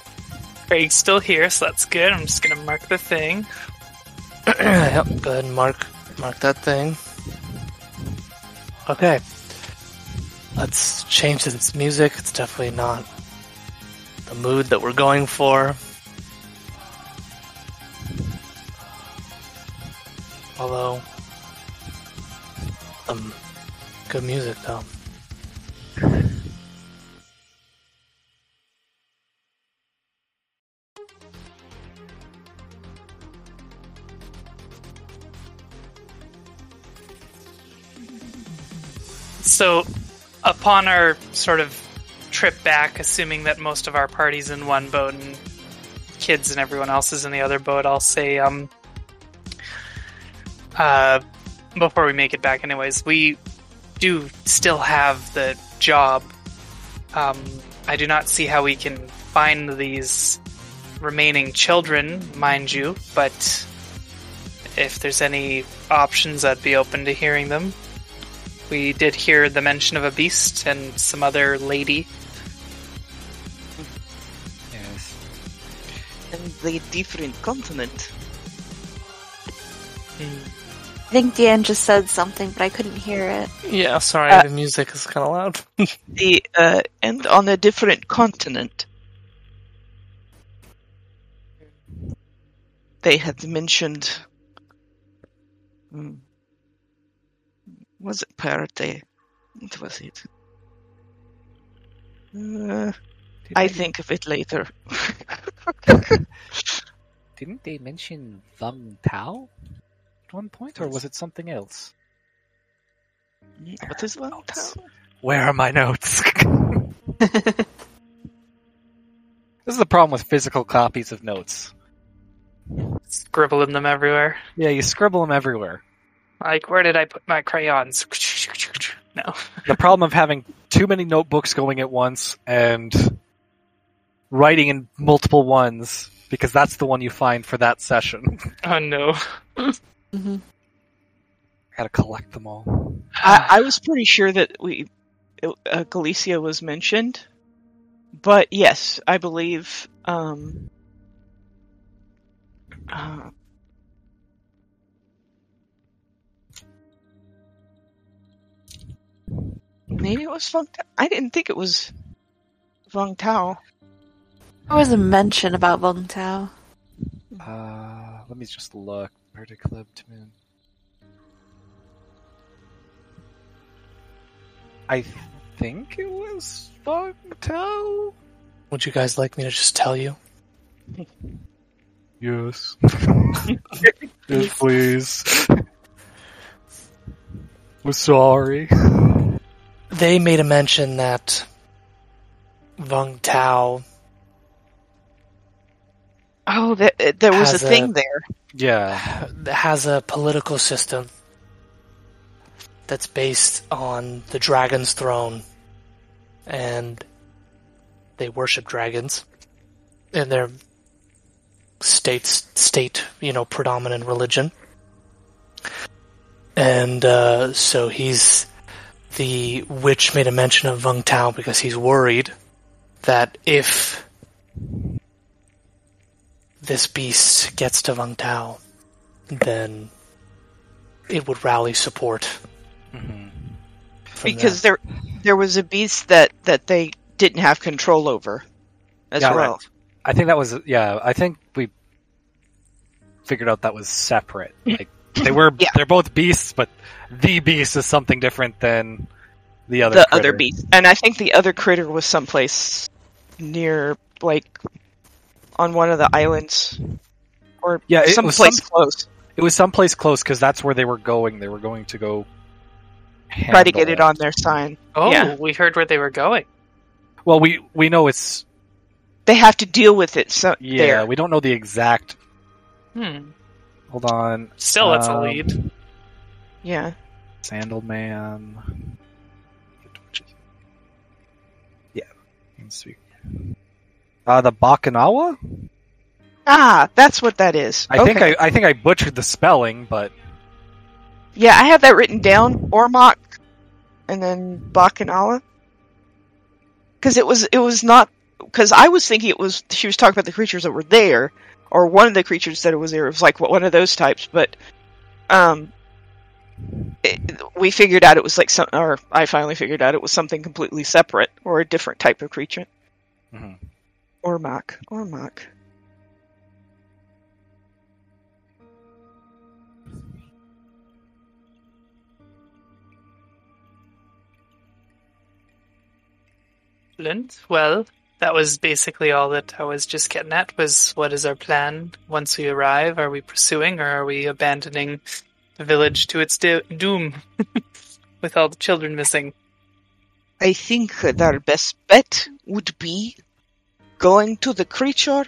Craig's still here, so that's good. I'm just gonna mark the thing. yep, go ahead and mark mark that thing. Okay. Let's change this music. It's definitely not the mood that we're going for. Although um good music though. So, upon our sort of trip back, assuming that most of our party's in one boat and kids and everyone else is in the other boat, I'll say, um, uh, before we make it back, anyways, we do still have the job. Um, I do not see how we can find these remaining children, mind you, but if there's any options, I'd be open to hearing them. We did hear the mention of a beast and some other lady. Yes. And the different continent. I think Deanne just said something, but I couldn't hear it. Yeah, sorry, Uh, the music is kind of loud. The uh, and on a different continent. They had mentioned. Hmm. Was it Parate? What was it? Uh, I think of it later. Didn't they mention Vung Tao at one point, or was it something else? what is one town? Where are my notes? this is the problem with physical copies of notes. Scribbling them everywhere. Yeah, you scribble them everywhere. Like, where did I put my crayons? No. The problem of having too many notebooks going at once and writing in multiple ones because that's the one you find for that session. Oh no. Gotta collect them all. I, I was pretty sure that we uh, Galicia was mentioned, but yes, I believe. Um, uh, maybe it was Feng Tao. I didn't think it was Feng Tao. There was a mention about Vung Tao. Uh, let me just look. Party Club Moon. I think it was Feng Tao. Would you guys like me to just tell you? Yes. yes, please. We're sorry. They made a mention that Vung Tao Oh, that, there was a a- thing there. Yeah. has a political system that's based on the dragon's throne and they worship dragons in their state state you know predominant religion and uh, so he's the witch made a mention of Vung Tao because he's worried that if this beast gets to Vung Tao then it would rally support. Mhm. because them. there there was a beast that that they didn't have control over as Yeah, well. I think that was yeah. I think we figured out that was separate. Like they were, Yeah. they're both beasts, but the beast is something different than the other. the critter. other beast, and I think the other critter was someplace near, like, on one of the islands, or Yeah, it was someplace some- close. It was someplace close because that's where they were going. They were going to go Try to get handle it on their sign. Oh, Yeah. we heard where they were going. Well, we we know it's They have to deal with it. So yeah. there. We don't know the exact. Hmm. Hold on, Still, that's a Um, lead. Yeah. Sandalman. Yeah, let's. Uh, the Bakunawa. Ah, that's what that is. I think I I think I butchered the spelling, but Yeah, I have that written down. Ormok, and then Bacchanala. Because it was it was not because I was thinking it was she was talking about the creatures that were there, or one of the creatures that was there. It was like one of those types, but um, it, we figured out it was like some, or I finally figured out it was something completely separate or a different type of creature. Mhm. Ormok, Ormok. Excellent. Well, that was basically all that I was just getting at. Was what is our plan once we arrive? Are we pursuing, or are we abandoning the village to its do- doom, with all the children missing? I think that our best bet would be going to the creature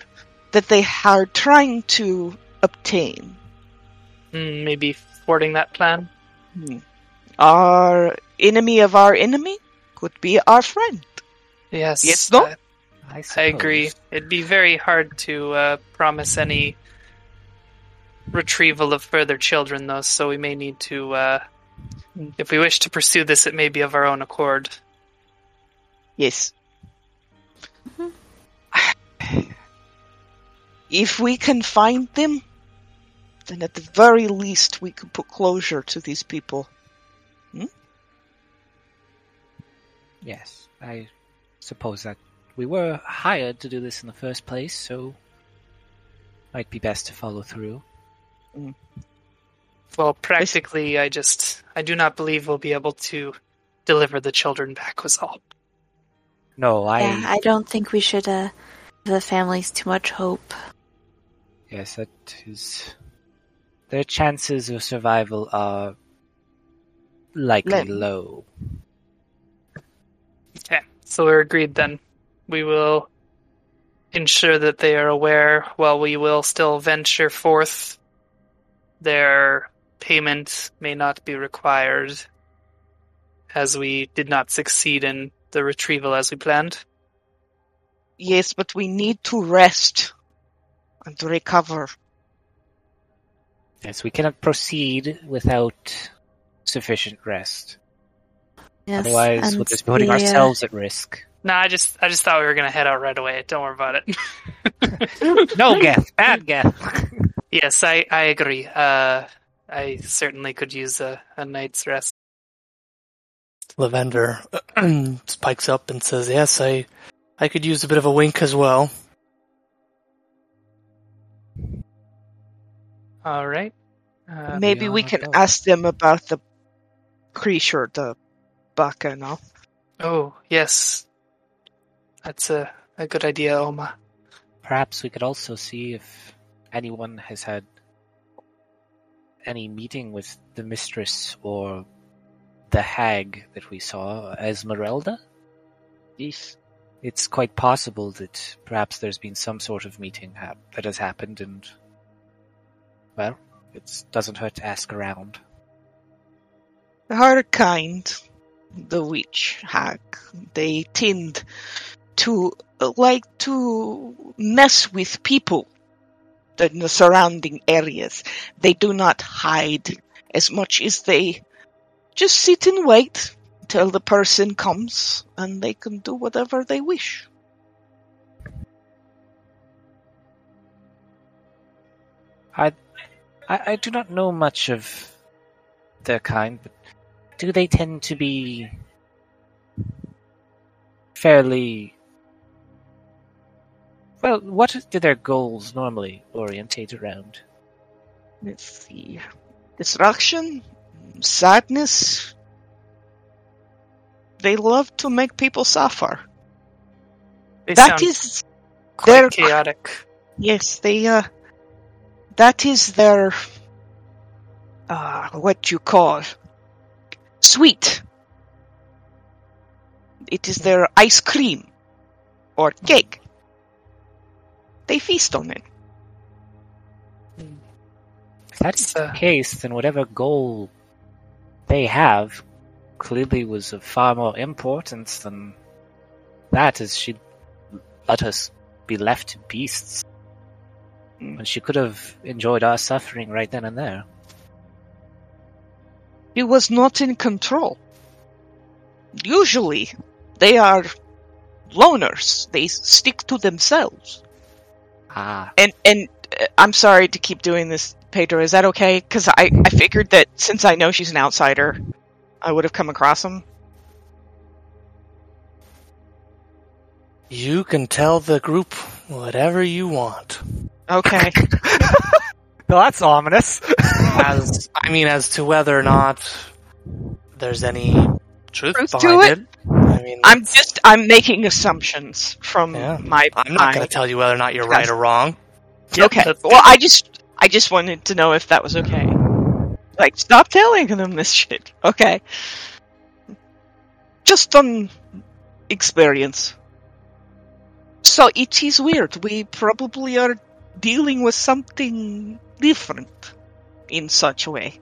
that they are trying to obtain. Hmm, maybe thwarting that plan. Hmm. Our enemy of our enemy could be our friend. Yes. Yes, no? I, I agree. It'd be very hard to uh, promise any retrieval of further children, though. So we may need to, uh, if we wish to pursue this, it may be of our own accord. Yes. If we can find them, then at the very least we could put closure to these people. Yes, I suppose that we were hired to do this in the first place, so might be best to follow through. Well, practically, I just I do not believe we'll be able to deliver the children back. Was all. no, I yeah, I don't think we should uh, give the families too much hope. Yes, that is. Their chances of survival are likely Let- low. Okay, so we're agreed then. We will ensure that they are aware while we will still venture forth. Their payment may not be required as we did not succeed in the retrieval as we planned. Yes, but we need to rest and to recover. Yes, we cannot proceed without sufficient rest. Yes, Otherwise, we'll just putting the, uh, ourselves at risk. No, I just I just thought we were gonna head out right away. Don't worry about it. No, Geth! Bad Geth! yes, I I agree. Uh, I certainly could use a, a night's rest. Lavender spikes up and says, "Yes, I, I could use a bit of a wink as well." All right. Uh, Maybe we can go. ask them about the creature, the bacchanal. Oh, yes. That's a, a good idea, Oma. Perhaps we could also see if anyone has had any meeting with the mistress or the hag that we saw, Esmeralda. Yes. It's quite possible that perhaps there's been some sort of meeting hap- that has happened, and well, it doesn't hurt to ask around. Her kind, the witch hag, they tend to like to mess with people in the surrounding areas. They do not hide as much as they just sit and wait till the person comes and they can do whatever they wish. I, I, I do not know much of their kind, but do they tend to be fairly well? What do their goals normally orientate around? Let's see. Destruction, sadness. They love to make people suffer. They That sound is quite their chaotic. Yes, they, uh, that is their, uh, what you call, sweet. It is their ice cream or cake. They feast on it. If that is the case, then whatever goal they have clearly was of far more importance than that, as she let us be left to beasts. Mm. When she could have enjoyed our suffering right then and there. He was not in control. Usually, they are loners. They stick to themselves. Ah, And and uh, I'm sorry to keep doing this, Pedro. Is that okay? Because I I figured that since I know she's an outsider, I would have come across him. You can tell the group whatever you want. Okay. Well, that's ominous. As I mean, as to whether or not there's any truth Truth to behind it. I mean, I'm just I'm making assumptions from Yeah. my. I'm not going to tell you whether or not you're right or wrong. Okay. Well, I just I just wanted to know if that was okay. Like, stop telling them this shit. Okay. Just on experience. So it is weird. We probably are dealing with something different in such a way.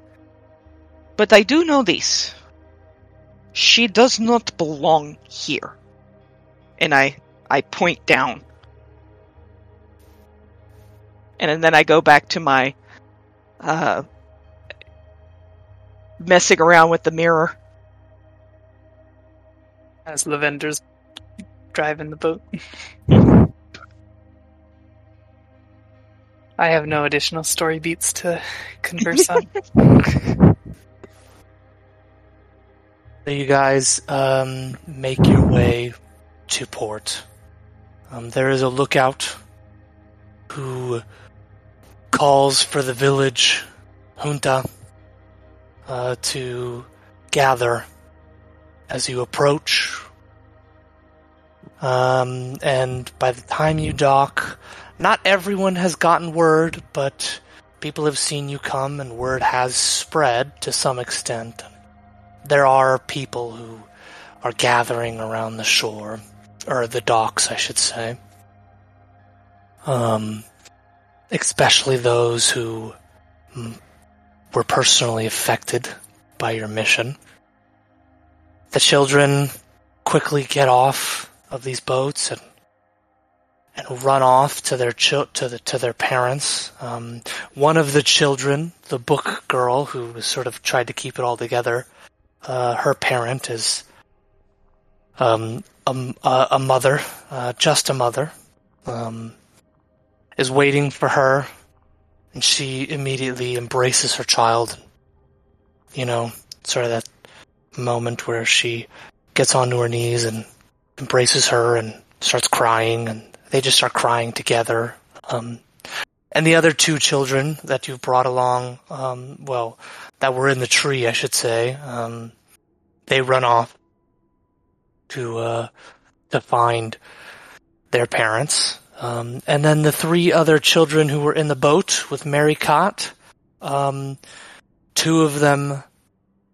But I do know this. She does not belong here. And I I point down and then I go back to my uh, messing around with the mirror. As Lavender's driving the boat. I have no additional story beats to converse on. So you guys um, make your way to port. Um, there is a lookout who calls for the village junta uh, to gather as you approach. Um, and by the time you dock, not everyone has gotten word, but people have seen you come, and word has spread to some extent there are people who are gathering around the shore, or the docks, I should say. Um, especially those who mm, were personally affected by your mission. The children quickly get off of these boats and and run off to their to the to their parents. Um, one of the children, the book girl, who was sort of tried to keep it all together, uh, her parent is um, a, a mother, uh, just a mother, um, is waiting for her, and she immediately embraces her child. You know, sort of that moment where she gets onto her knees and embraces her and starts crying, and they just start crying together. Um, and the other two children that you've brought along, um, well, that were in the tree, I should say, um, they run off to uh, to find their parents. Um, and then the three other children who were in the boat with Mary Cott, um, two of them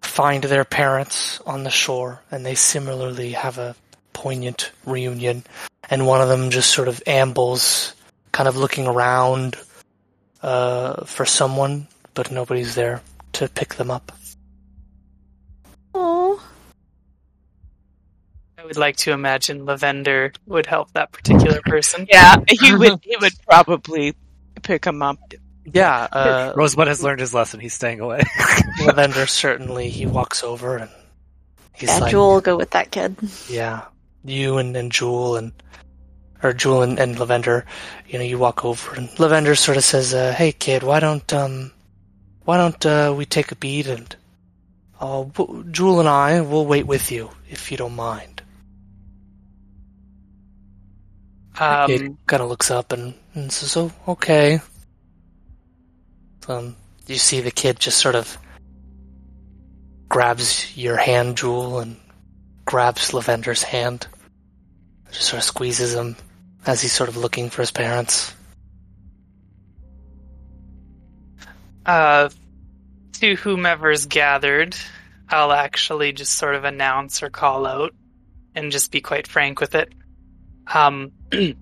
find their parents on the shore, and they similarly have a poignant reunion. And one of them just sort of ambles, kind of looking around uh, for someone, but nobody's there to pick them up. Oh, I would like to imagine Lavender would help that particular person. Yeah, he would. He would probably pick him up. Yeah, uh, Rosebud has learned his lesson. He's staying away. Lavender certainly he walks over and he's yeah, like, Jewel go with that kid. yeah, you and, and Jewel and or Jewel and, and Lavender, you know, you walk over and Lavender sort of says, uh, "Hey kid, why don't um, why don't uh, we take a beat and uh, w- Jewel and I will wait with you if you don't mind." Um, Kid kind of looks up and, and says, "Oh, okay." Um, you see the kid just sort of grabs your hand, Jewel, and grabs Lavender's hand. Just sort of squeezes him as he's sort of looking for his parents. uh, to whomever's gathered, I'll actually just sort of announce or call out and just be quite frank with it. Um,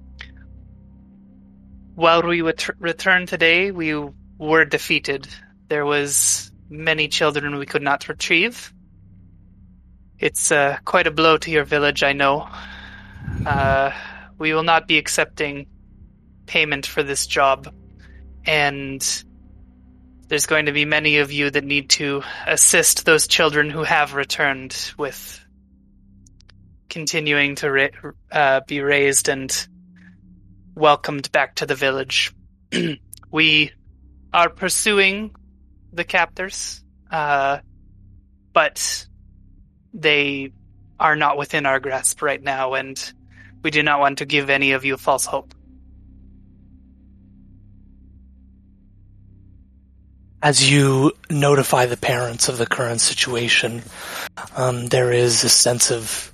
while we ret- returned today, we were defeated. There was many children we could not retrieve. It's uh, quite a blow to your village, I know. Uh, we will not be accepting payment for this job, and there's going to be many of you that need to assist those children who have returned with continuing to ra- uh, be raised and welcomed back to the village. we are pursuing the captors, uh, but they are not within our grasp right now, and we do not want to give any of you false hope. As you notify the parents of the current situation, um, there is a sense of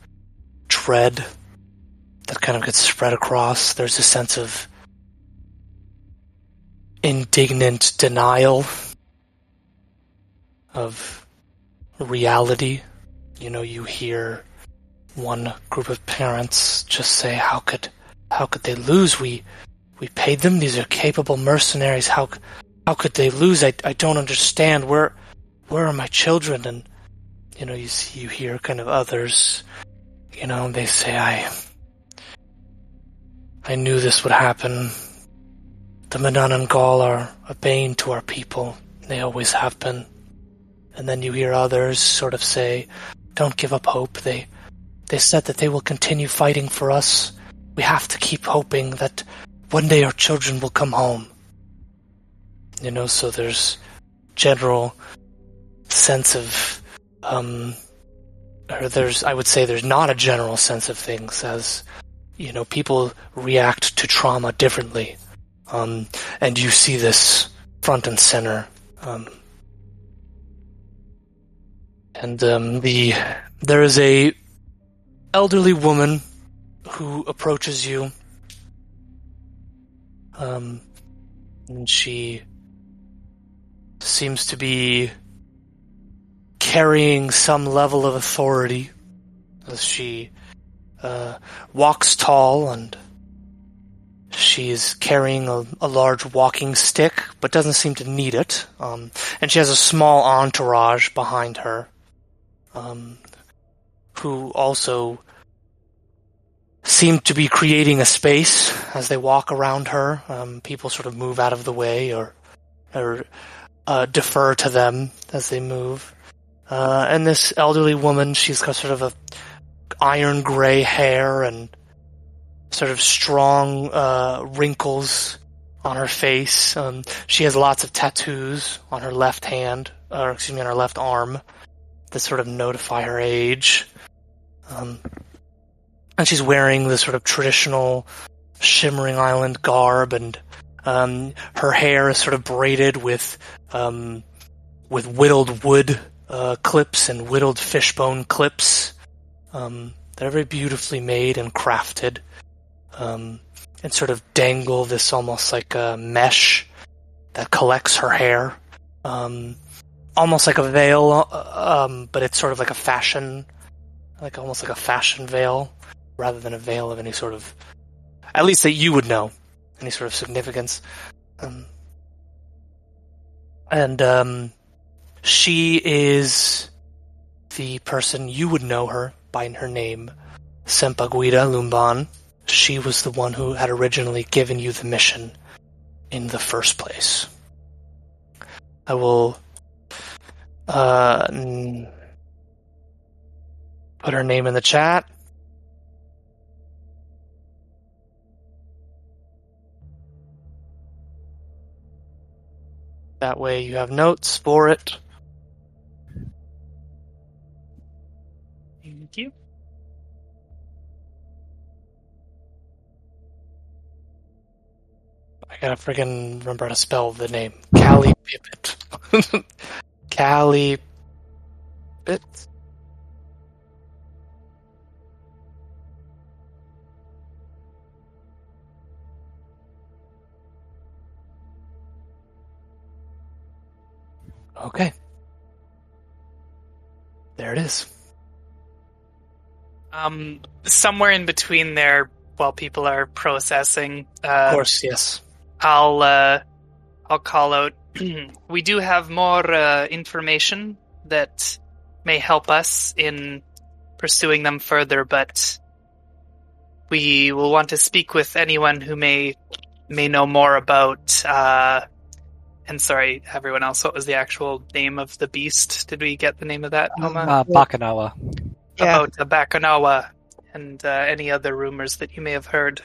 dread that kind of gets spread across. There's a sense of indignant denial of reality. You know, you hear one group of parents just say, "How could, how could they lose? We, we paid them. These are capable mercenaries. How, how could they lose? I, I don't understand. Where, where are my children?" And you know, you see, you hear kind of others. You know, they say, "I, I knew this would happen. The Manananggal are a bane to our people. They always have been." And then you hear others sort of say, "Don't give up hope. They, they said that they will continue fighting for us. We have to keep hoping that one day our children will come home." You know, so there's general sense of, um, or there's, I would say, there's not a general sense of things as, you know, people react to trauma differently, um, and you see this front and center. Um, and um, the there is a elderly woman who approaches you. Um, and she seems to be carrying some level of authority as she uh, walks tall and she is carrying a, a large walking stick but doesn't seem to need it. Um, and she has a small entourage behind her um, who also seem to be creating a space as they walk around her. Um, people sort of move out of the way or or uh, defer to them as they move. Uh, and this elderly woman, she's got sort of a iron gray hair and sort of strong uh, wrinkles on her face. Um, she has lots of tattoos on her left hand, or excuse me, on her left arm that sort of notify her age. Um, and she's wearing the sort of traditional shimmering island garb, and um, her hair is sort of braided with um, with whittled wood uh, clips and whittled fishbone clips. Um, They're very beautifully made and crafted, um, and sort of dangle this almost like a mesh that collects her hair, um, almost like a veil, uh, um, but it's sort of like a fashion, like almost like a fashion veil, rather than a veil of any sort of, at least that you would know, any sort of significance. Um, and um, she is the person you would know her by her name, Sampaguita Lumban. She was the one who had originally given you the mission in the first place. I will uh, put her name in the chat. That way you have notes for it. Thank you. I gotta friggin' remember how to spell the name. Callie Pippet. Callie Pippet. Okay. There it is. Um, somewhere in between there, while people are processing, uh, Of course, yes. I'll uh, I'll call out. we do have more uh, information that may help us in pursuing them further, but we will want to speak with anyone who may may know more about. Uh, and sorry, everyone else. What was the actual name of the beast? Did we get the name of that? Oma? Uh, Bakunawa. Yeah. About the Bakunawa and uh, any other rumors that you may have heard.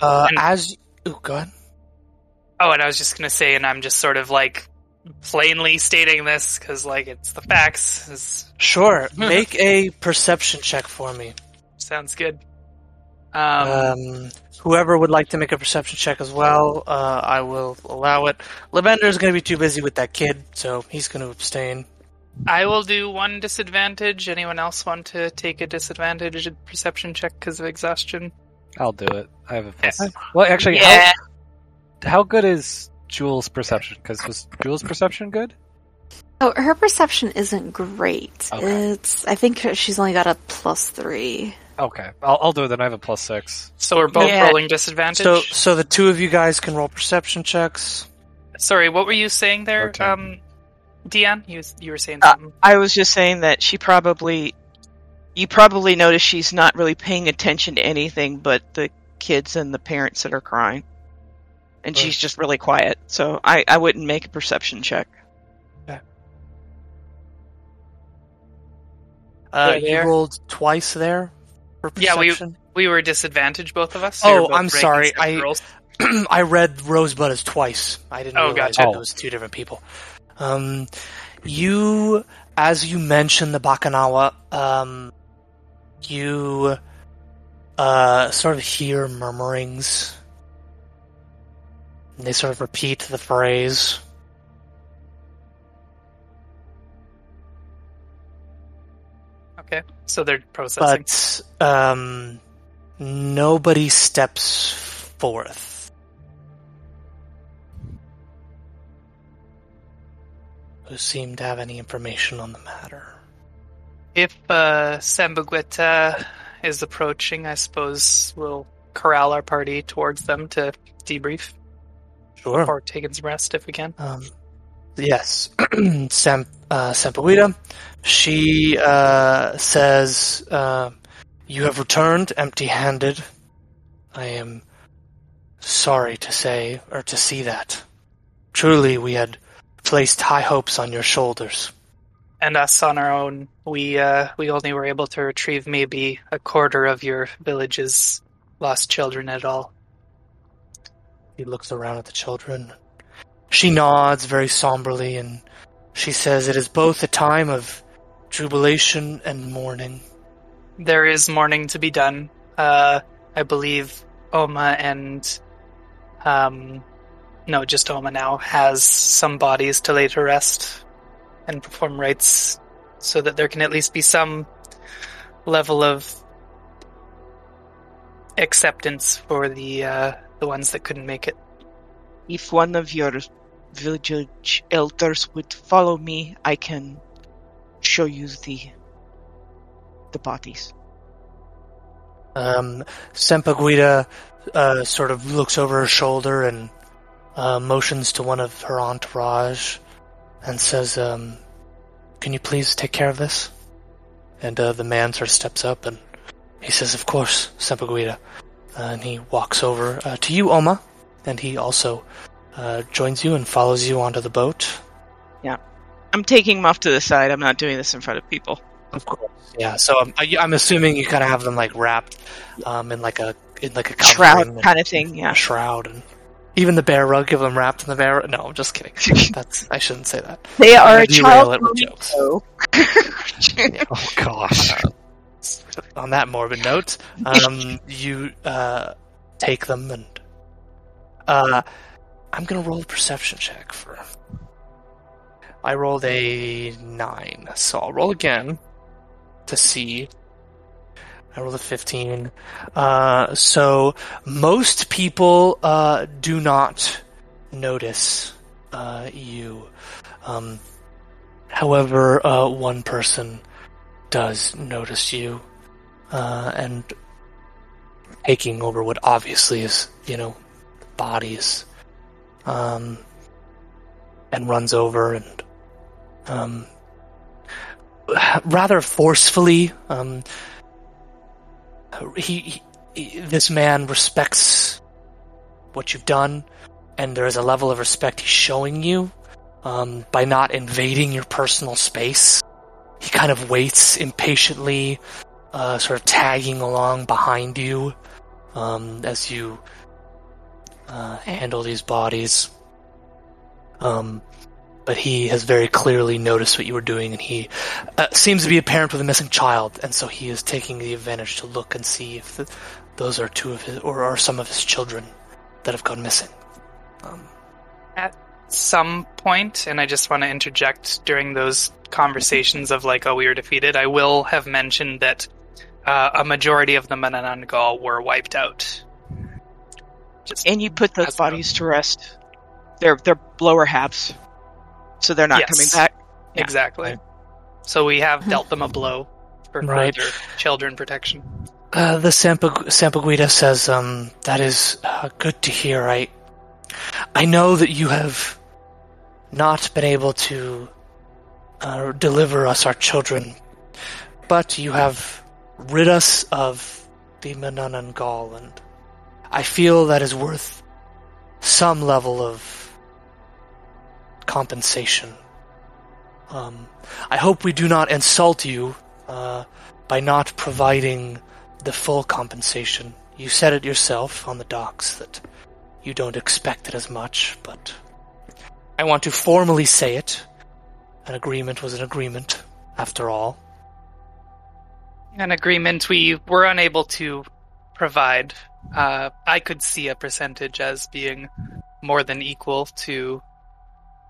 Uh, And- as ooh, go ahead. Oh, and I was just gonna say, and I'm just sort of like plainly stating this because, like, it's the facts. Is Sure. Make a perception check for me. sounds good. Um, Um, whoever would like to make a perception check as well, uh, I will allow it. Lavender is going to be too busy with that kid, so he's going to abstain. I will do one disadvantage. Anyone else want to take a disadvantage perception check because of exhaustion? I'll do it. I have a plus. Yes. Well, actually, Yeah. how, how good is Jules' perception? Because was Jules' perception good? Oh, her perception isn't great. Okay. It's I think she's only got a plus three. Okay, I'll, I'll do it then. I have a plus six. So we're both Yeah. rolling disadvantage. So, so the two of you guys can roll perception checks. Sorry, what were you saying there, Okay. um, Dion? You you were saying Uh, something. I was just saying that she probably, you probably notice she's not really paying attention to anything but the kids and the parents that are crying. And Right. she's just really quiet. So I, I wouldn't make a perception check. Uh, Yeah, you there. rolled twice there for Yeah, we- We were disadvantaged, both of us. Oh, were both I'm sorry, I- I read Rosebud as twice. I didn't Oh, realize gotcha. that it was two different people. Um, you, as you mentioned the Bakunawa, um, you uh, sort of hear murmurings. And they sort of repeat the phrase. So they're processing. but um, nobody steps forth. Who seem to have any information on the matter? If uh, Sampaguita is approaching, I suppose we'll corral our party towards them to debrief Sure. or taking some rest if we can. Um, yes, Sam uh. She uh, says, uh, "You have returned empty-handed. I am sorry to say or to see that. Truly, we had placed high hopes on your shoulders." And us on our own, we uh, we only were able to retrieve maybe a quarter of your village's lost children at all. He looks around at the children. She nods very somberly and she says it is both a time of jubilation and mourning. There is mourning to be done. Uh, I believe Oma and, um, no, just Oma now has some bodies to lay to rest and perform rites so that there can at least be some level of acceptance for the uh, the ones that couldn't make it. If one of your village elders would follow me, I can show you the the bodies. Um, Sampaguita uh, sort of looks over her shoulder and uh, motions to one of her entourage and says, um, "Can you please take care of this?" And uh, the man sort of steps up and he says, "Of course, Sampaguita." Uh, and he walks over uh, to you, Oma, and he also uh, joins you and follows you onto the boat. Yeah. I'm taking them off to the side. I'm not doing this in front of people. Of course, yeah. So I'm, I- I'm assuming you kind of have them like wrapped um, in like a in like a Shroud kind of thing, yeah. shroud, and even the bear rug, give them wrapped in the bear. No, I'm just kidding. That's I shouldn't say that. They are a child jokes. so Oh gosh. On that morbid note, um, you uh, take them, and uh, I'm gonna roll a perception check for. I rolled a nine, so I'll roll again to see. I rolled a 15. Uh, so most people uh, do not notice uh, you. Um, however, uh, one person does notice you, uh, and taking over what obviously is, you know, bodies, um, and runs over and, um, rather forcefully, um, he, he, this man respects what you've done, and there is a level of respect he's showing you, um, by not invading your personal space. He kind of waits impatiently, uh, sort of tagging along behind you, um, as you, uh, handle these bodies. Um, but he has very clearly noticed what you were doing, and he uh, seems to be a parent with a missing child, and so he is taking the advantage to look and see if the, those are two of his, or are some of his children that have gone missing. Um, At Some point, and I just want to interject during those conversations of like, oh, we were defeated. I will have mentioned that uh, a majority of the Manananggal were wiped out. Just and you put those bodies to rest. They're they're lower halves, so they're not Yes. coming back. Yeah. exactly. So we have dealt them a blow for Right. further children protection. Uh, the Sampa- Sampaguita says, um, that is uh, good to hear. I, I know that you have not been able to uh, deliver us our children, but you have rid us of the Manananggal, and I feel that is worth some level of compensation. Um, I hope we do not insult you uh, by not providing the full compensation. You said it yourself on the docks that you don't expect it as much, but I want to formally say it. An agreement was an agreement, after all. An agreement we were unable to provide. Uh, I could see a percentage as being more than equal to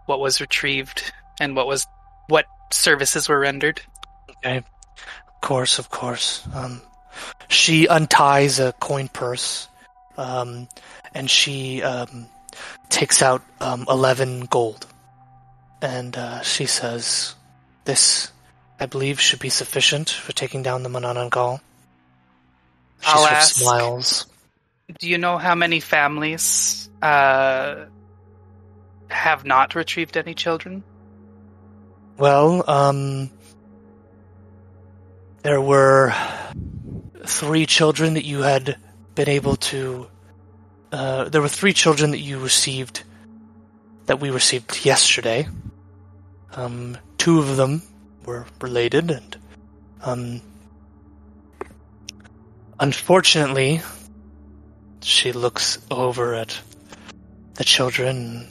what was retrieved and what was what services were rendered. Okay, of course, of course. Um, she unties a coin purse, um, and she um, takes out um, eleven gold, and uh, she says, "This, I believe, should be sufficient for taking down the Manananggal." She I'll sort of ask. smiles. Do you know how many families uh, have not retrieved any children? Well, um, there were three children that you had been able to. Uh, there were three children that you received, that we received yesterday. Um, two of them were related, and um, unfortunately, she looks over at the children.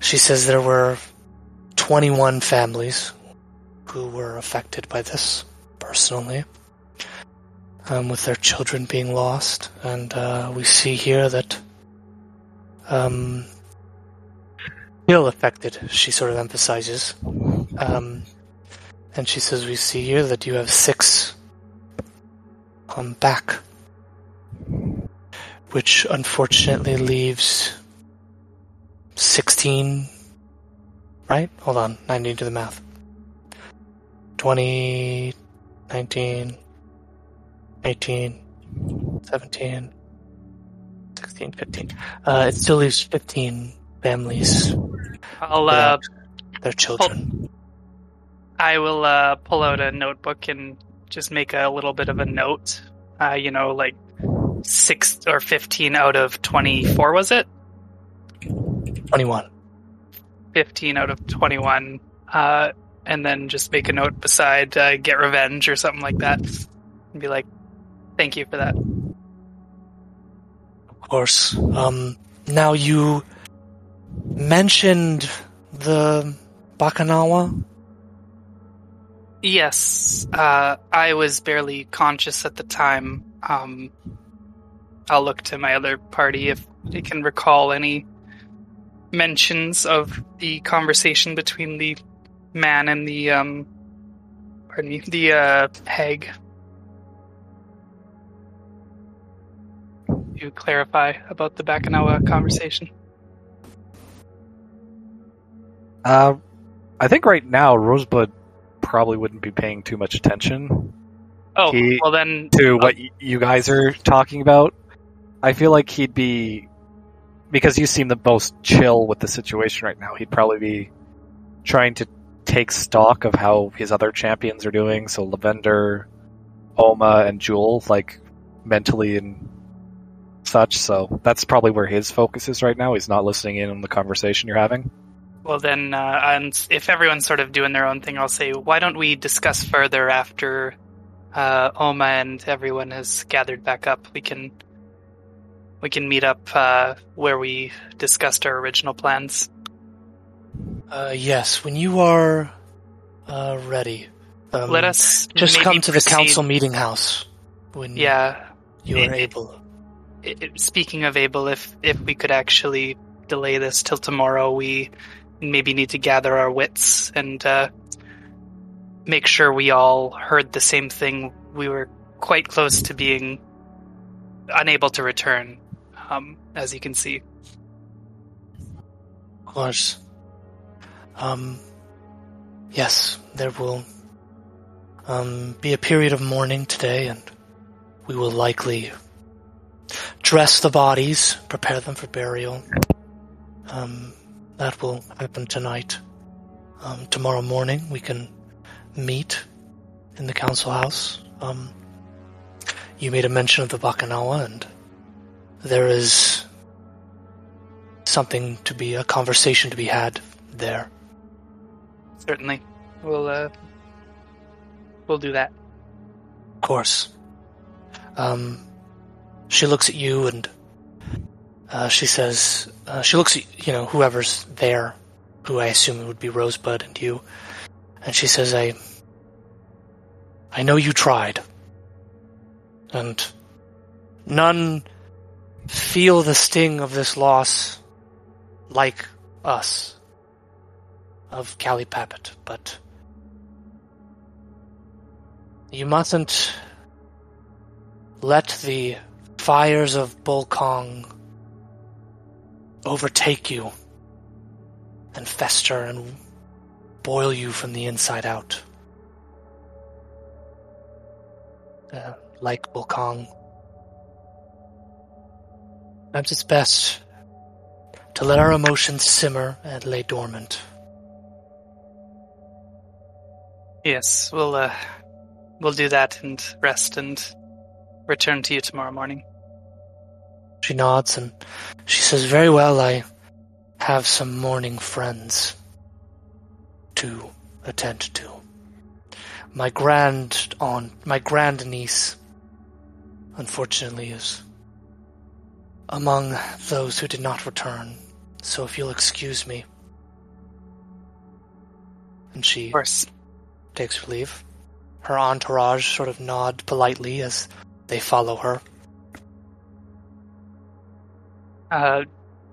She says there were 21 families who were affected by this personally, um, with their children being lost. And uh, we see here that um, still affected, she sort of emphasizes. Um, And she says, We see here that you have six on back. Which unfortunately leaves 16. Right? Hold on. 19 to the math. 20, 19, 18, 17, 16, 15. Uh, it still leaves 15 families I'll uh, their children. I will uh, pull out a notebook and just make a little bit of a note. Uh, you know, like six or fifteen out of twenty-four was it? 21. Fifteen out of twenty-one. Uh, and then just make a note beside uh, "get revenge" or something like that, and be like, "Thank you for that." Of course. Um, now you mentioned the Bakunawa. Yes, uh, I was barely conscious at the time. Um, I'll look to my other party if they can recall any mentions of the conversation between the man and the um, pardon me, the uh, hag. You clarify about the Bakunawa conversation. Uh, I think right now Rosebud probably wouldn't be paying too much attention Oh, He- well then, to what you guys are talking about. I feel like he'd be because you seem the most chill with the situation right now. He'd probably be trying to take stock of how his other champions are doing. So Lavender, Oma, and Jewel, like mentally and such. So that's probably where his focus is right now. He's not listening in on the conversation you're having. Well, then, uh, if everyone's sort of doing their own thing, I'll say, why don't we discuss further after uh, Oma and everyone has gathered back up? We can we can meet up uh, where we discussed our original plans. Uh, yes, when you are uh, ready. Um, Let us just come to the council meeting house when Yeah. you are it- able. Speaking of Abel, if if we could actually delay this till tomorrow, we maybe need to gather our wits and uh, make sure we all heard the same thing. We were quite close to being unable to return, um, as you can see. Of course. Um, yes, there will um, be a period of mourning today, and we will likely dress the bodies, prepare them for burial. Um, that will happen tonight. Um, tomorrow morning, we can meet in the council house. Um, you made a mention of the Bakunawa, and there is something to be a conversation to be had there. Certainly, we'll uh, we'll do that. Of course. Um, she looks at you and uh, she says, uh, she looks at you know whoever's there, who I assume would be Rosebud and you, and she says, "I, I know you tried, and none feel the sting of this loss like us of Callie Pappet, but." You mustn't let the fires of Bulkong overtake you and fester and boil you from the inside out. Uh, like Bulkong. Perhaps it's best to let our emotions simmer and lay dormant. Yes, we'll uh, we'll do that and rest and return to you tomorrow morning. She nods and she says, Very well, I have some morning friends to attend to. My grand aunt, my grand niece, unfortunately, is among those who did not return. So if you'll excuse me. And she Of course. takes her leave. Her entourage sort of nod politely as they follow her. Uh,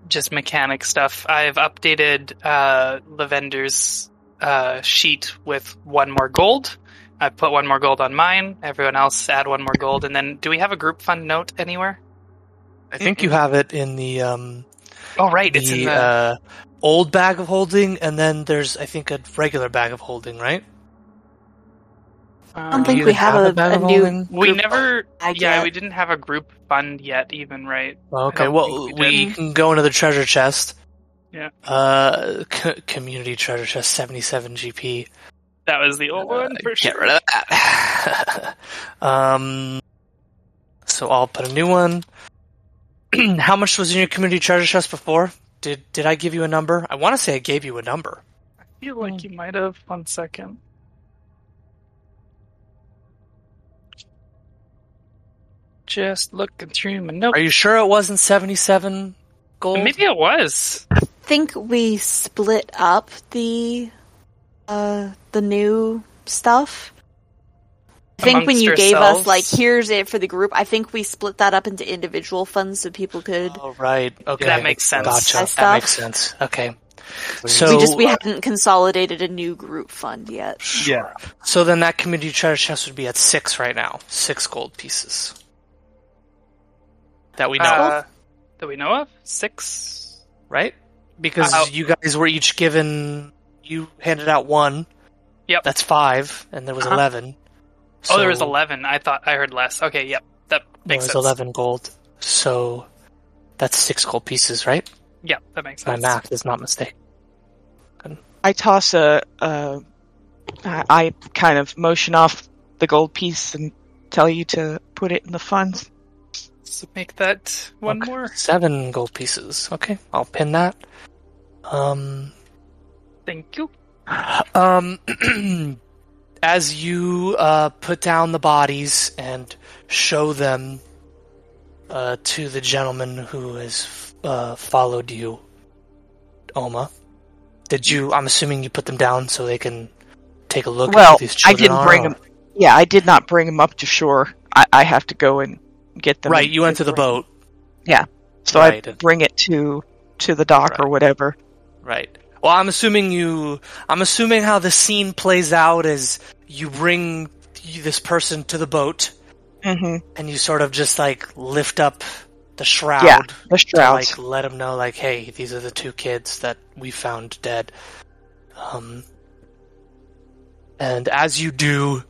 just mechanic stuff. I've updated uh, Lavender's uh, sheet with one more gold. I put one more gold on mine. Everyone else add one more gold, and then do we have a group fund note anywhere? I think you have it in the um Oh, right, it's in the the. uh, old bag of holding, and then there's I think a regular bag of holding, right? I don't think we have, have a, a a new. we group never. bag Yeah, yet. we didn't have a group fund yet, even right. Okay, well we we, can go into the treasure chest. Yeah. Uh, c- community treasure chest, seventy-seven GP. That was the old one Uh, for get sure. rid of that. um, so I'll put a new one. How much was in your community treasure chest before? Did did I give you a number? I want to say I gave you a number. I feel like you might have. One second. Just looking through my notes. Are you sure it wasn't seventy-seven gold? Maybe it was. I think we split up the uh the new stuff. I think when Amongst you gave us like here's it for the group, I think we split that up into individual funds so people could Oh right. Okay. That makes sense. Gotcha. Buy That makes sense. Okay. So we just we uh, hadn't consolidated a new group fund yet. Sure. So then that community treasure chest would be at six right now. Six gold pieces. That we know Uh, of, that we know of? Six? right? Because uh, you guys were each given you handed out one. Yep. That's five, and there was Uh-huh. eleven. Oh, there was 11. I thought I heard less. Okay, yep. That makes. There makes was sense. eleven gold. So that's six gold pieces, right? Yep, that makes sense. My sense. math is not mistaken. I toss a, a I I kind of motion off the gold piece and tell you to put it in the funds. So make that one Okay. more. Seven gold pieces. Okay, I'll pin that. Um, Thank you. Um, as you uh, put down the bodies and show them uh, to the gentleman who has uh, followed you, Oma, did you? I'm assuming you put them down so they can take a look at Well, I didn't bring them. Yeah, I did not bring them up to shore. I, I have to go and get them. Right, you went to the boat. Yeah, so right. I bring it to to the dock or whatever. Right. Well, I'm assuming you. I'm assuming how the scene plays out is you bring this person to the boat hmm and you sort of just like lift up the shroud. Yeah, the to like let them know like hey these are the two kids that we found dead um and as you do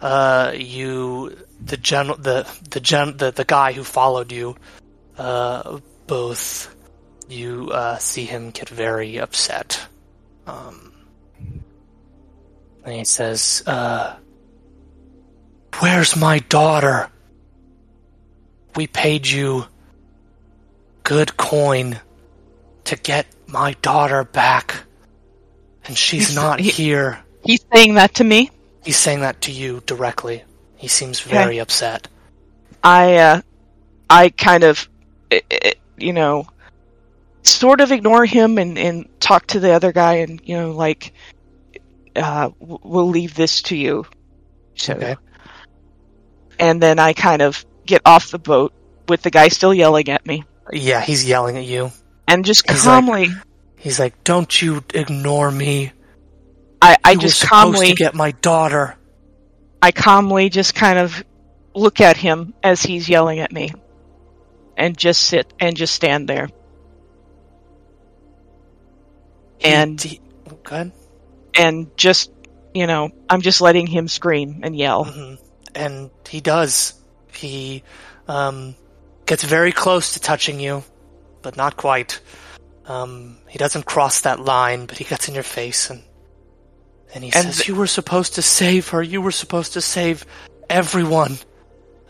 uh you the gen the the gen the, the guy who followed you uh both you uh see him get very upset um and he says uh where's my daughter we paid you good coin to get my daughter back. And she's He's- not he- here. He's saying that to me. He's saying that to you directly. He seems very upset. I uh, I kind of, i- i- you know, sort of ignore him and and talk to the other guy and you know like, uh, we'll leave this to you. So, Okay. and then I kind of get off the boat with the guy still yelling at me Yeah, he's yelling at you. and just He's like- calmly. He's like, "Don't you ignore me. I, I you just calmly, to get my daughter." I calmly just kind of look at him as he's yelling at me, and just sit and just stand there. And he, oh, go ahead. and just you know i'm just letting him scream and yell hmm And he does. He um, gets very close to touching you, but not quite. Um, he doesn't cross that line, but he gets in your face and and he And says, th- "You were supposed to save her. You were supposed to save everyone."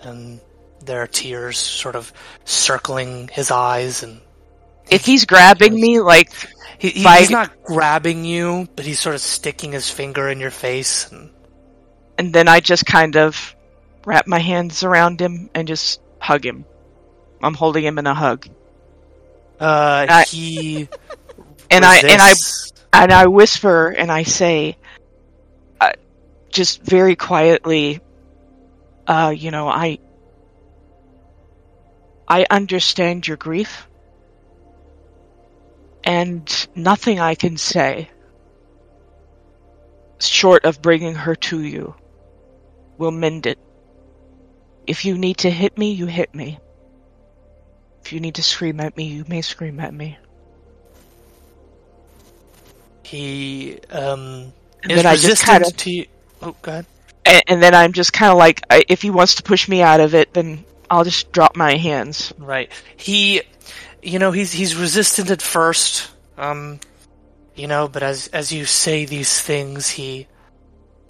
And there are tears sort of circling his eyes, and if he's grabbing me like he, he- he's not grabbing you, but he's sort of sticking his finger in your face. And and then i just kind of wrap my hands around him and just hug him. I'm holding him in a hug. Uh, I- he and i and i and i whisper and i say uh, just very quietly uh you know i i understand your grief and nothing i can say short of bringing her to you, will mend it. If you need to hit me, you hit me. If you need to scream at me, you may scream at me. He um And is then I just resistant kind of, to you. Oh, go ahead. and, and then I'm just kind of like, if he wants to push me out of it, then I'll just drop my hands. Right. He, you know, he's he's resistant at first. Um, you know, but as as you say these things, he,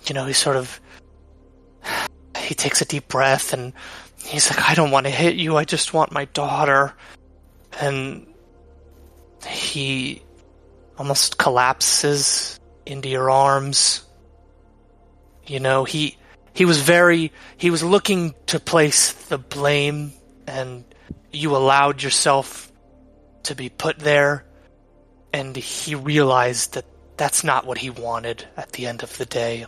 you know, he sort of he takes a deep breath and he's like, I don't want to hit you. I just want my daughter. And he almost collapses into your arms. You know, he he was very he was looking to place the blame and you allowed yourself to be put there and he realized that that's not what he wanted at the end of the day.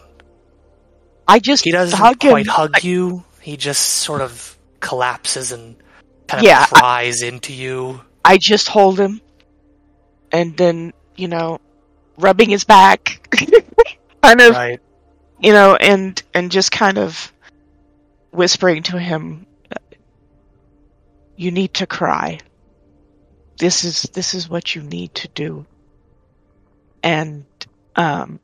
I just He doesn't hug quite him. hug you. He just sort of collapses and kind of Yeah, I- cries into you. I just hold him, and then you know, rubbing his back, kind of, Right. you know, and and just kind of whispering to him, "You need to cry. This is this is what you need to do." And um,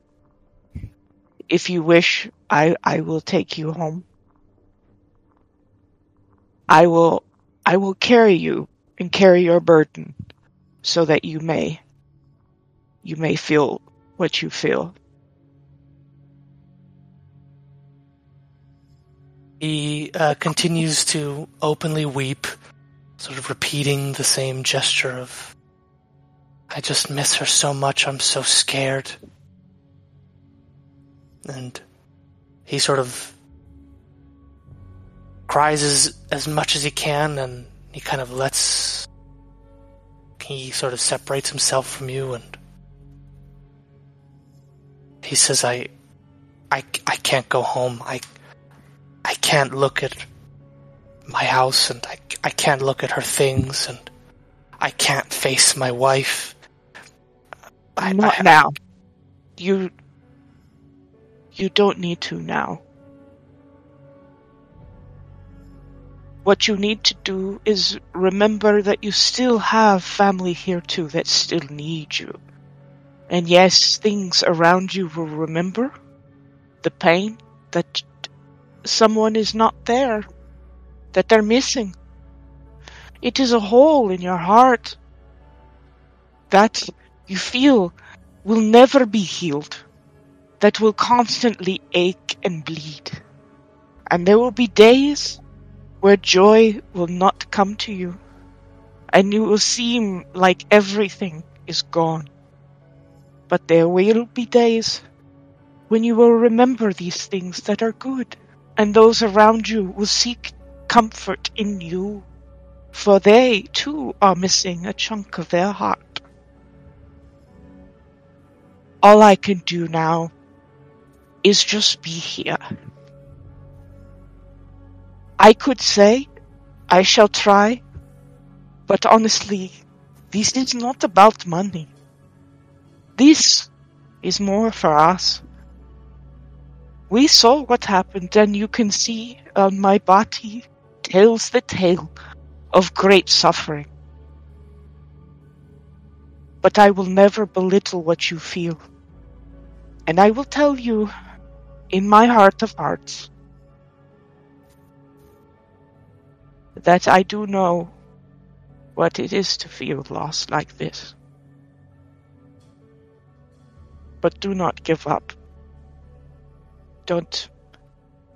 if you wish, I I will take you home. I will I will carry you and carry your burden so that you may you may feel what you feel. He uh, continues to openly weep, sort of repeating the same gesture of, I just miss her so much, I'm so scared. And he sort of cries as, as much as he can, and he kind of lets. He sort of separates himself from you, and he says, I, I, I can't go home. I, I can't look at my house and I, I can't look at her things and I can't face my wife. I, Not I- now. You you don't need to now. What you need to do is remember that you still have family here too that still need you. And yes, things around you will remember the pain that someone is not there, that they're missing. It is a hole in your heart that you feel will never be healed, that will constantly ache and bleed. And there will be days where joy will not come to you, and you will seem like everything is gone. But there will be days when you will remember these things that are good, and those around you will seek comfort in you, for they too are missing a chunk of their heart. All I can do now is just be here. I could say, I shall try, but honestly, this is not about money. This is more for us. We saw what happened, and you can see on my body tells the tale of great suffering. But I will never belittle what you feel. And I will tell you, in my heart of hearts, that I do know what it is to feel lost like this. But do not give up. Don't,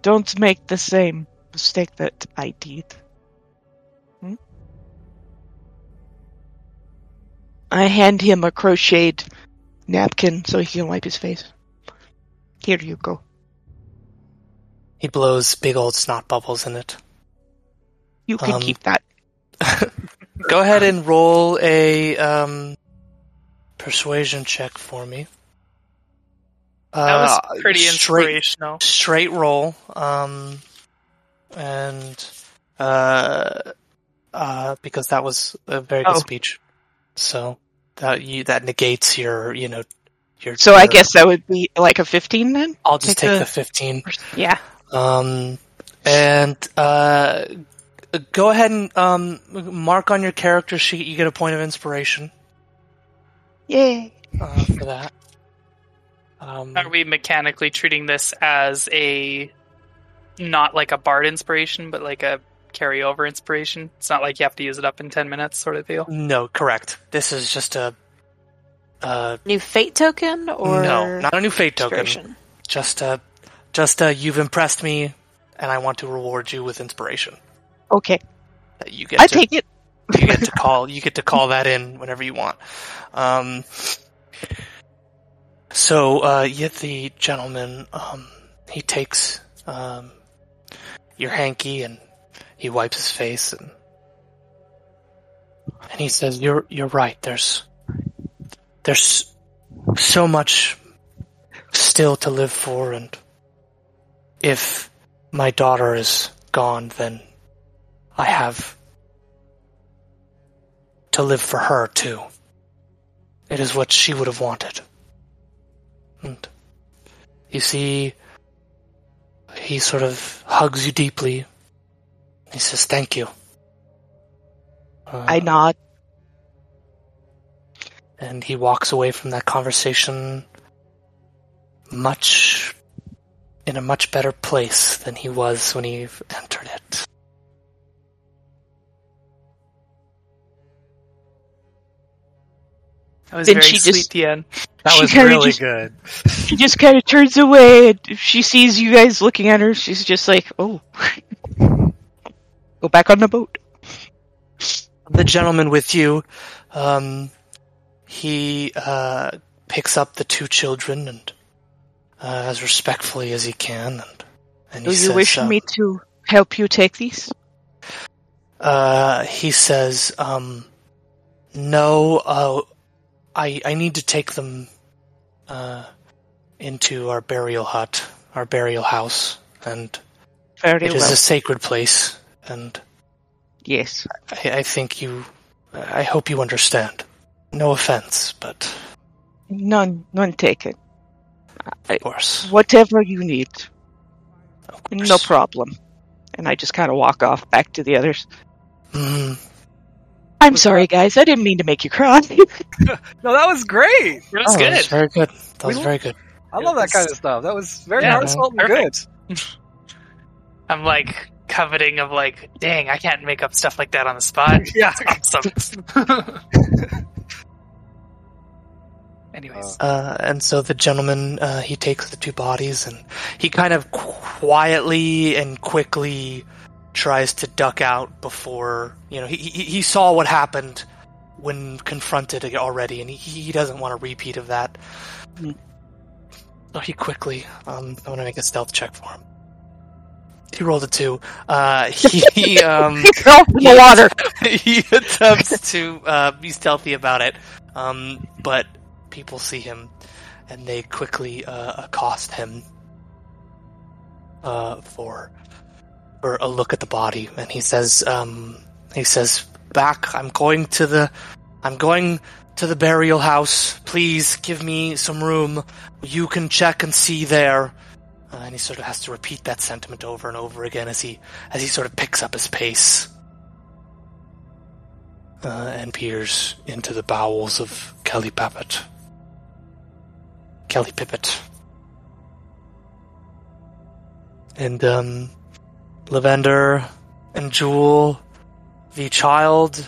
don't make the same mistake that I did. Hmm? I hand him a crocheted napkin so he can wipe his face. Here you go. He blows big old snot bubbles in it. You can Um, keep that. Go ahead and roll a um, persuasion check for me. That was Uh, pretty straight, inspirational. straight roll. Um, and uh, uh, because that was a very good Oh. speech, so that you that negates your you know Your, So I guess that would be like a 15 then? I'll just take take the- the fifteen. Yeah. Um, and uh, go ahead and um, mark on your character sheet. You get a point of inspiration Yay. uh, for that. Um, Are we mechanically treating this as a not like a bard inspiration, but like a carryover inspiration? It's not like you have to use it up in ten minutes, sort of deal. no, correct. This is just a. Uh, New fate token or no, not a new fate token. Just a, just a. You've impressed me, and I want to reward you with inspiration. Okay. You get. I to, take it. you get to call you get to call that in whenever you want. Um, so uh, yet the gentleman um, he takes um, your hanky and he wipes his face and and he says, "You're you're right. There's there's so much still to live for, and if my daughter is gone, then I have." to live for her too. It is what she would have wanted. And you see, he sort of hugs you deeply. He says, "Thank you." Uh, I nod. and he walks away from that conversation much in a much better place than he was when he entered it. That was Then very she sweet, just- Deanne. That was kinda really just- good. She just kind of turns away. And if she sees you guys looking at her, she's just like, oh. Go back on the boat. the gentleman with you, um, he uh, picks up the two children and uh, as respectfully as he can, and and Do he you says, wish uh, me to help you take these? Uh, he says, um, "No, uh, I I need to take them uh, into our burial hut, our burial house, and Very it is well. a sacred place, and Yes. I, I think you, I hope you understand. No offense, but None, none taken. of course, Whatever you need. No problem. And I just kind of walk off back to the others. Mm, I'm sorry, guys. I didn't mean to make you cry. No, that was great. It was oh, good. That was very good. That was We- very good. I love that kind of stuff. That was very Yeah, heartfelt and good. I'm like coveting of like, dang, I can't make up stuff like that on the spot. Yeah. Awesome. Anyways, Uh, and so the gentleman, uh, he takes the two bodies and he kind of quietly and quickly tries to duck out before, you know, he, he, he saw what happened when confronted already and he, he doesn't want a repeat of that. So he quickly, um, I'm gonna make a stealth check for him. He rolled a two. Uh, he, um, Fell in the water. he attempts to uh, be stealthy about it, um, but people see him and they quickly uh, accost him uh, for a look at the body, and he says, um, he says, "Back, I'm going to the, I'm going to the burial house. Please give me some room. You can check and see there." Uh, and he sort of has to repeat that sentiment over and over again as he as he sort of picks up his pace uh, and peers into the bowels of Kelly Pappet. Kelly Pippet. And, um, Lavender and Jewel, the child,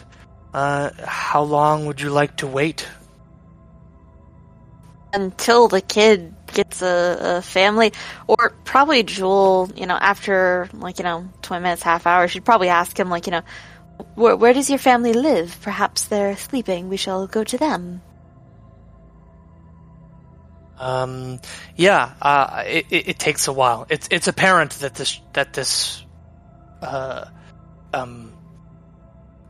uh, how long would you like to wait? until the kid gets a, a family, or probably Jewel, you know, after like you know twenty minutes, half hour, she'd probably ask him like you know, where where does your family live? Perhaps they're sleeping. We shall go to them. Um, yeah, uh, it, it, it takes a while. It's it's apparent that this that this, uh, um,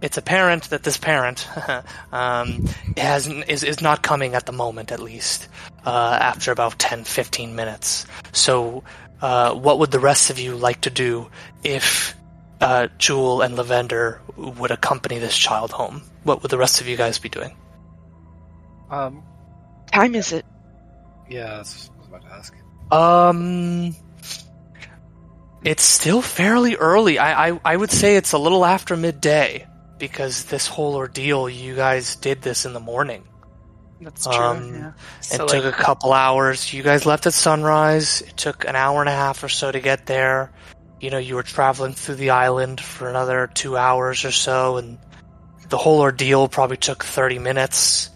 it's apparent that this parent, um, has is is not coming at the moment, at least, uh, after about 10, 15 minutes. So, uh, what would the rest of you like to do if uh, Jewel and Lavender would accompany this child home? What would the rest of you guys be doing? Um, Time is it? Yeah, that's what I was about to ask. Um, it's still fairly early. I, I I would say it's a little after midday because this whole ordeal. You guys did this in the morning. That's true. Um, yeah. It So, took like, a couple hours. You guys left at sunrise. It took an hour and a half or so to get there. You know, you were traveling through the island for another two hours or so, and the whole ordeal probably took 30 minutes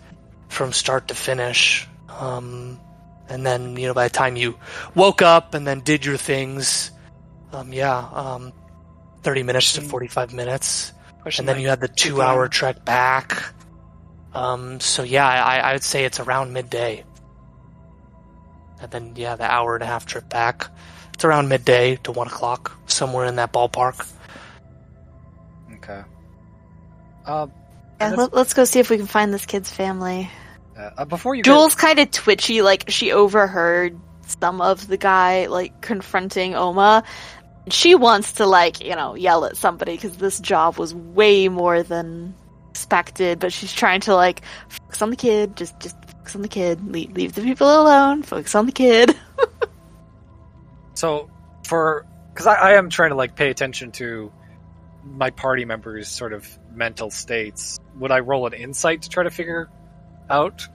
from start to finish. Um, and then, you know, by the time you woke up and then did your things, um, yeah, um, 30 minutes to 45 minutes pushing and then my- you had the two hour trek back. Um, so yeah, I, I would say it's around midday. And then yeah, the hour and a half trip back. It's around midday to one o'clock, somewhere in that ballpark. Okay. Um, Yeah, let, let's go see if we can find this kid's family. uh, uh, before you Jewel's kind of twitchy, like she overheard some of the guy like confronting Oma. She wants to like you know yell at somebody because this job was way more than expected, but she's trying to like focus on the kid. Just just focus on the kid. Leave, leave the people alone. Focus on the kid. So for because I, I am trying to like pay attention to my party members' sort of mental states. Would I roll an insight to try to figure out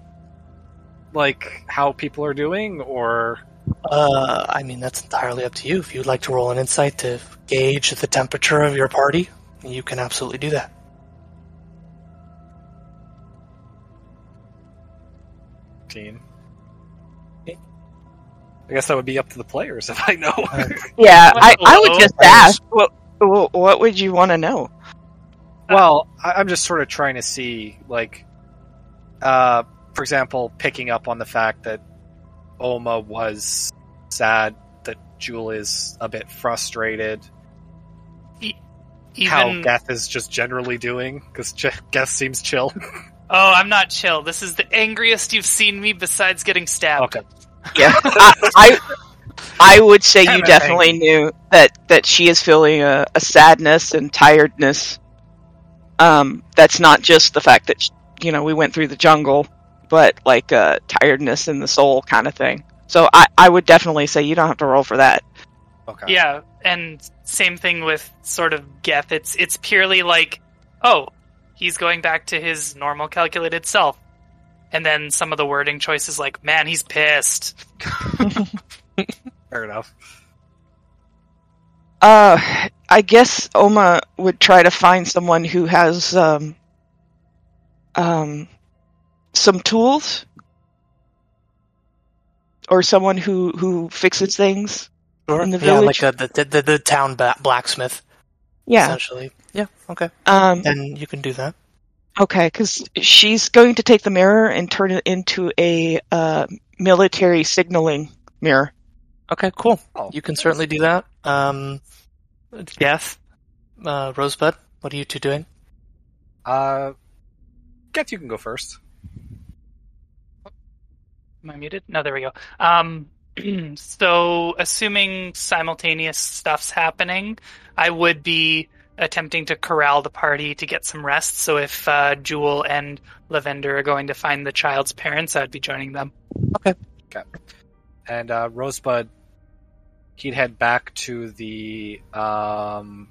like how people are doing, or Uh, I mean, that's entirely up to you. If you'd like to roll an insight to gauge the temperature of your party, you can absolutely do that. team? I guess that would be up to the players if I know. Yeah, I, I would just ask. What, what what would you want to know? well, I, I'm just sort of trying to see, like, uh, for example, picking up on the fact that Oma was sad that Jewel is a bit frustrated. how even Geth is just generally doing because Geth seems chill. oh, I'm not chill. This is the angriest you've seen me besides getting stabbed. okay, Yeah, I, I I would say Damn you it, definitely knew that that she is feeling a, a sadness and tiredness. Um, that's not just the fact that you know we went through the jungle, but like uh, tiredness in the soul kind of thing. So I I would definitely say you don't have to roll for that. okay, Yeah, and same thing with sort of Geth. It's it's purely like, oh, he's going back to his normal calculated self. And then some of the wording choices like, man, he's pissed. fair enough. Uh, I guess Oma would try to find someone who has um, um, some tools, or someone who who fixes things. In the yeah, village? like a, the, the the town blacksmith, Yeah. essentially. Yeah, okay. Um, Then you can do that. okay, because she's going to take the mirror and turn it into a uh, military signaling mirror. Okay, cool. Oh. You can certainly do that. Um, Geth, uh, Rosebud, what are you two doing? Uh, Geth, you can go first. Am I muted? No, there we go. Um, so, assuming simultaneous stuff's happening, I would be attempting to corral the party to get some rest. So, if uh, Jewel and Lavender are going to find the child's parents, I'd be joining them. Okay. Okay. And uh, Rosebud, he'd head back to the. Um...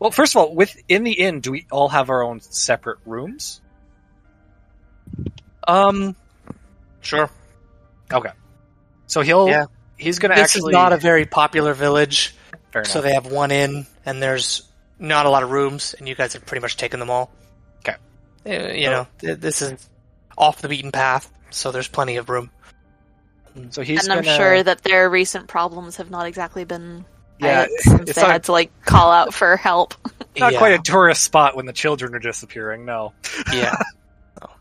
Well, first of all, within the inn, do we all have our own separate rooms? Um, sure. Okay, so he'll Yeah. he's gonna This actually is not a very popular village, fair so they have one inn, and there's not a lot of rooms, and you guys have pretty much taken them all. Okay. Uh, you know, th- this is off the beaten path, so there's plenty of room. so he's and I'm sure that their recent problems have not exactly been yeah, quiet since it's they not, had to like call out for help. not yeah. quite a tourist spot when the children are disappearing. No. Yeah.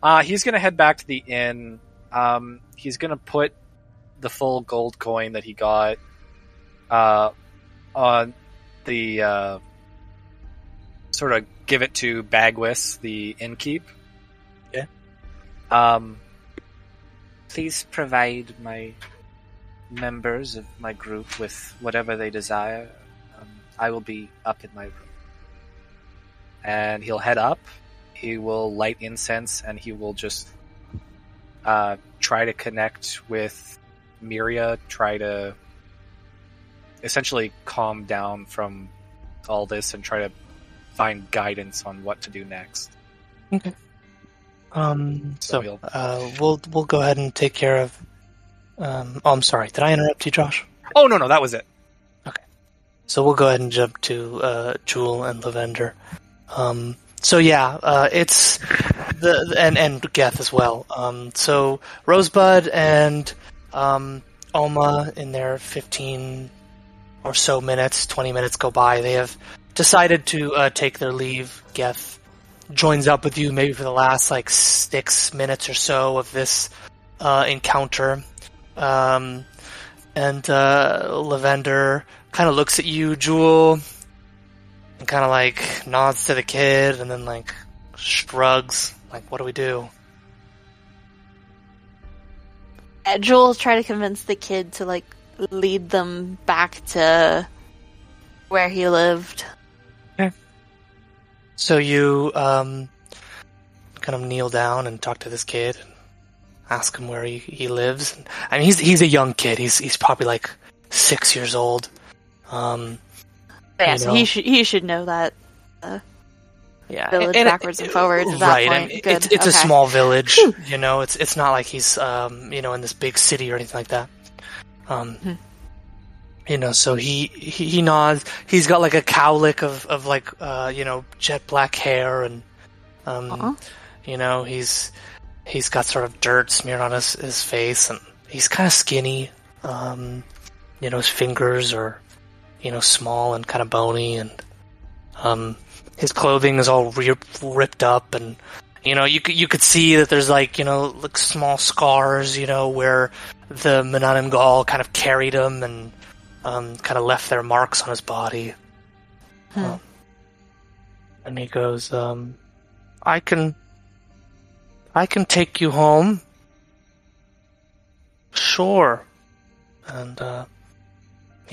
Uh, he's going to head back to the inn. Um, he's going to put the full gold coin that he got uh, on the uh, sort of give it to Bagwis, the innkeep. Yeah. Um, Please provide my members of my group with whatever they desire. Um, I will be up in my room. and he'll head up. He will light incense, and he will just uh, try to connect with Miria, try to essentially calm down from all this and try to find guidance on what to do next. Okay. Um, So so we'll- uh, we'll we'll go ahead and take care of. Um, oh, I'm sorry. Did I interrupt you, Josh? Oh no, no, that was it. Okay. So we'll go ahead and jump to uh, Jewel and Lavender. Um, so yeah, uh, it's the and and Geth as well. Um, so Rosebud and um, Oma in their 15 or so minutes, 20 minutes go by. They have decided to uh, take their leave. Geth joins up with you maybe for the last like six minutes or so of this uh, encounter. Um, and uh, Lavender kind of looks at you, Jewel, and kind of like nods to the kid, and then like shrugs, like, "What do we do?" Uh, Joel's trying to convince the kid to like lead them back to where he lived. So you um, kind of kneel down and talk to this kid, and ask him where he, he lives. I mean, he's he's a young kid. He's he's probably like six years old. Um, Yeah, so know. he should he should know that yeah, village and- backwards and forwards right. I mean, Good. it's it's a small village. You know, it's it's not like he's um, you know in this big city or anything like that. Um, Hmm. you know, so he, he he nods. He's got like a cowlick of of like uh, you know jet black hair and um, Aw. you know he's he's got sort of dirt smeared on his his face and he's kind of skinny. Um, you know, his fingers are you know small and kind of bony and um, his clothing is all re- ripped up and you know you could you could see that there's like you know like small scars you know where the Manananggal kind of carried him and um, kind of left their marks on his body. Hmm. Um, and he goes, um, "I can, I can take you home." Sure. And uh,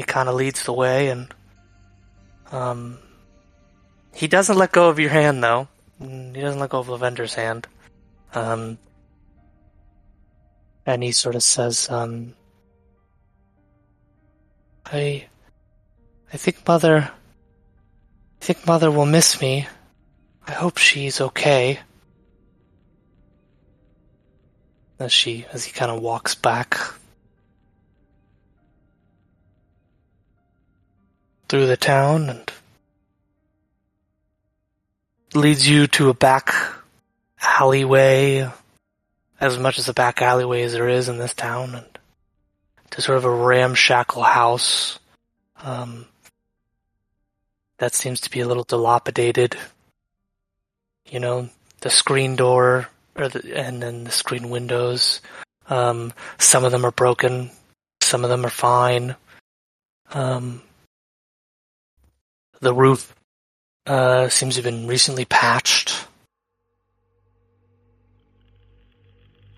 he kind of leads the way, and um, he doesn't let go of your hand, though. Mm, He doesn't let go of Lavender's hand. Um, and he sort of says, um, I, I think mother, I think mother will miss me. I hope she's okay. As she, as he kind of walks back through the town and leads you to a back alleyway, as much as a back alleyway as there is in this town, and to sort of a ramshackle house. Um, that seems to be a little dilapidated. You know, the screen door, or the, and then the screen windows. Um, some of them are broken, some of them are fine. Um, the roof uh, seems to have been recently patched.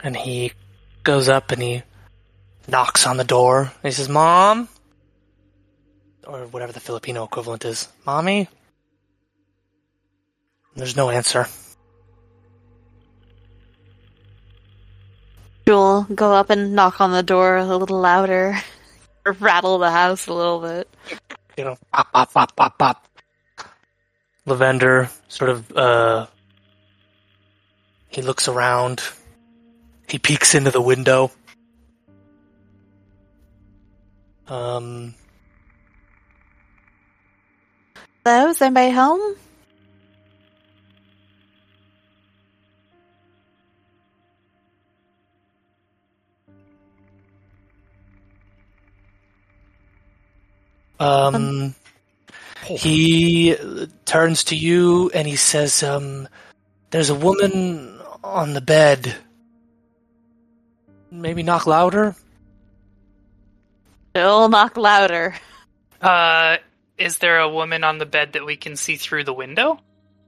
And he goes up and he knocks on the door. And he says, Mom? Or whatever the Filipino equivalent is. Mommy? There's no answer. Joel go up and knock on the door a little louder, or rattle the house a little bit. You know, pop, pop, pop, pop, pop. Lavender sort of, uh, he looks around. He peeks into the window. Um, Hello, is anybody home? Um, he turns to you and he says, um, there's a woman on the bed. Maybe knock louder? Joel, knock louder. Uh, is there a woman on the bed that we can see through the window?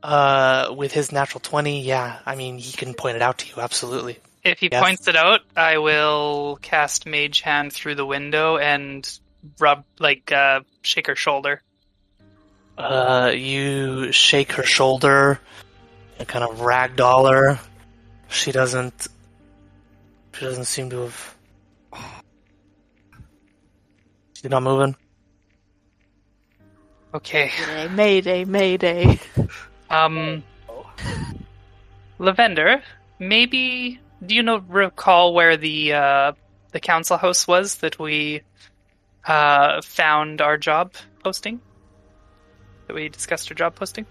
Uh, with his natural 20, yeah. I mean, he can point it out to you, absolutely. If he Yes. points it out, I will cast Mage Hand through the window and rub, like, uh, shake her shoulder. Uh, you shake her shoulder, and kind of ragdoll her. She doesn't She doesn't seem to have. She's not moving. Okay. Mayday, mayday, mayday. Um, Lavender, maybe do you know recall where the uh, the council house was that we uh, found our job posting? That we discussed our job posting.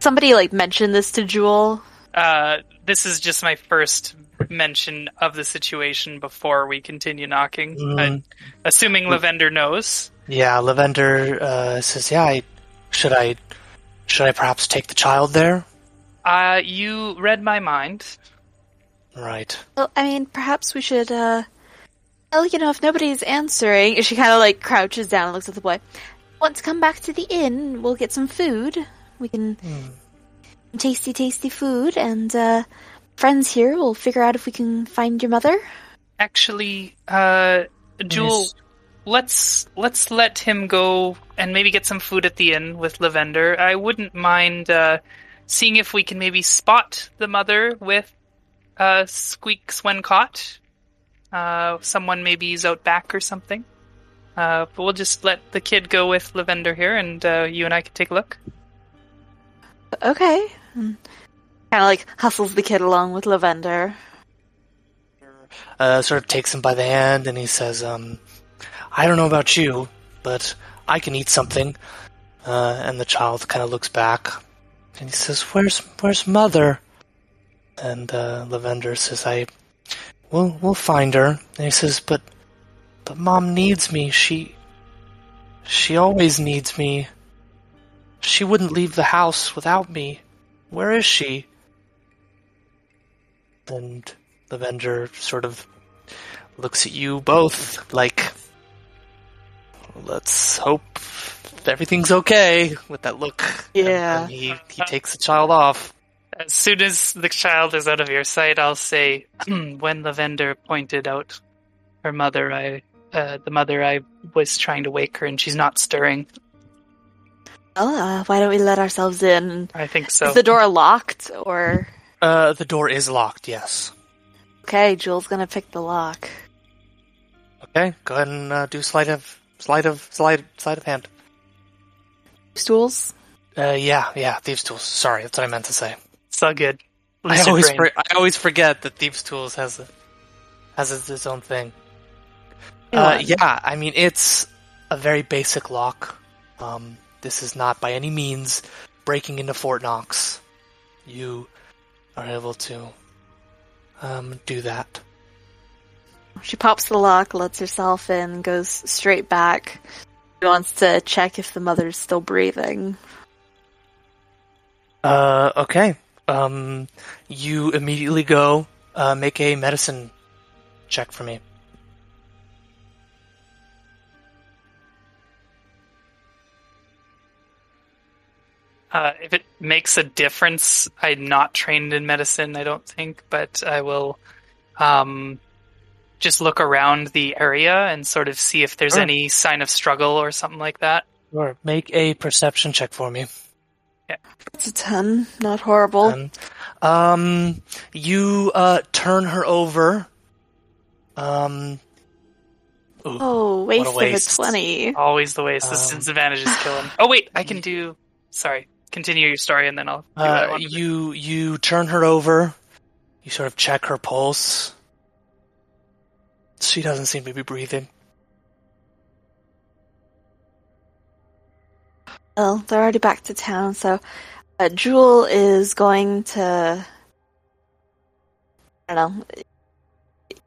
Somebody like mentioned this to Jewel. Uh, this is just my first mention of the situation before we continue knocking. Mm. Assuming Lavender knows. Yeah, Lavender uh, says, "Yeah, I, should I, should I perhaps take the child there?" Uh, you read my mind. Right. Well, I mean, perhaps we should, uh, well, you know, if nobody's answering, she kind of like crouches down and looks at the boy. Want to come back to the inn? We'll get some food. We can tasty, tasty food, and uh, friends here will figure out if we can find your mother. Actually, uh, Jewel, Yes. let's let's let him go and maybe get some food at the inn with Lavender. I wouldn't mind uh, seeing if we can maybe spot the mother with uh, Squeaks when caught. Uh, someone maybe is out back or something. Uh, but we'll just let the kid go with Lavender here, and uh, you and I can take a look. Okay. Kind of like hustles the kid along with Lavender. uh, sort of takes him by the hand and he says, um, I don't know about you, but I can eat something. Uh, and the child kind of looks back and he says, Where's, where's mother? And, uh, Lavender says, I, we'll, we'll find her. And he says, but, but mom needs me. She, she always needs me. She wouldn't leave the house without me. Where is she? And Lavender sort of looks at you both like, let's hope everything's okay with that look. Yeah. And he, he takes the child off. As soon as the child is out of your sight, I'll say, when Lavender pointed out her mother, I, uh, the mother, I was trying to wake her and she's not stirring. Well, uh, why don't we let ourselves in? I think so. Is the door locked, or Uh, the door is locked, yes. okay? Jewel's gonna pick the lock. Okay, go ahead and uh, do sleight of, sleight of, sleight, sleight of hand. Stools. Uh, yeah, yeah, thieves' tools. Sorry, that's what I meant to say. It's all good. I always, brain. for, I always forget that thieves' tools has a, has its, its own thing. Uh, yeah, I mean it's a very basic lock. Um, this is not by any means breaking into Fort Knox. You are able to um, do that. She pops the lock, lets herself in, goes straight back. She wants to check if the mother's still breathing. Uh, okay. Um, you immediately go uh, make a medicine check for me. Uh, if it makes a difference, I'm not trained in medicine, I don't think, but I will um, just look around the area and sort of see if there's Sure. any sign of struggle or something like that. Sure. Make a perception check for me. It's a ten, not horrible. Um, um, you uh, turn her over. Um, ooh, oh, waste, what a waste. of a twenty. Always the way. So Um, disadvantages kill him. Oh wait, I can do. Sorry, continue your story and then I'll do Uh, want do. you you turn her over. You sort of check her pulse. She doesn't seem to be breathing. Well, they're already back to town, so uh, Jewel is going to. I don't know.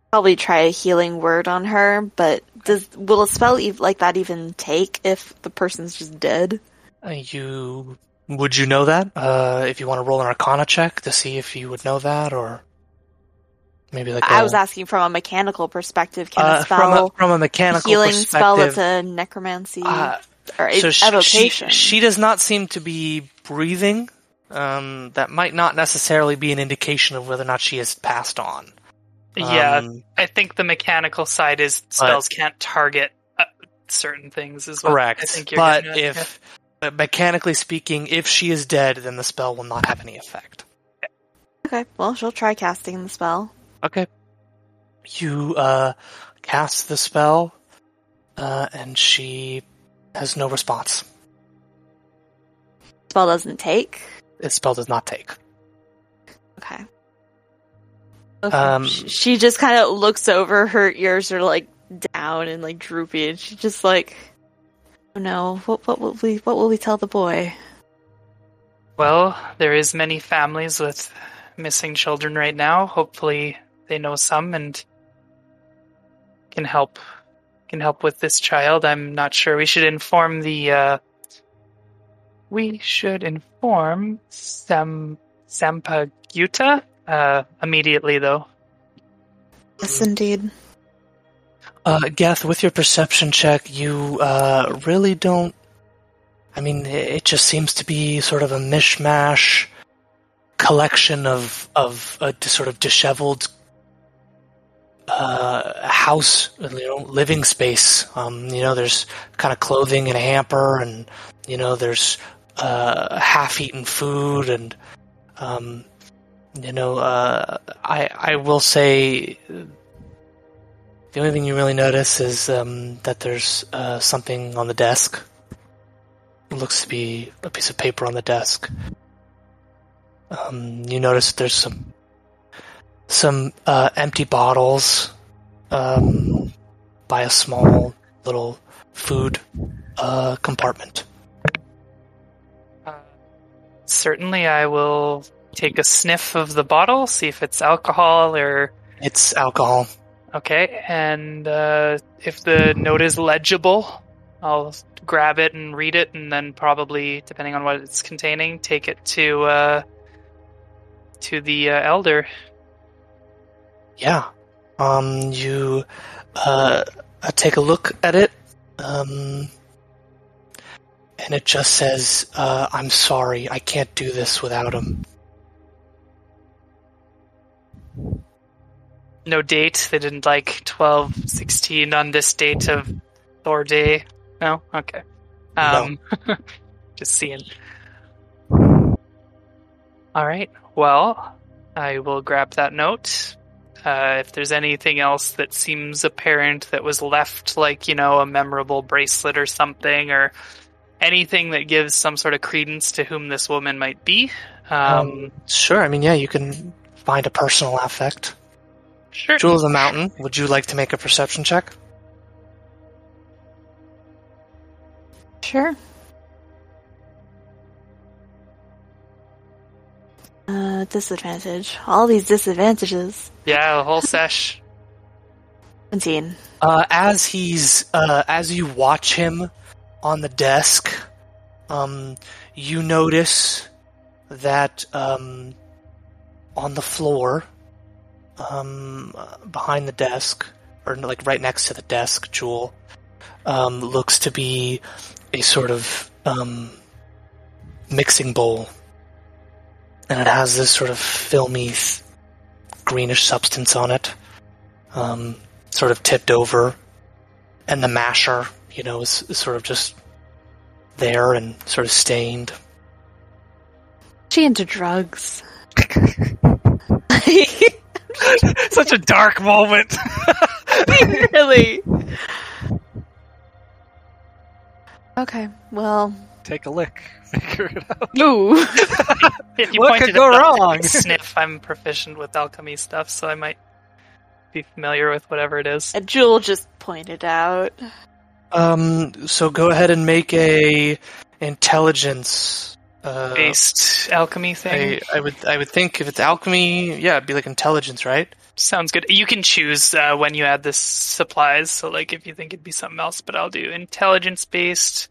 Probably try a healing word on her, but does will a spell like that even take if the person's just dead? Uh, you would you know that? Uh, if you want to roll an Arcana check to see if you would know that, or maybe like I a- was asking from a mechanical perspective. Can uh, a from a spell from a mechanical healing spell that's a necromancy uh, or so a- she, she evocation? she does not seem to be breathing. Um, that might not necessarily be an indication of whether or not she has passed on. yeah, Um, I think the mechanical side is spells can't target uh, certain things as well. correct. I think you're but getting at. if but mechanically speaking, if she is dead, then the spell will not have any effect. Okay, well, she'll try casting the spell. Okay. You uh, cast the spell, uh, and she has no response. Spell doesn't take. The spell does not take. Okay. Um, Sh- she just kind of looks over. Her ears are like down and like droopy, and she's just like, "Oh no! What what will we what will we tell the boy?" Well, there is many families with missing children right now. Hopefully, they know some and can help can help with this child. I'm not sure. We should inform the. Uh, we should inform Sam Sampaguita uh, immediately, though. Yes, indeed. Uh, Geth, with your perception check, you uh, really don't. I mean, it it just seems to be sort of a mishmash collection of of a sort of disheveled uh, house, you know, living space. Um, you know, there's kind of clothing in a hamper, and you know, there's uh, half-eaten food, and um, you know, uh, I I will say the only thing you really notice is um, that there's uh, something on the desk. It looks to be a piece of paper on the desk. Um, you notice there's some some uh, empty bottles um, by a small little food uh, compartment. Uh, certainly, I will take a sniff of the bottle, see if it's alcohol or It's alcohol. Okay, and uh, if the note is legible, I'll grab it and read it, and then probably, depending on what it's containing, take it to uh, to the uh, elder. Yeah. Um, you uh, uh, take a look at it, um, and it just says, uh, "I'm sorry, I can't do this without him." No date. They didn't like twelve sixteen on this date of Thor Day. No. Okay. Um, just seeing. All right. Well, I will grab that note. Uh, if there's anything else that seems apparent that was left, like, you know, a memorable bracelet or something, or anything that gives some sort of credence to whom this woman might be, um, Um, sure. I mean, yeah, you can find a personal affect. sure. Jewel of the Mountain. Would you like to make a perception check? Sure. Uh, disadvantage. All these disadvantages. Yeah, the whole sesh. 17. Uh, as he's uh, as you watch him on the desk, um, you notice that um, on the floor, um, behind the desk, or like right next to the desk, Jewel, um, looks to be a sort of um, mixing bowl, and it has this sort of filmy, th- greenish substance on it. Um, sort of tipped over, and the masher, you know, is, is sort of just there and sort of stained. She into drugs. Such a dark moment. really? Okay, well. Take a lick. Figure it out. Ooh. If you What could go wrong? Sniff. I'm proficient with alchemy stuff, so I might be familiar with whatever it is. And Jewel just pointed out. Um, so go ahead and make a intelligence. Uh, Based alchemy thing. I, I would I would think if it's alchemy, yeah, it'd be like intelligence, right? Sounds good. You can choose uh, when you add the supplies. So, like, if you think it'd be something else, but I'll do intelligence based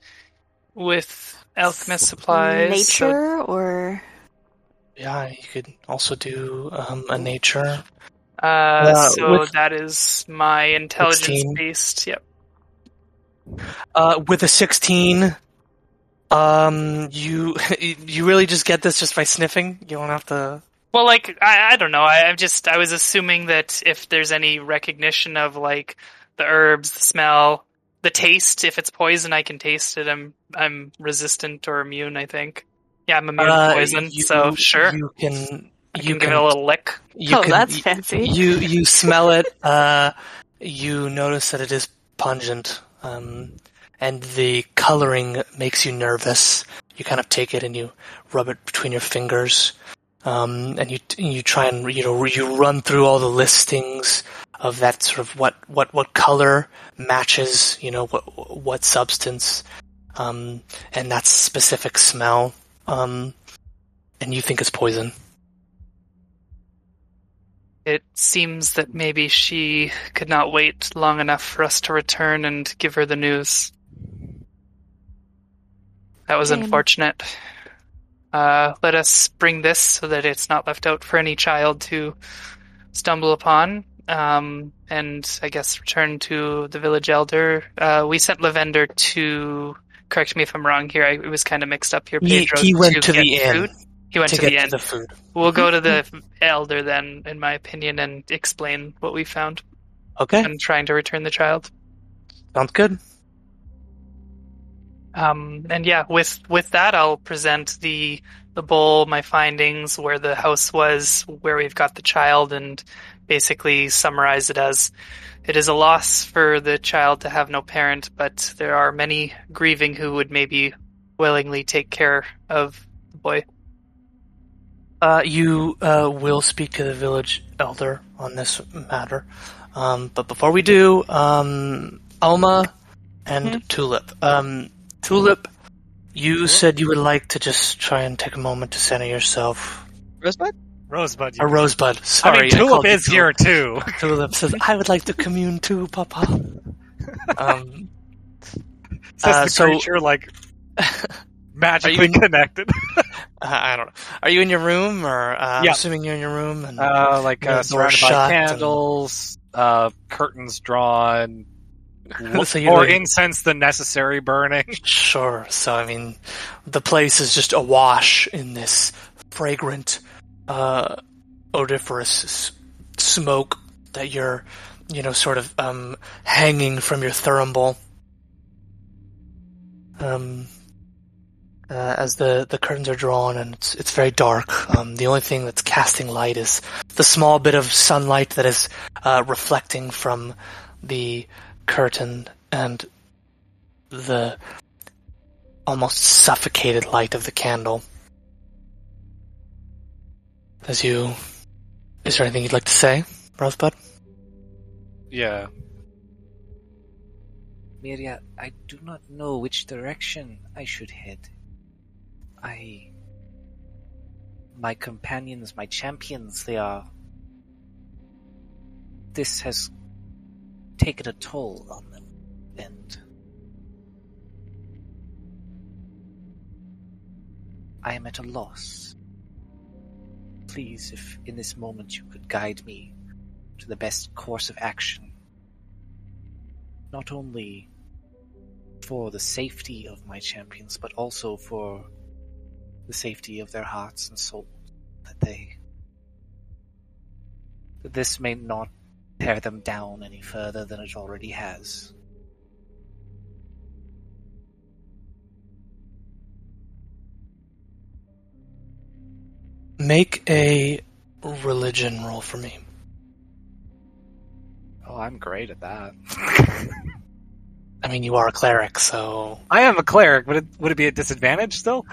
with alchemist supplies. so- Nature or. Yeah, you could also do um, a nature. uh, Uh, so with- that is my intelligence 16. based. Yep. Uh, with a sixteen, um, you you really just get this just by sniffing. You don't have to. Well, like I, I don't know. I, I'm just I was assuming that if there's any recognition of like the herbs, the smell, the taste, if it's poison, I can taste it. I'm I'm resistant or immune. I think. Yeah, I'm immune Uh, to poison. you- so sure. You can I You can give it a little lick. You oh, can- that's fancy. You you smell it. Uh, you notice that it is pungent, um, and the coloring makes you nervous. You kind of take it and you rub it between your fingers, um, and you you try and you know you run through all the listings of that sort of what what what color matches you know what what substance, um, and that specific smell, um, and you think it's poison. It seems that maybe she could not wait long enough for us to return and give her the news. That was Shame. unfortunate. Uh, let us bring this so that it's not left out for any child to stumble upon. Um, and I guess return to the village elder. Uh, we sent Lavender to. Correct me if I'm wrong here. I it was kind of mixed up here. He, Pedro he went to, to the inn food. He went to, to, the inn. to the food. We'll go to the elder then, in my opinion, and explain what we found Okay, and trying to return the child. sounds good. Um, and yeah, with with that, I'll present the the bowl, my findings, where the house was, where we've got the child, and basically summarize it as it is a loss for the child to have no parent, but there are many grieving who would maybe willingly take care of the boy. Uh, you uh, will speak to the village elder on this matter, um, but before we do, um, Alma and Tulip. Um, Tulip, you said you would like to just try and take a moment to center yourself. Rosebud? Rosebud. A rosebud. I Sorry, mean, Tulip you is here too. Tulip says, "I would like to commune too, Papa." Um, Says Uh, the so- creature like magically connected. I I don't know. Are you in your room, or uh, I'm assuming you're in your room? And Uh, like uh, surrounded by shut and- candles, uh, curtains drawn, So or like- incense the necessary burning. Sure. So I mean, the place is just awash in this fragrant, uh, odoriferous smoke that you're, you know, sort of um, hanging from your thurible. Um, uh, as the, the curtains are drawn and it's it's very dark. Um, the only thing that's casting light is the small bit of sunlight that is uh, reflecting from the curtain and the almost suffocated light of the candle. As you, is there anything you'd like to say, Rosebud? Yeah. Miria, I do not know which direction I should head. I. My companions, my champions, they are. This has taken a toll on them, and. I am at a loss. Please, if in this moment you could guide me to the best course of action not only for the safety of my champions, but also for the safety of their hearts and souls, that they that this may not tear them down any further than it already has. Make a religion roll for me. Oh, I'm great at that. I mean, you are a cleric, so I am a cleric. Would it would it be a disadvantage still?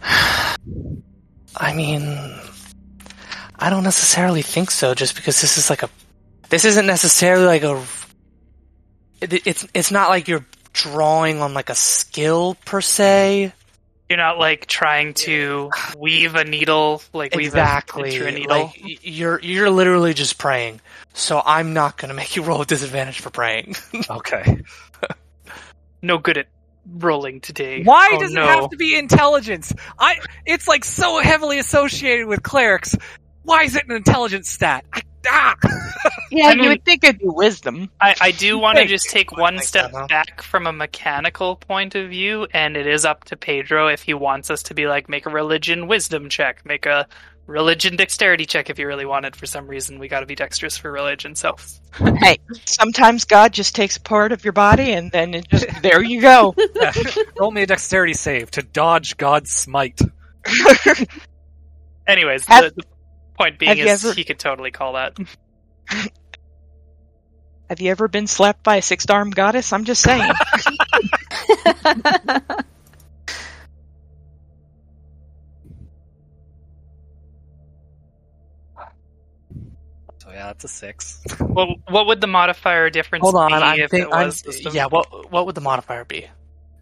I mean, I don't necessarily think so. Just because this is like a, this isn't necessarily like a. It, it's it's not like you're drawing on like a skill per se. You're not like trying to weave a needle, like weave a, exactly. a needle. Like you're you're literally just praying. So I'm not gonna make you roll a disadvantage for praying. Okay. no good at rolling today. Why Oh, does no. it have to be intelligence? I it's like so heavily associated with clerics. Why is it an intelligence stat? I, ah! Yeah, I you mean- would think it'd be wisdom. I, I do want to just take one step so, huh? back from a mechanical point of view, and it is up to Pedro if he wants us to be like, make a religion wisdom check, make a religion dexterity check if you really wanted. For some reason, we got to be dexterous for religion. So Hey, sometimes God just takes a part of your body and then it just there you go. Roll me a dexterity save to dodge God's smite. Anyways, Have- the, the point being have is ever- he could totally call that. Have you ever been slapped by a six-armed goddess? I'm just saying. So yeah, that's a six. Well, what would the modifier difference Hold on, be I'm if think, it was system? yeah. What what would the modifier be?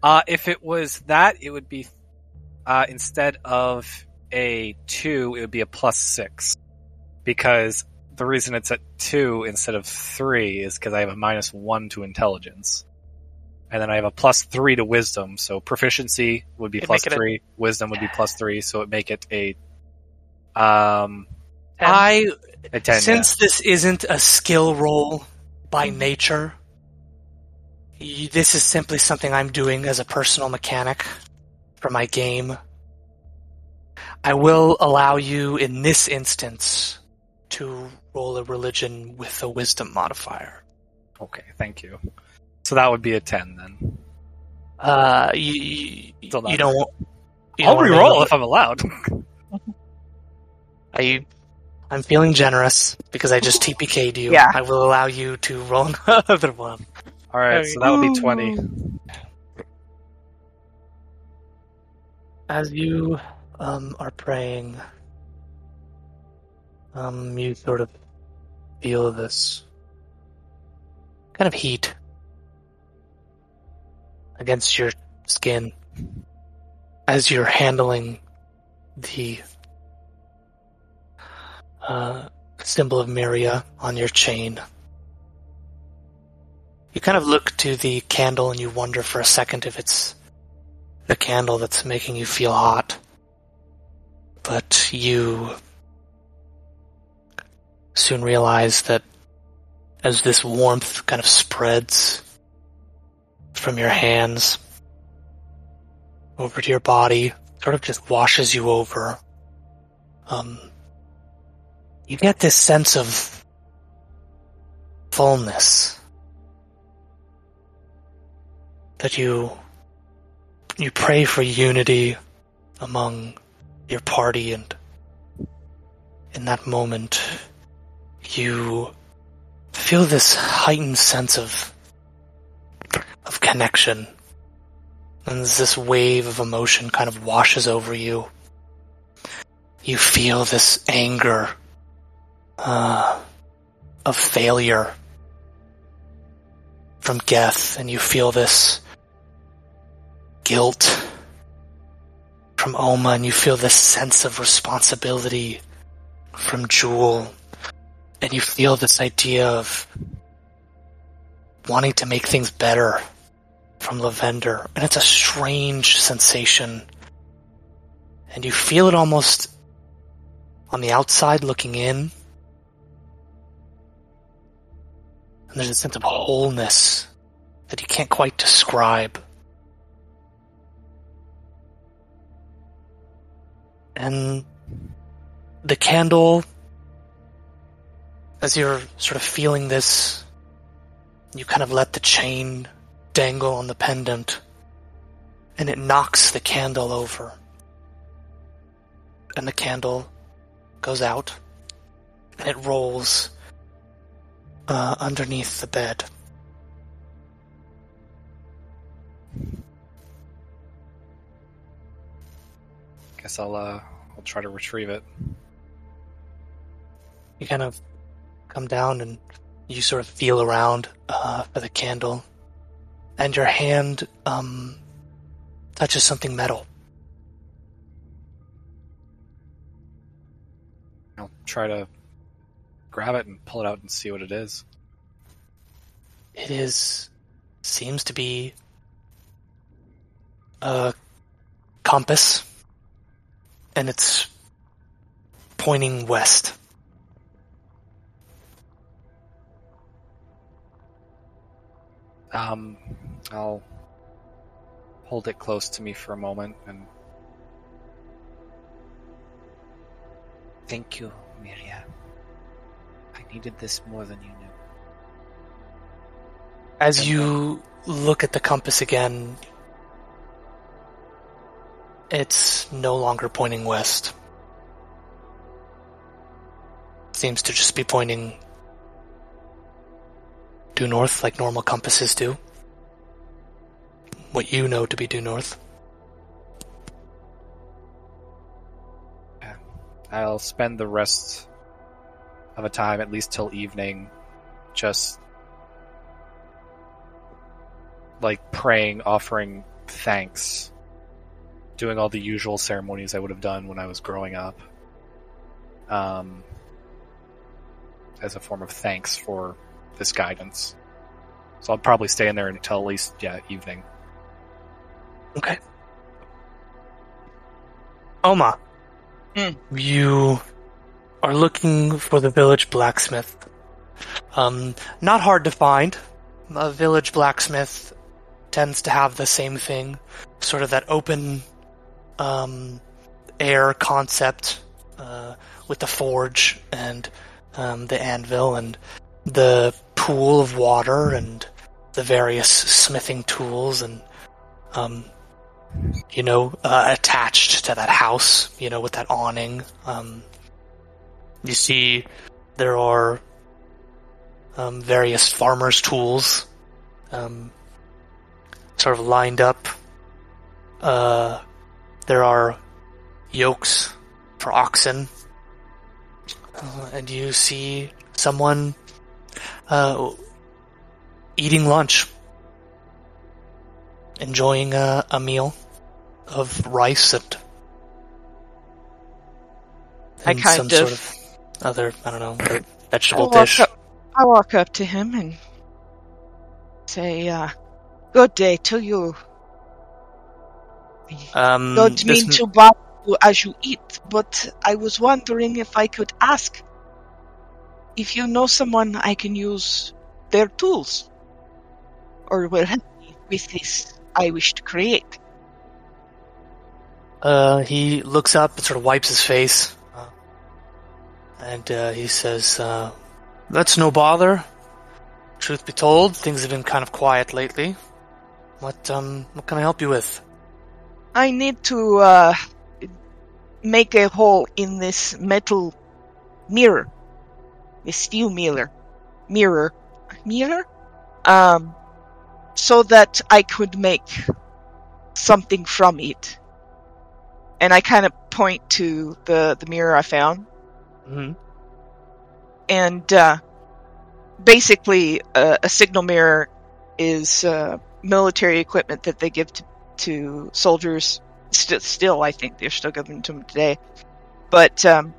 Uh, if it was that, it would be uh, instead of a two, it would be a plus six, because the reason it's at two instead of three is because I have a minus one to intelligence, and then I have a plus three to wisdom. So proficiency would be It'd plus a- three, wisdom would be plus three, so it make it a um Ten? I a ten. since this isn't a skill roll by nature, this is simply something I'm doing as a personal mechanic for my game. I will allow you in this instance to roll a religion with a wisdom modifier. Okay, thank you. So that would be a ten then. Uh, you you, you don't. You I'll don't wanna re-roll if I'm allowed. I, I'm feeling generous because I just TPK'd you. Yeah. I will allow you to roll another one. All right, so that would be twenty. As you um, are praying, um, you sort of feel this kind of heat against your skin as you're handling the uh, symbol of Miria on your chain. You kind of look to the candle and you wonder for a second if it's the candle that's making you feel hot. But you soon realize that as this warmth kind of spreads from your hands over to your body, sort of just washes you over, um, you get this sense of fullness that you you pray for unity among your party and in that moment you feel this heightened sense of of connection. And this wave of emotion kind of washes over you. You feel this anger uh, of failure from Geth and you feel this guilt from Oma, and you feel this sense of responsibility from Jewel, and you feel this idea of wanting to make things better from Lavender, and it's a strange sensation, and you feel it almost on the outside looking in, and there's a sense of wholeness that you can't quite describe. And the candle, as you're sort of feeling this, you kind of let the chain dangle on the pendant, and it knocks the candle over. And the candle goes out, and it rolls uh, underneath the bed. Guess I'll uh, I'll try to retrieve it. you kind of come down and you sort of feel around uh, for the candle, and your hand um, touches something metal. I'll try to grab it and pull it out and see what it is. It is seems to be a compass, and it's pointing west. Um, I'll hold it close to me for a moment and Thank you, Miria. I needed this more than you knew. As you look at the compass again, it's no longer pointing west. seems to just be pointing due north like normal compasses do. What you know to be due north. I'll spend the rest of a time, at least till evening, just like praying, offering thanks, doing all the usual ceremonies I would have done when I was growing up, um, as a form of thanks for this guidance. So I'll probably stay in there until at least yeah evening. Okay. Oma, Hmm. you are looking for the village blacksmith. Um, not hard to find. A village blacksmith tends to have the same thing, sort of that open um, air concept uh, with the forge and um, the anvil and the pool of water and the various smithing tools and um, you know, uh, attached to that house, you know, with that awning. Um, you see there are um, various farmers' tools um, sort of lined up. Uh, there are yokes for oxen. Uh, and you see someone uh, eating lunch enjoying a, a meal of rice and, I and kind some of- sort of other, I don't know, I vegetable walk, dish. up, I walk up to him and say, uh, good day to you. Um, Don't mean m- to bother you as you eat, but I was wondering if I could ask if you know someone I can use their tools or will help me with this I wish to create. Uh, he looks up and sort of wipes his face, uh, and uh, he says, uh, "That's no bother. Truth be told, things have been kind of quiet lately. What um, what can I help you with?" I need to uh, make a hole in this metal mirror, this steel mirror, mirror, mirror, um, so that I could make something from it. And I kind of point to the the mirror I found, hmm and uh, basically uh, a signal mirror is uh, military equipment that they give to, to soldiers. St- still, I think they're still giving to them today. But um,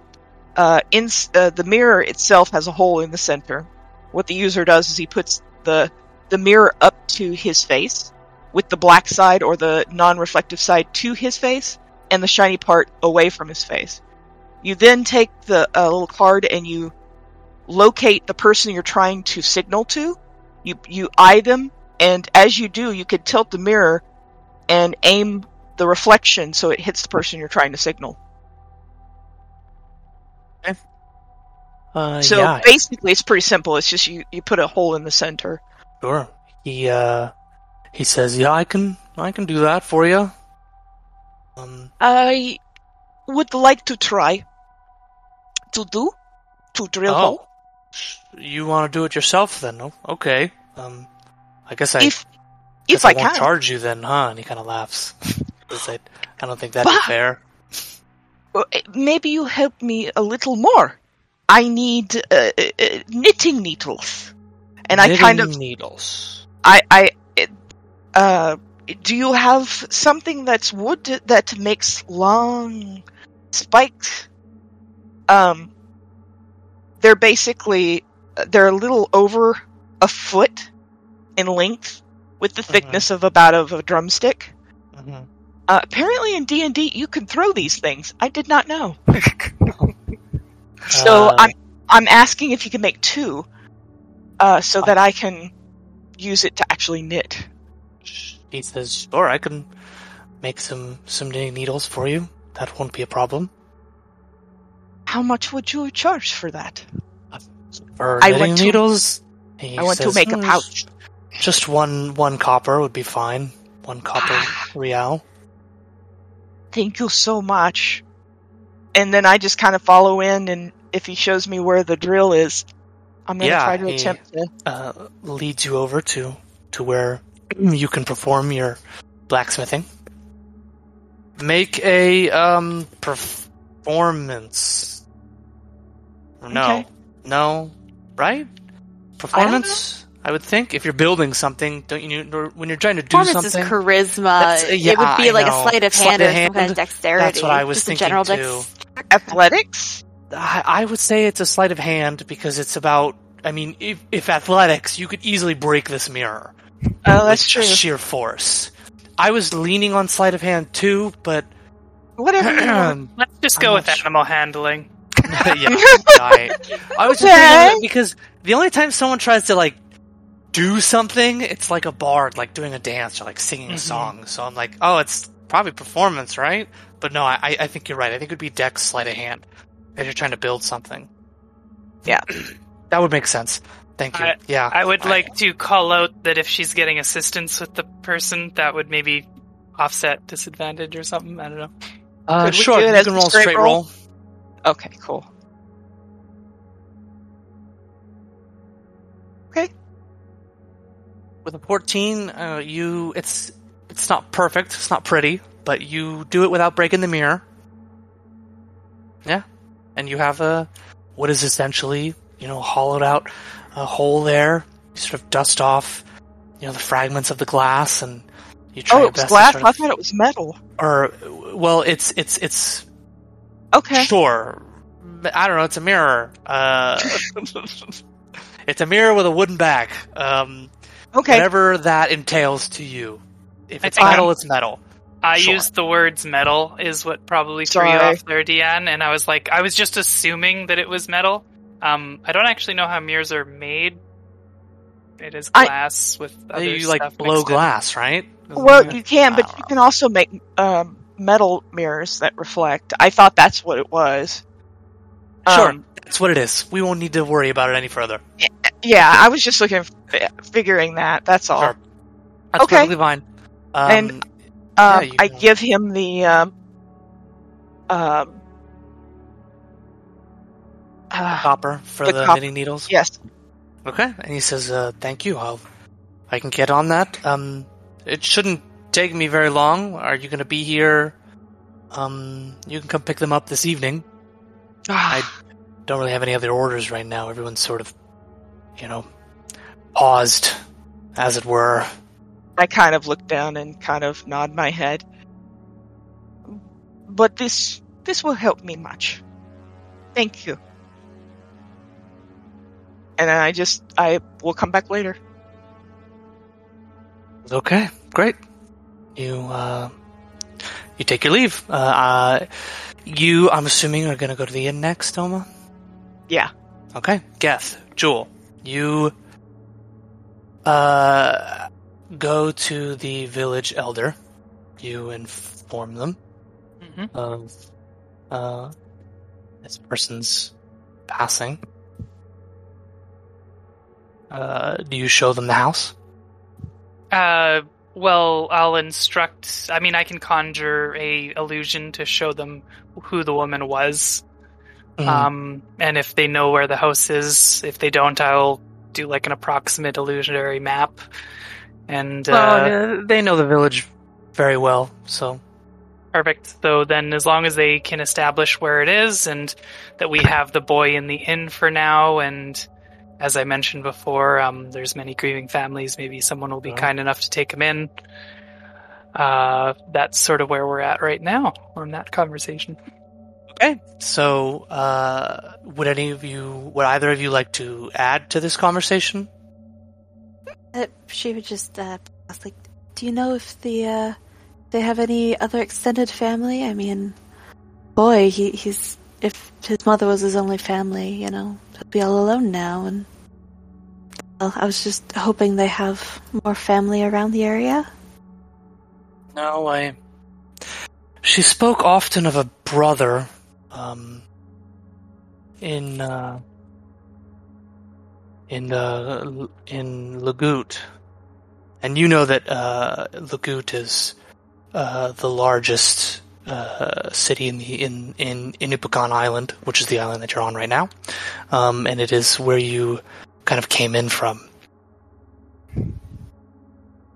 uh, in uh, the mirror itself has a hole in the center. What the user does is he puts the the mirror up to his face, with the black side or the non-reflective side to his face, and the shiny part away from his face. You then take the uh, little card and you locate the person you're trying to signal to. You you eye them, and as you do, you can tilt the mirror and aim the reflection so it hits the person you're trying to signal. Uh, So yeah, basically, it's pretty simple. It's just you you put a hole in the center. sure. He uh, he says, "Yeah, I can, I can do that for you." Um, I would like to try to do to drill hole. oh, you want to do it yourself then? Oh, okay. Um, I guess I if if I, won't charge you then, huh? And he kind of laughs. I, I don't think that'd be fair. Uh, maybe you help me a little more. I need uh, uh, uh, knitting needles, and I kind of needles. I I uh do you have something that's wood that makes long spikes? um they're basically they're a little over a foot in length with the Mhm. thickness of about of a drumstick. Mhm. Uh, apparently in D&D you can throw these things. I did not know. So Uh, I'm I'm asking if you can make two uh so that I can use it to actually knit. He says, "Sure, I can make some some knitting needles for you. That won't be a problem." How much would you charge for that? For I knitting want to- needles, I want to make a "Hmm, pouch. Just one one copper would be fine. One copper real. Thank you so much. And then I just kind of follow in and if he shows me where the drill is, I'm gonna Yeah, try to he- attempt to. uh, leads you over to to where you can perform your blacksmithing. Make a um performance. No, Okay. no, right? Performance. I would think if you're building something, don't you? know- When you're trying to do Performance is charisma. That's- yeah, it would be I like know. a sleight of hand of or some kind of dexterity. That's what I was Just thinking general too. dex- Athletics? I, I would say it's a sleight of hand because it's about. I mean, if, if athletics, you could easily break this mirror. Oh, that's with true. just sheer force. I was leaning on sleight of hand too, but Whatever. you yeah, want. Let's just I'm go not with sure. animal handling. I, I was just Okay. thinking that because the only time someone tries to like do something, it's like a bard, like doing a dance or like singing a Mhm. song. So I'm like, oh, it's probably performance, right? But no, I, I think you're right. I think it would be dex sleight of hand if you're trying to build something. Yeah. that would make sense. Thank you. I- yeah, I would like to call out that if she's getting assistance with the person, that would maybe offset disadvantage or something. I don't know. Uh, Could we sure, do it you can roll straight straight roll? roll. Okay, cool. With a 14 uh, you it's it's not perfect it's not pretty but you do it without breaking the mirror yeah and you have a what is essentially you know hollowed out a hole there you sort of dust off you know the fragments of the glass and you try Oh, it was glass? to I thought it was metal. or well it's it's it's Okay. Sure. I don't know. It's a mirror. Uh, it's a mirror with a wooden back. Um, Okay. Whatever that entails to you. If it's metal, I'm- it's metal. I Sure. used the words metal is what probably threw you off there, Deanne, and I was like, I was just assuming that it was metal. Um, I don't actually know how mirrors are made. It is I- glass with other you like blow mixed in. glass, right? Well, you can, but you know. can also make um, metal mirrors that reflect. I thought that's what it was. Sure, Um, that's what it is. We won't need to worry about it any further. yeah, I was just looking, fi- figuring that. That's all. Sure. That's Okay. perfectly fine. Um, And- Um, Yeah, I can- give him the um, um, uh, copper for the the, cop- knitting needles. yes. Okay, and he says, uh, "Thank you. I'll, I can get on that. Um, it shouldn't take me very long. Are you going to be here? Um, you can come pick them up this evening. I don't really have any other orders right now. Everyone's sort of, you know, paused, as it were. I kind of look down and kind of nod my head. But this this will help me much. Thank you. And I just I will come back later. Okay, great. You, uh, you take your leave. Uh, uh you, I'm assuming, are going to go to the inn next, Oma. Yeah. Okay, Geth, Jewel, you uh, go to the village elder. You inform them Mhm. of uh, this person's passing. Uh, do you show them the house? Uh, well, I'll instruct. I mean, I can conjure a illusion to show them who the woman was. Mhm. Um, and if they know where the house is, if they don't, I'll do like an approximate illusionary map. And uh, they know the village very well, so perfect. So then, as long as they can establish where it is, and that we have the boy in the inn for now, and as I mentioned before, um, there's many grieving families. Maybe someone will be kind enough to take him in. Uh, that's sort of where we're at right now on that conversation. Okay. So, uh, would any of you, would either of you like to add to this conversation? Uh, she would just uh, ask, like, "Do you know if the uh, they have any other extended family? I mean, boy, he he's if his mother was his only family, you know, he'll be all alone now. And well, I was just hoping they have more family around the area. No, I. She spoke often of a brother, um, in, uh, in, uh, in Lagoot. And you know that, uh, Lagoot is, uh, the largest, uh, city in the in in Inupikan Island, which is the island that you're on right now, um, and it is where you kind of came in from.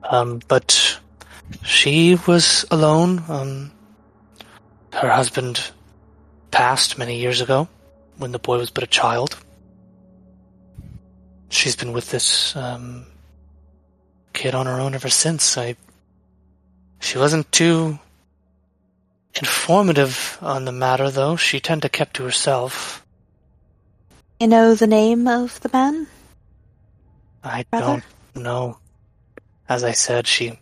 Um, but she was alone. Um, her husband passed many years ago when the boy was but a child. She's been with this um, kid on her own ever since. I. She wasn't too informative on the matter, though. She tended to kept to herself. You know the name of the man? I Brother? don't know. As I said, she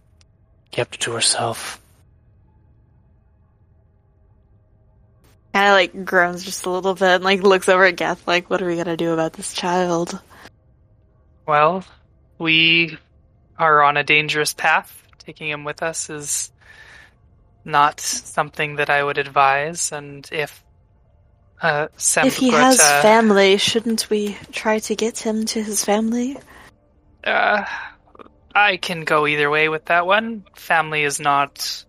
kept it to herself. Kind of like groans just a little bit and like looks over at Geth like, what are we gonna do about this child? Well, we are on a dangerous path. Taking him with us is not something that I would advise, and if uh, If he has family, shouldn't we try to get him to his family? Uh, I can go either way with that one. Family is not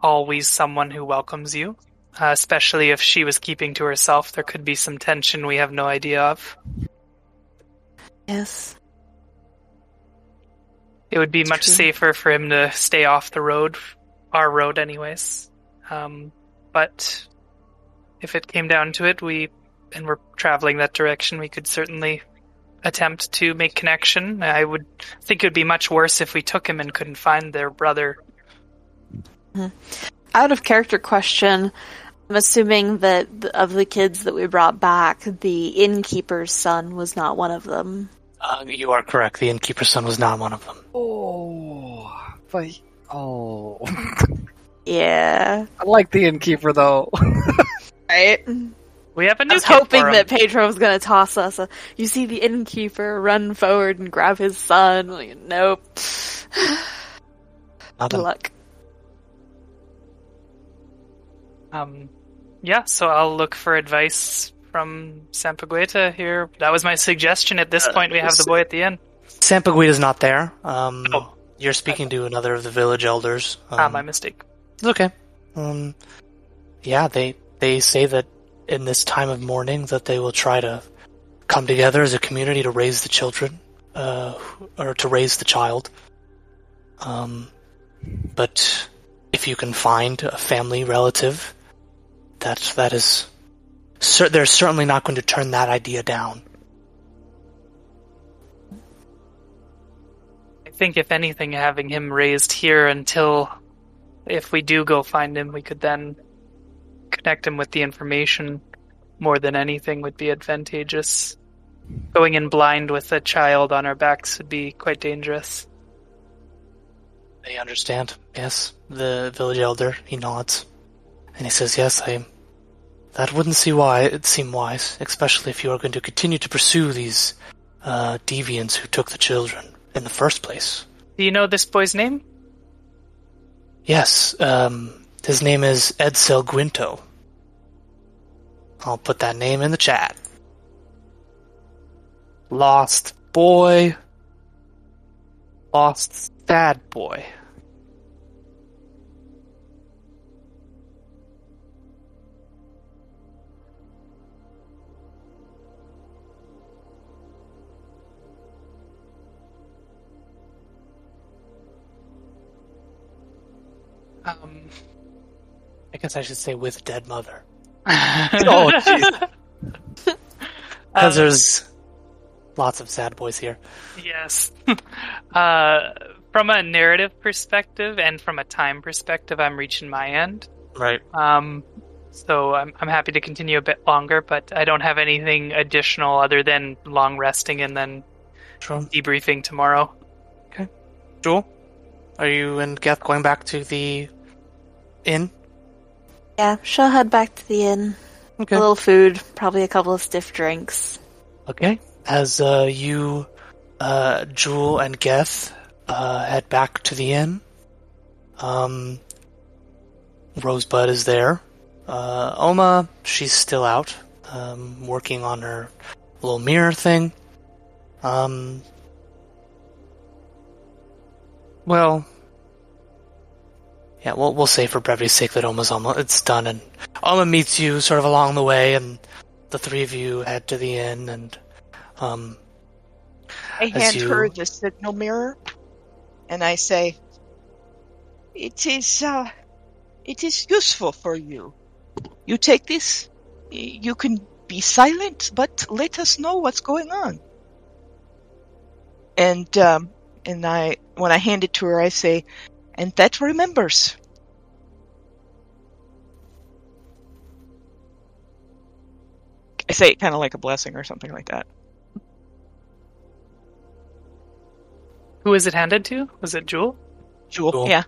always someone who welcomes you, uh, especially if she was keeping to herself. There could be some tension we have no idea of. Yes. It would be much true. safer for him to stay off the road, our road, anyways. Um, but if it came down to it, we and we're traveling that direction, we could certainly attempt to make connection. I would think it would be much worse if we took him and couldn't find their brother. Out of character question, I'm assuming that of the kids that we brought back, the innkeeper's son was not one of them. Uh, you are correct. The innkeeper's son was not one of them. Oh, but oh, Yeah. I like the innkeeper though. Right? We have a I new I was hoping that Pedro was going to toss us a, you see the innkeeper run forward and grab his son. Like, nope. Not Good a, luck. Um, yeah, so I'll look for advice from Sampaguita here. That was my suggestion. At this Uh, point, we have the boy at the inn. Sampaguita's not there. Um, Oh. You're speaking to another of the village elders. Um, ah, my mistake. It's okay. Um, yeah, they they say that in this time of mourning that they will try to come together as a community to raise the children, uh, or to raise the child. Um, but if you can find a family relative, that that is, cer- they're certainly not going to turn that idea down. I think, if anything, having him raised here until if we do go find him, we could then connect him with the information more than anything would be advantageous. Going in blind with a child on our backs would be quite dangerous. They understand. Yes, the village elder he nods, and he says, "Yes, I. That wouldn't see why it seem wise, especially if you are going to continue to pursue these uh, deviants who took the children in the first place. Do you know this boy's name? Yes, um, his name is Edsel Guinto. I'll put that name in the chat. Lost boy. Lost sad boy. Guess I should say with dead mother. oh, jeez. Because Um, there's lots of sad boys here. Yes. uh, from a narrative perspective and from a time perspective, I'm reaching my end. Right. Um, so I'm I'm happy to continue a bit longer, but I don't have anything additional other than long resting and then Sure. debriefing tomorrow. Okay. Jewel, are you and Geth going back to the inn? Yeah, she'll head back to the inn. Okay. A little food, probably a couple of stiff drinks. Okay. As uh, you, uh, Jewel and Geth uh, head back to the inn, um, Rosebud is there. Uh, Oma, she's still out, um, working on her little mirror thing. Um, well, yeah, we'll we'll say for brevity's sake that Oma's almost it's done, and Oma meets you sort of along the way, and the three of you head to the inn, and um, I hand you- her the signal mirror, and I say, "It is, uh, it is useful for you. You take this. You can be silent, but let us know what's going on." And um, and I, when I hand it to her, I say, "And that remembers." I say it kind of like a blessing or something like that. Who is it handed to? Was it Jewel? Jewel, Jewel. yeah.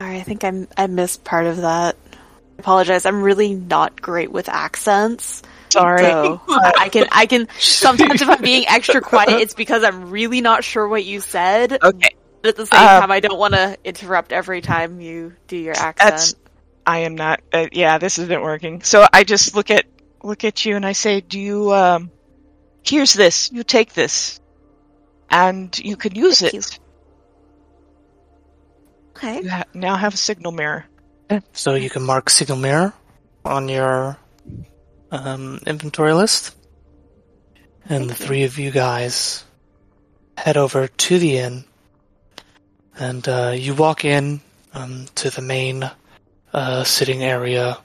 Sorry, I think I'm, I missed part of that. I apologize. I'm really not great with accents. Sorry. So I can, I can, sometimes if I'm being extra quiet, it's because I'm really not sure what you said. Okay. But at the same Uh, time, I don't want to interrupt every time you do your accent. That's I am not. Uh, yeah, this isn't working. So I just look at look at you and I say, "Do you? Um, here's this. You take this, and you can use Thank it. okay. You ha- now have a signal mirror." so you can mark signal mirror on your um, inventory list, and the three of you guys head over to the inn, and uh, you walk in um, to the main uh, sitting area,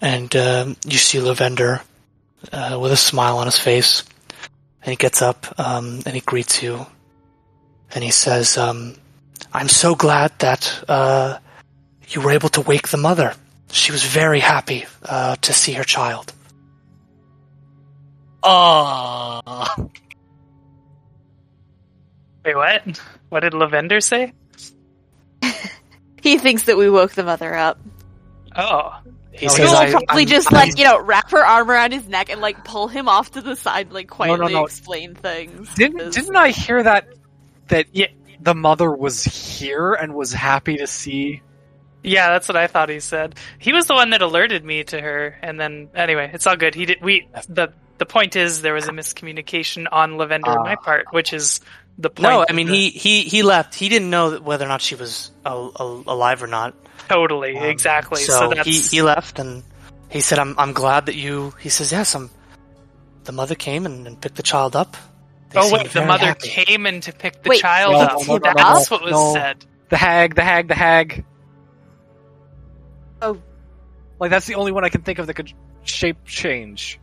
and um, you see Lavender uh, with a smile on his face, and he gets up um, and he greets you, and he says, um, "I'm so glad that uh, you were able to wake the mother. She was very happy uh, to see her child." Ah. Wait, what? What did Lavender say? He thinks that we woke the mother up. Oh, He No, says, Jewel I- will probably I'm- just I'm- like, you know, wrap her arm around his neck and like pull him off to the side, like quietly no. explain things. Didn't 'Cause- didn't I hear that that Yeah. the mother was here and was happy to see? yeah, that's what I thought he said. He was the one that alerted me to her, and then anyway, it's all good. He did. We the the point is there was a miscommunication on Lavender and my Ah. part, which is the point. No, I mean the- he, he he left. He didn't know whether or not she was al- al- alive or not. totally Um, exactly. So, So, that's he he left, and he said, "I'm I'm glad that you." He says, "Yes, I'm." The mother came and, and picked the child up. They oh wait, the mother happy. came in to pick the Wait, child no, up. no, no, no, that's no, what was no. said. The hag, the hag, the hag. Oh. Like that's the only one I can think of that could shape change.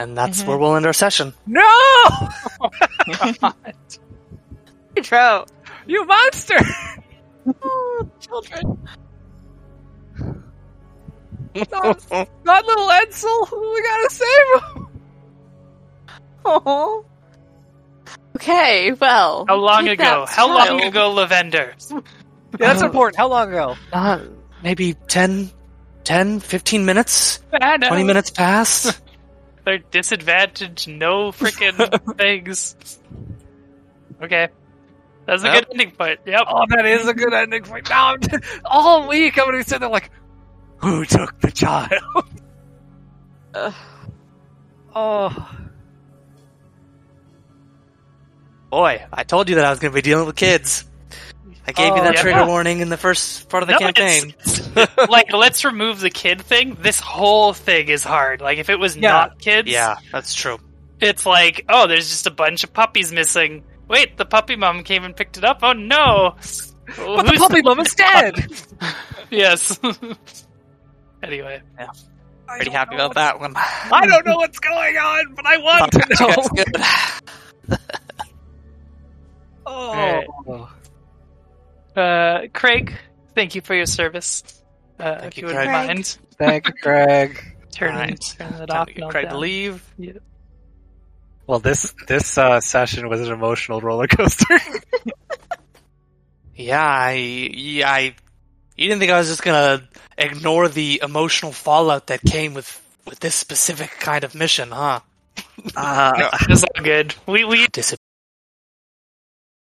And that's Mhm. where we'll end our session. No! Intro. you monster! Children. not, not little Edsel! We gotta save him! Oh. Okay, well. How long ago? that How long ago, Lavender? Yeah, that's important. How long ago? Uh, maybe 10, 10, 15 minutes, twenty minutes past. They're disadvantaged. No freaking things. Okay, that's a Yep. good ending point. Yep. Oh, that is a good ending point. Now, I'm all week I'm gonna be sitting there like, who took the child? Ugh. Oh, Boy, I told you that I was going to be dealing with kids. I gave you Oh, that yeah. trigger warning in the first part of the No, campaign. it's- like, let's remove the kid thing. This whole thing is hard. Like, if it was Yeah. not kids, Yeah, that's true. it's like, oh, there's just a bunch of puppies missing. Wait, the puppy mom came and picked it up. Oh no! but the puppy mom is dead. Yes. anyway, yeah. Pretty happy about that one. I don't know what's going on, but I want to know. Good. Oh, uh, Craig, thank you for your service. Uh, Thank if you, you wouldn't Craig. mind thank you, Craig. turning, Alright. turning it Time off. to get Craig that. to leave. Well, this this uh, session was an emotional roller coaster. Yeah, I, yeah, I. You didn't think I was just gonna ignore the emotional fallout that came with with this specific kind of mission, huh? Uh, It's all good. We we Dis-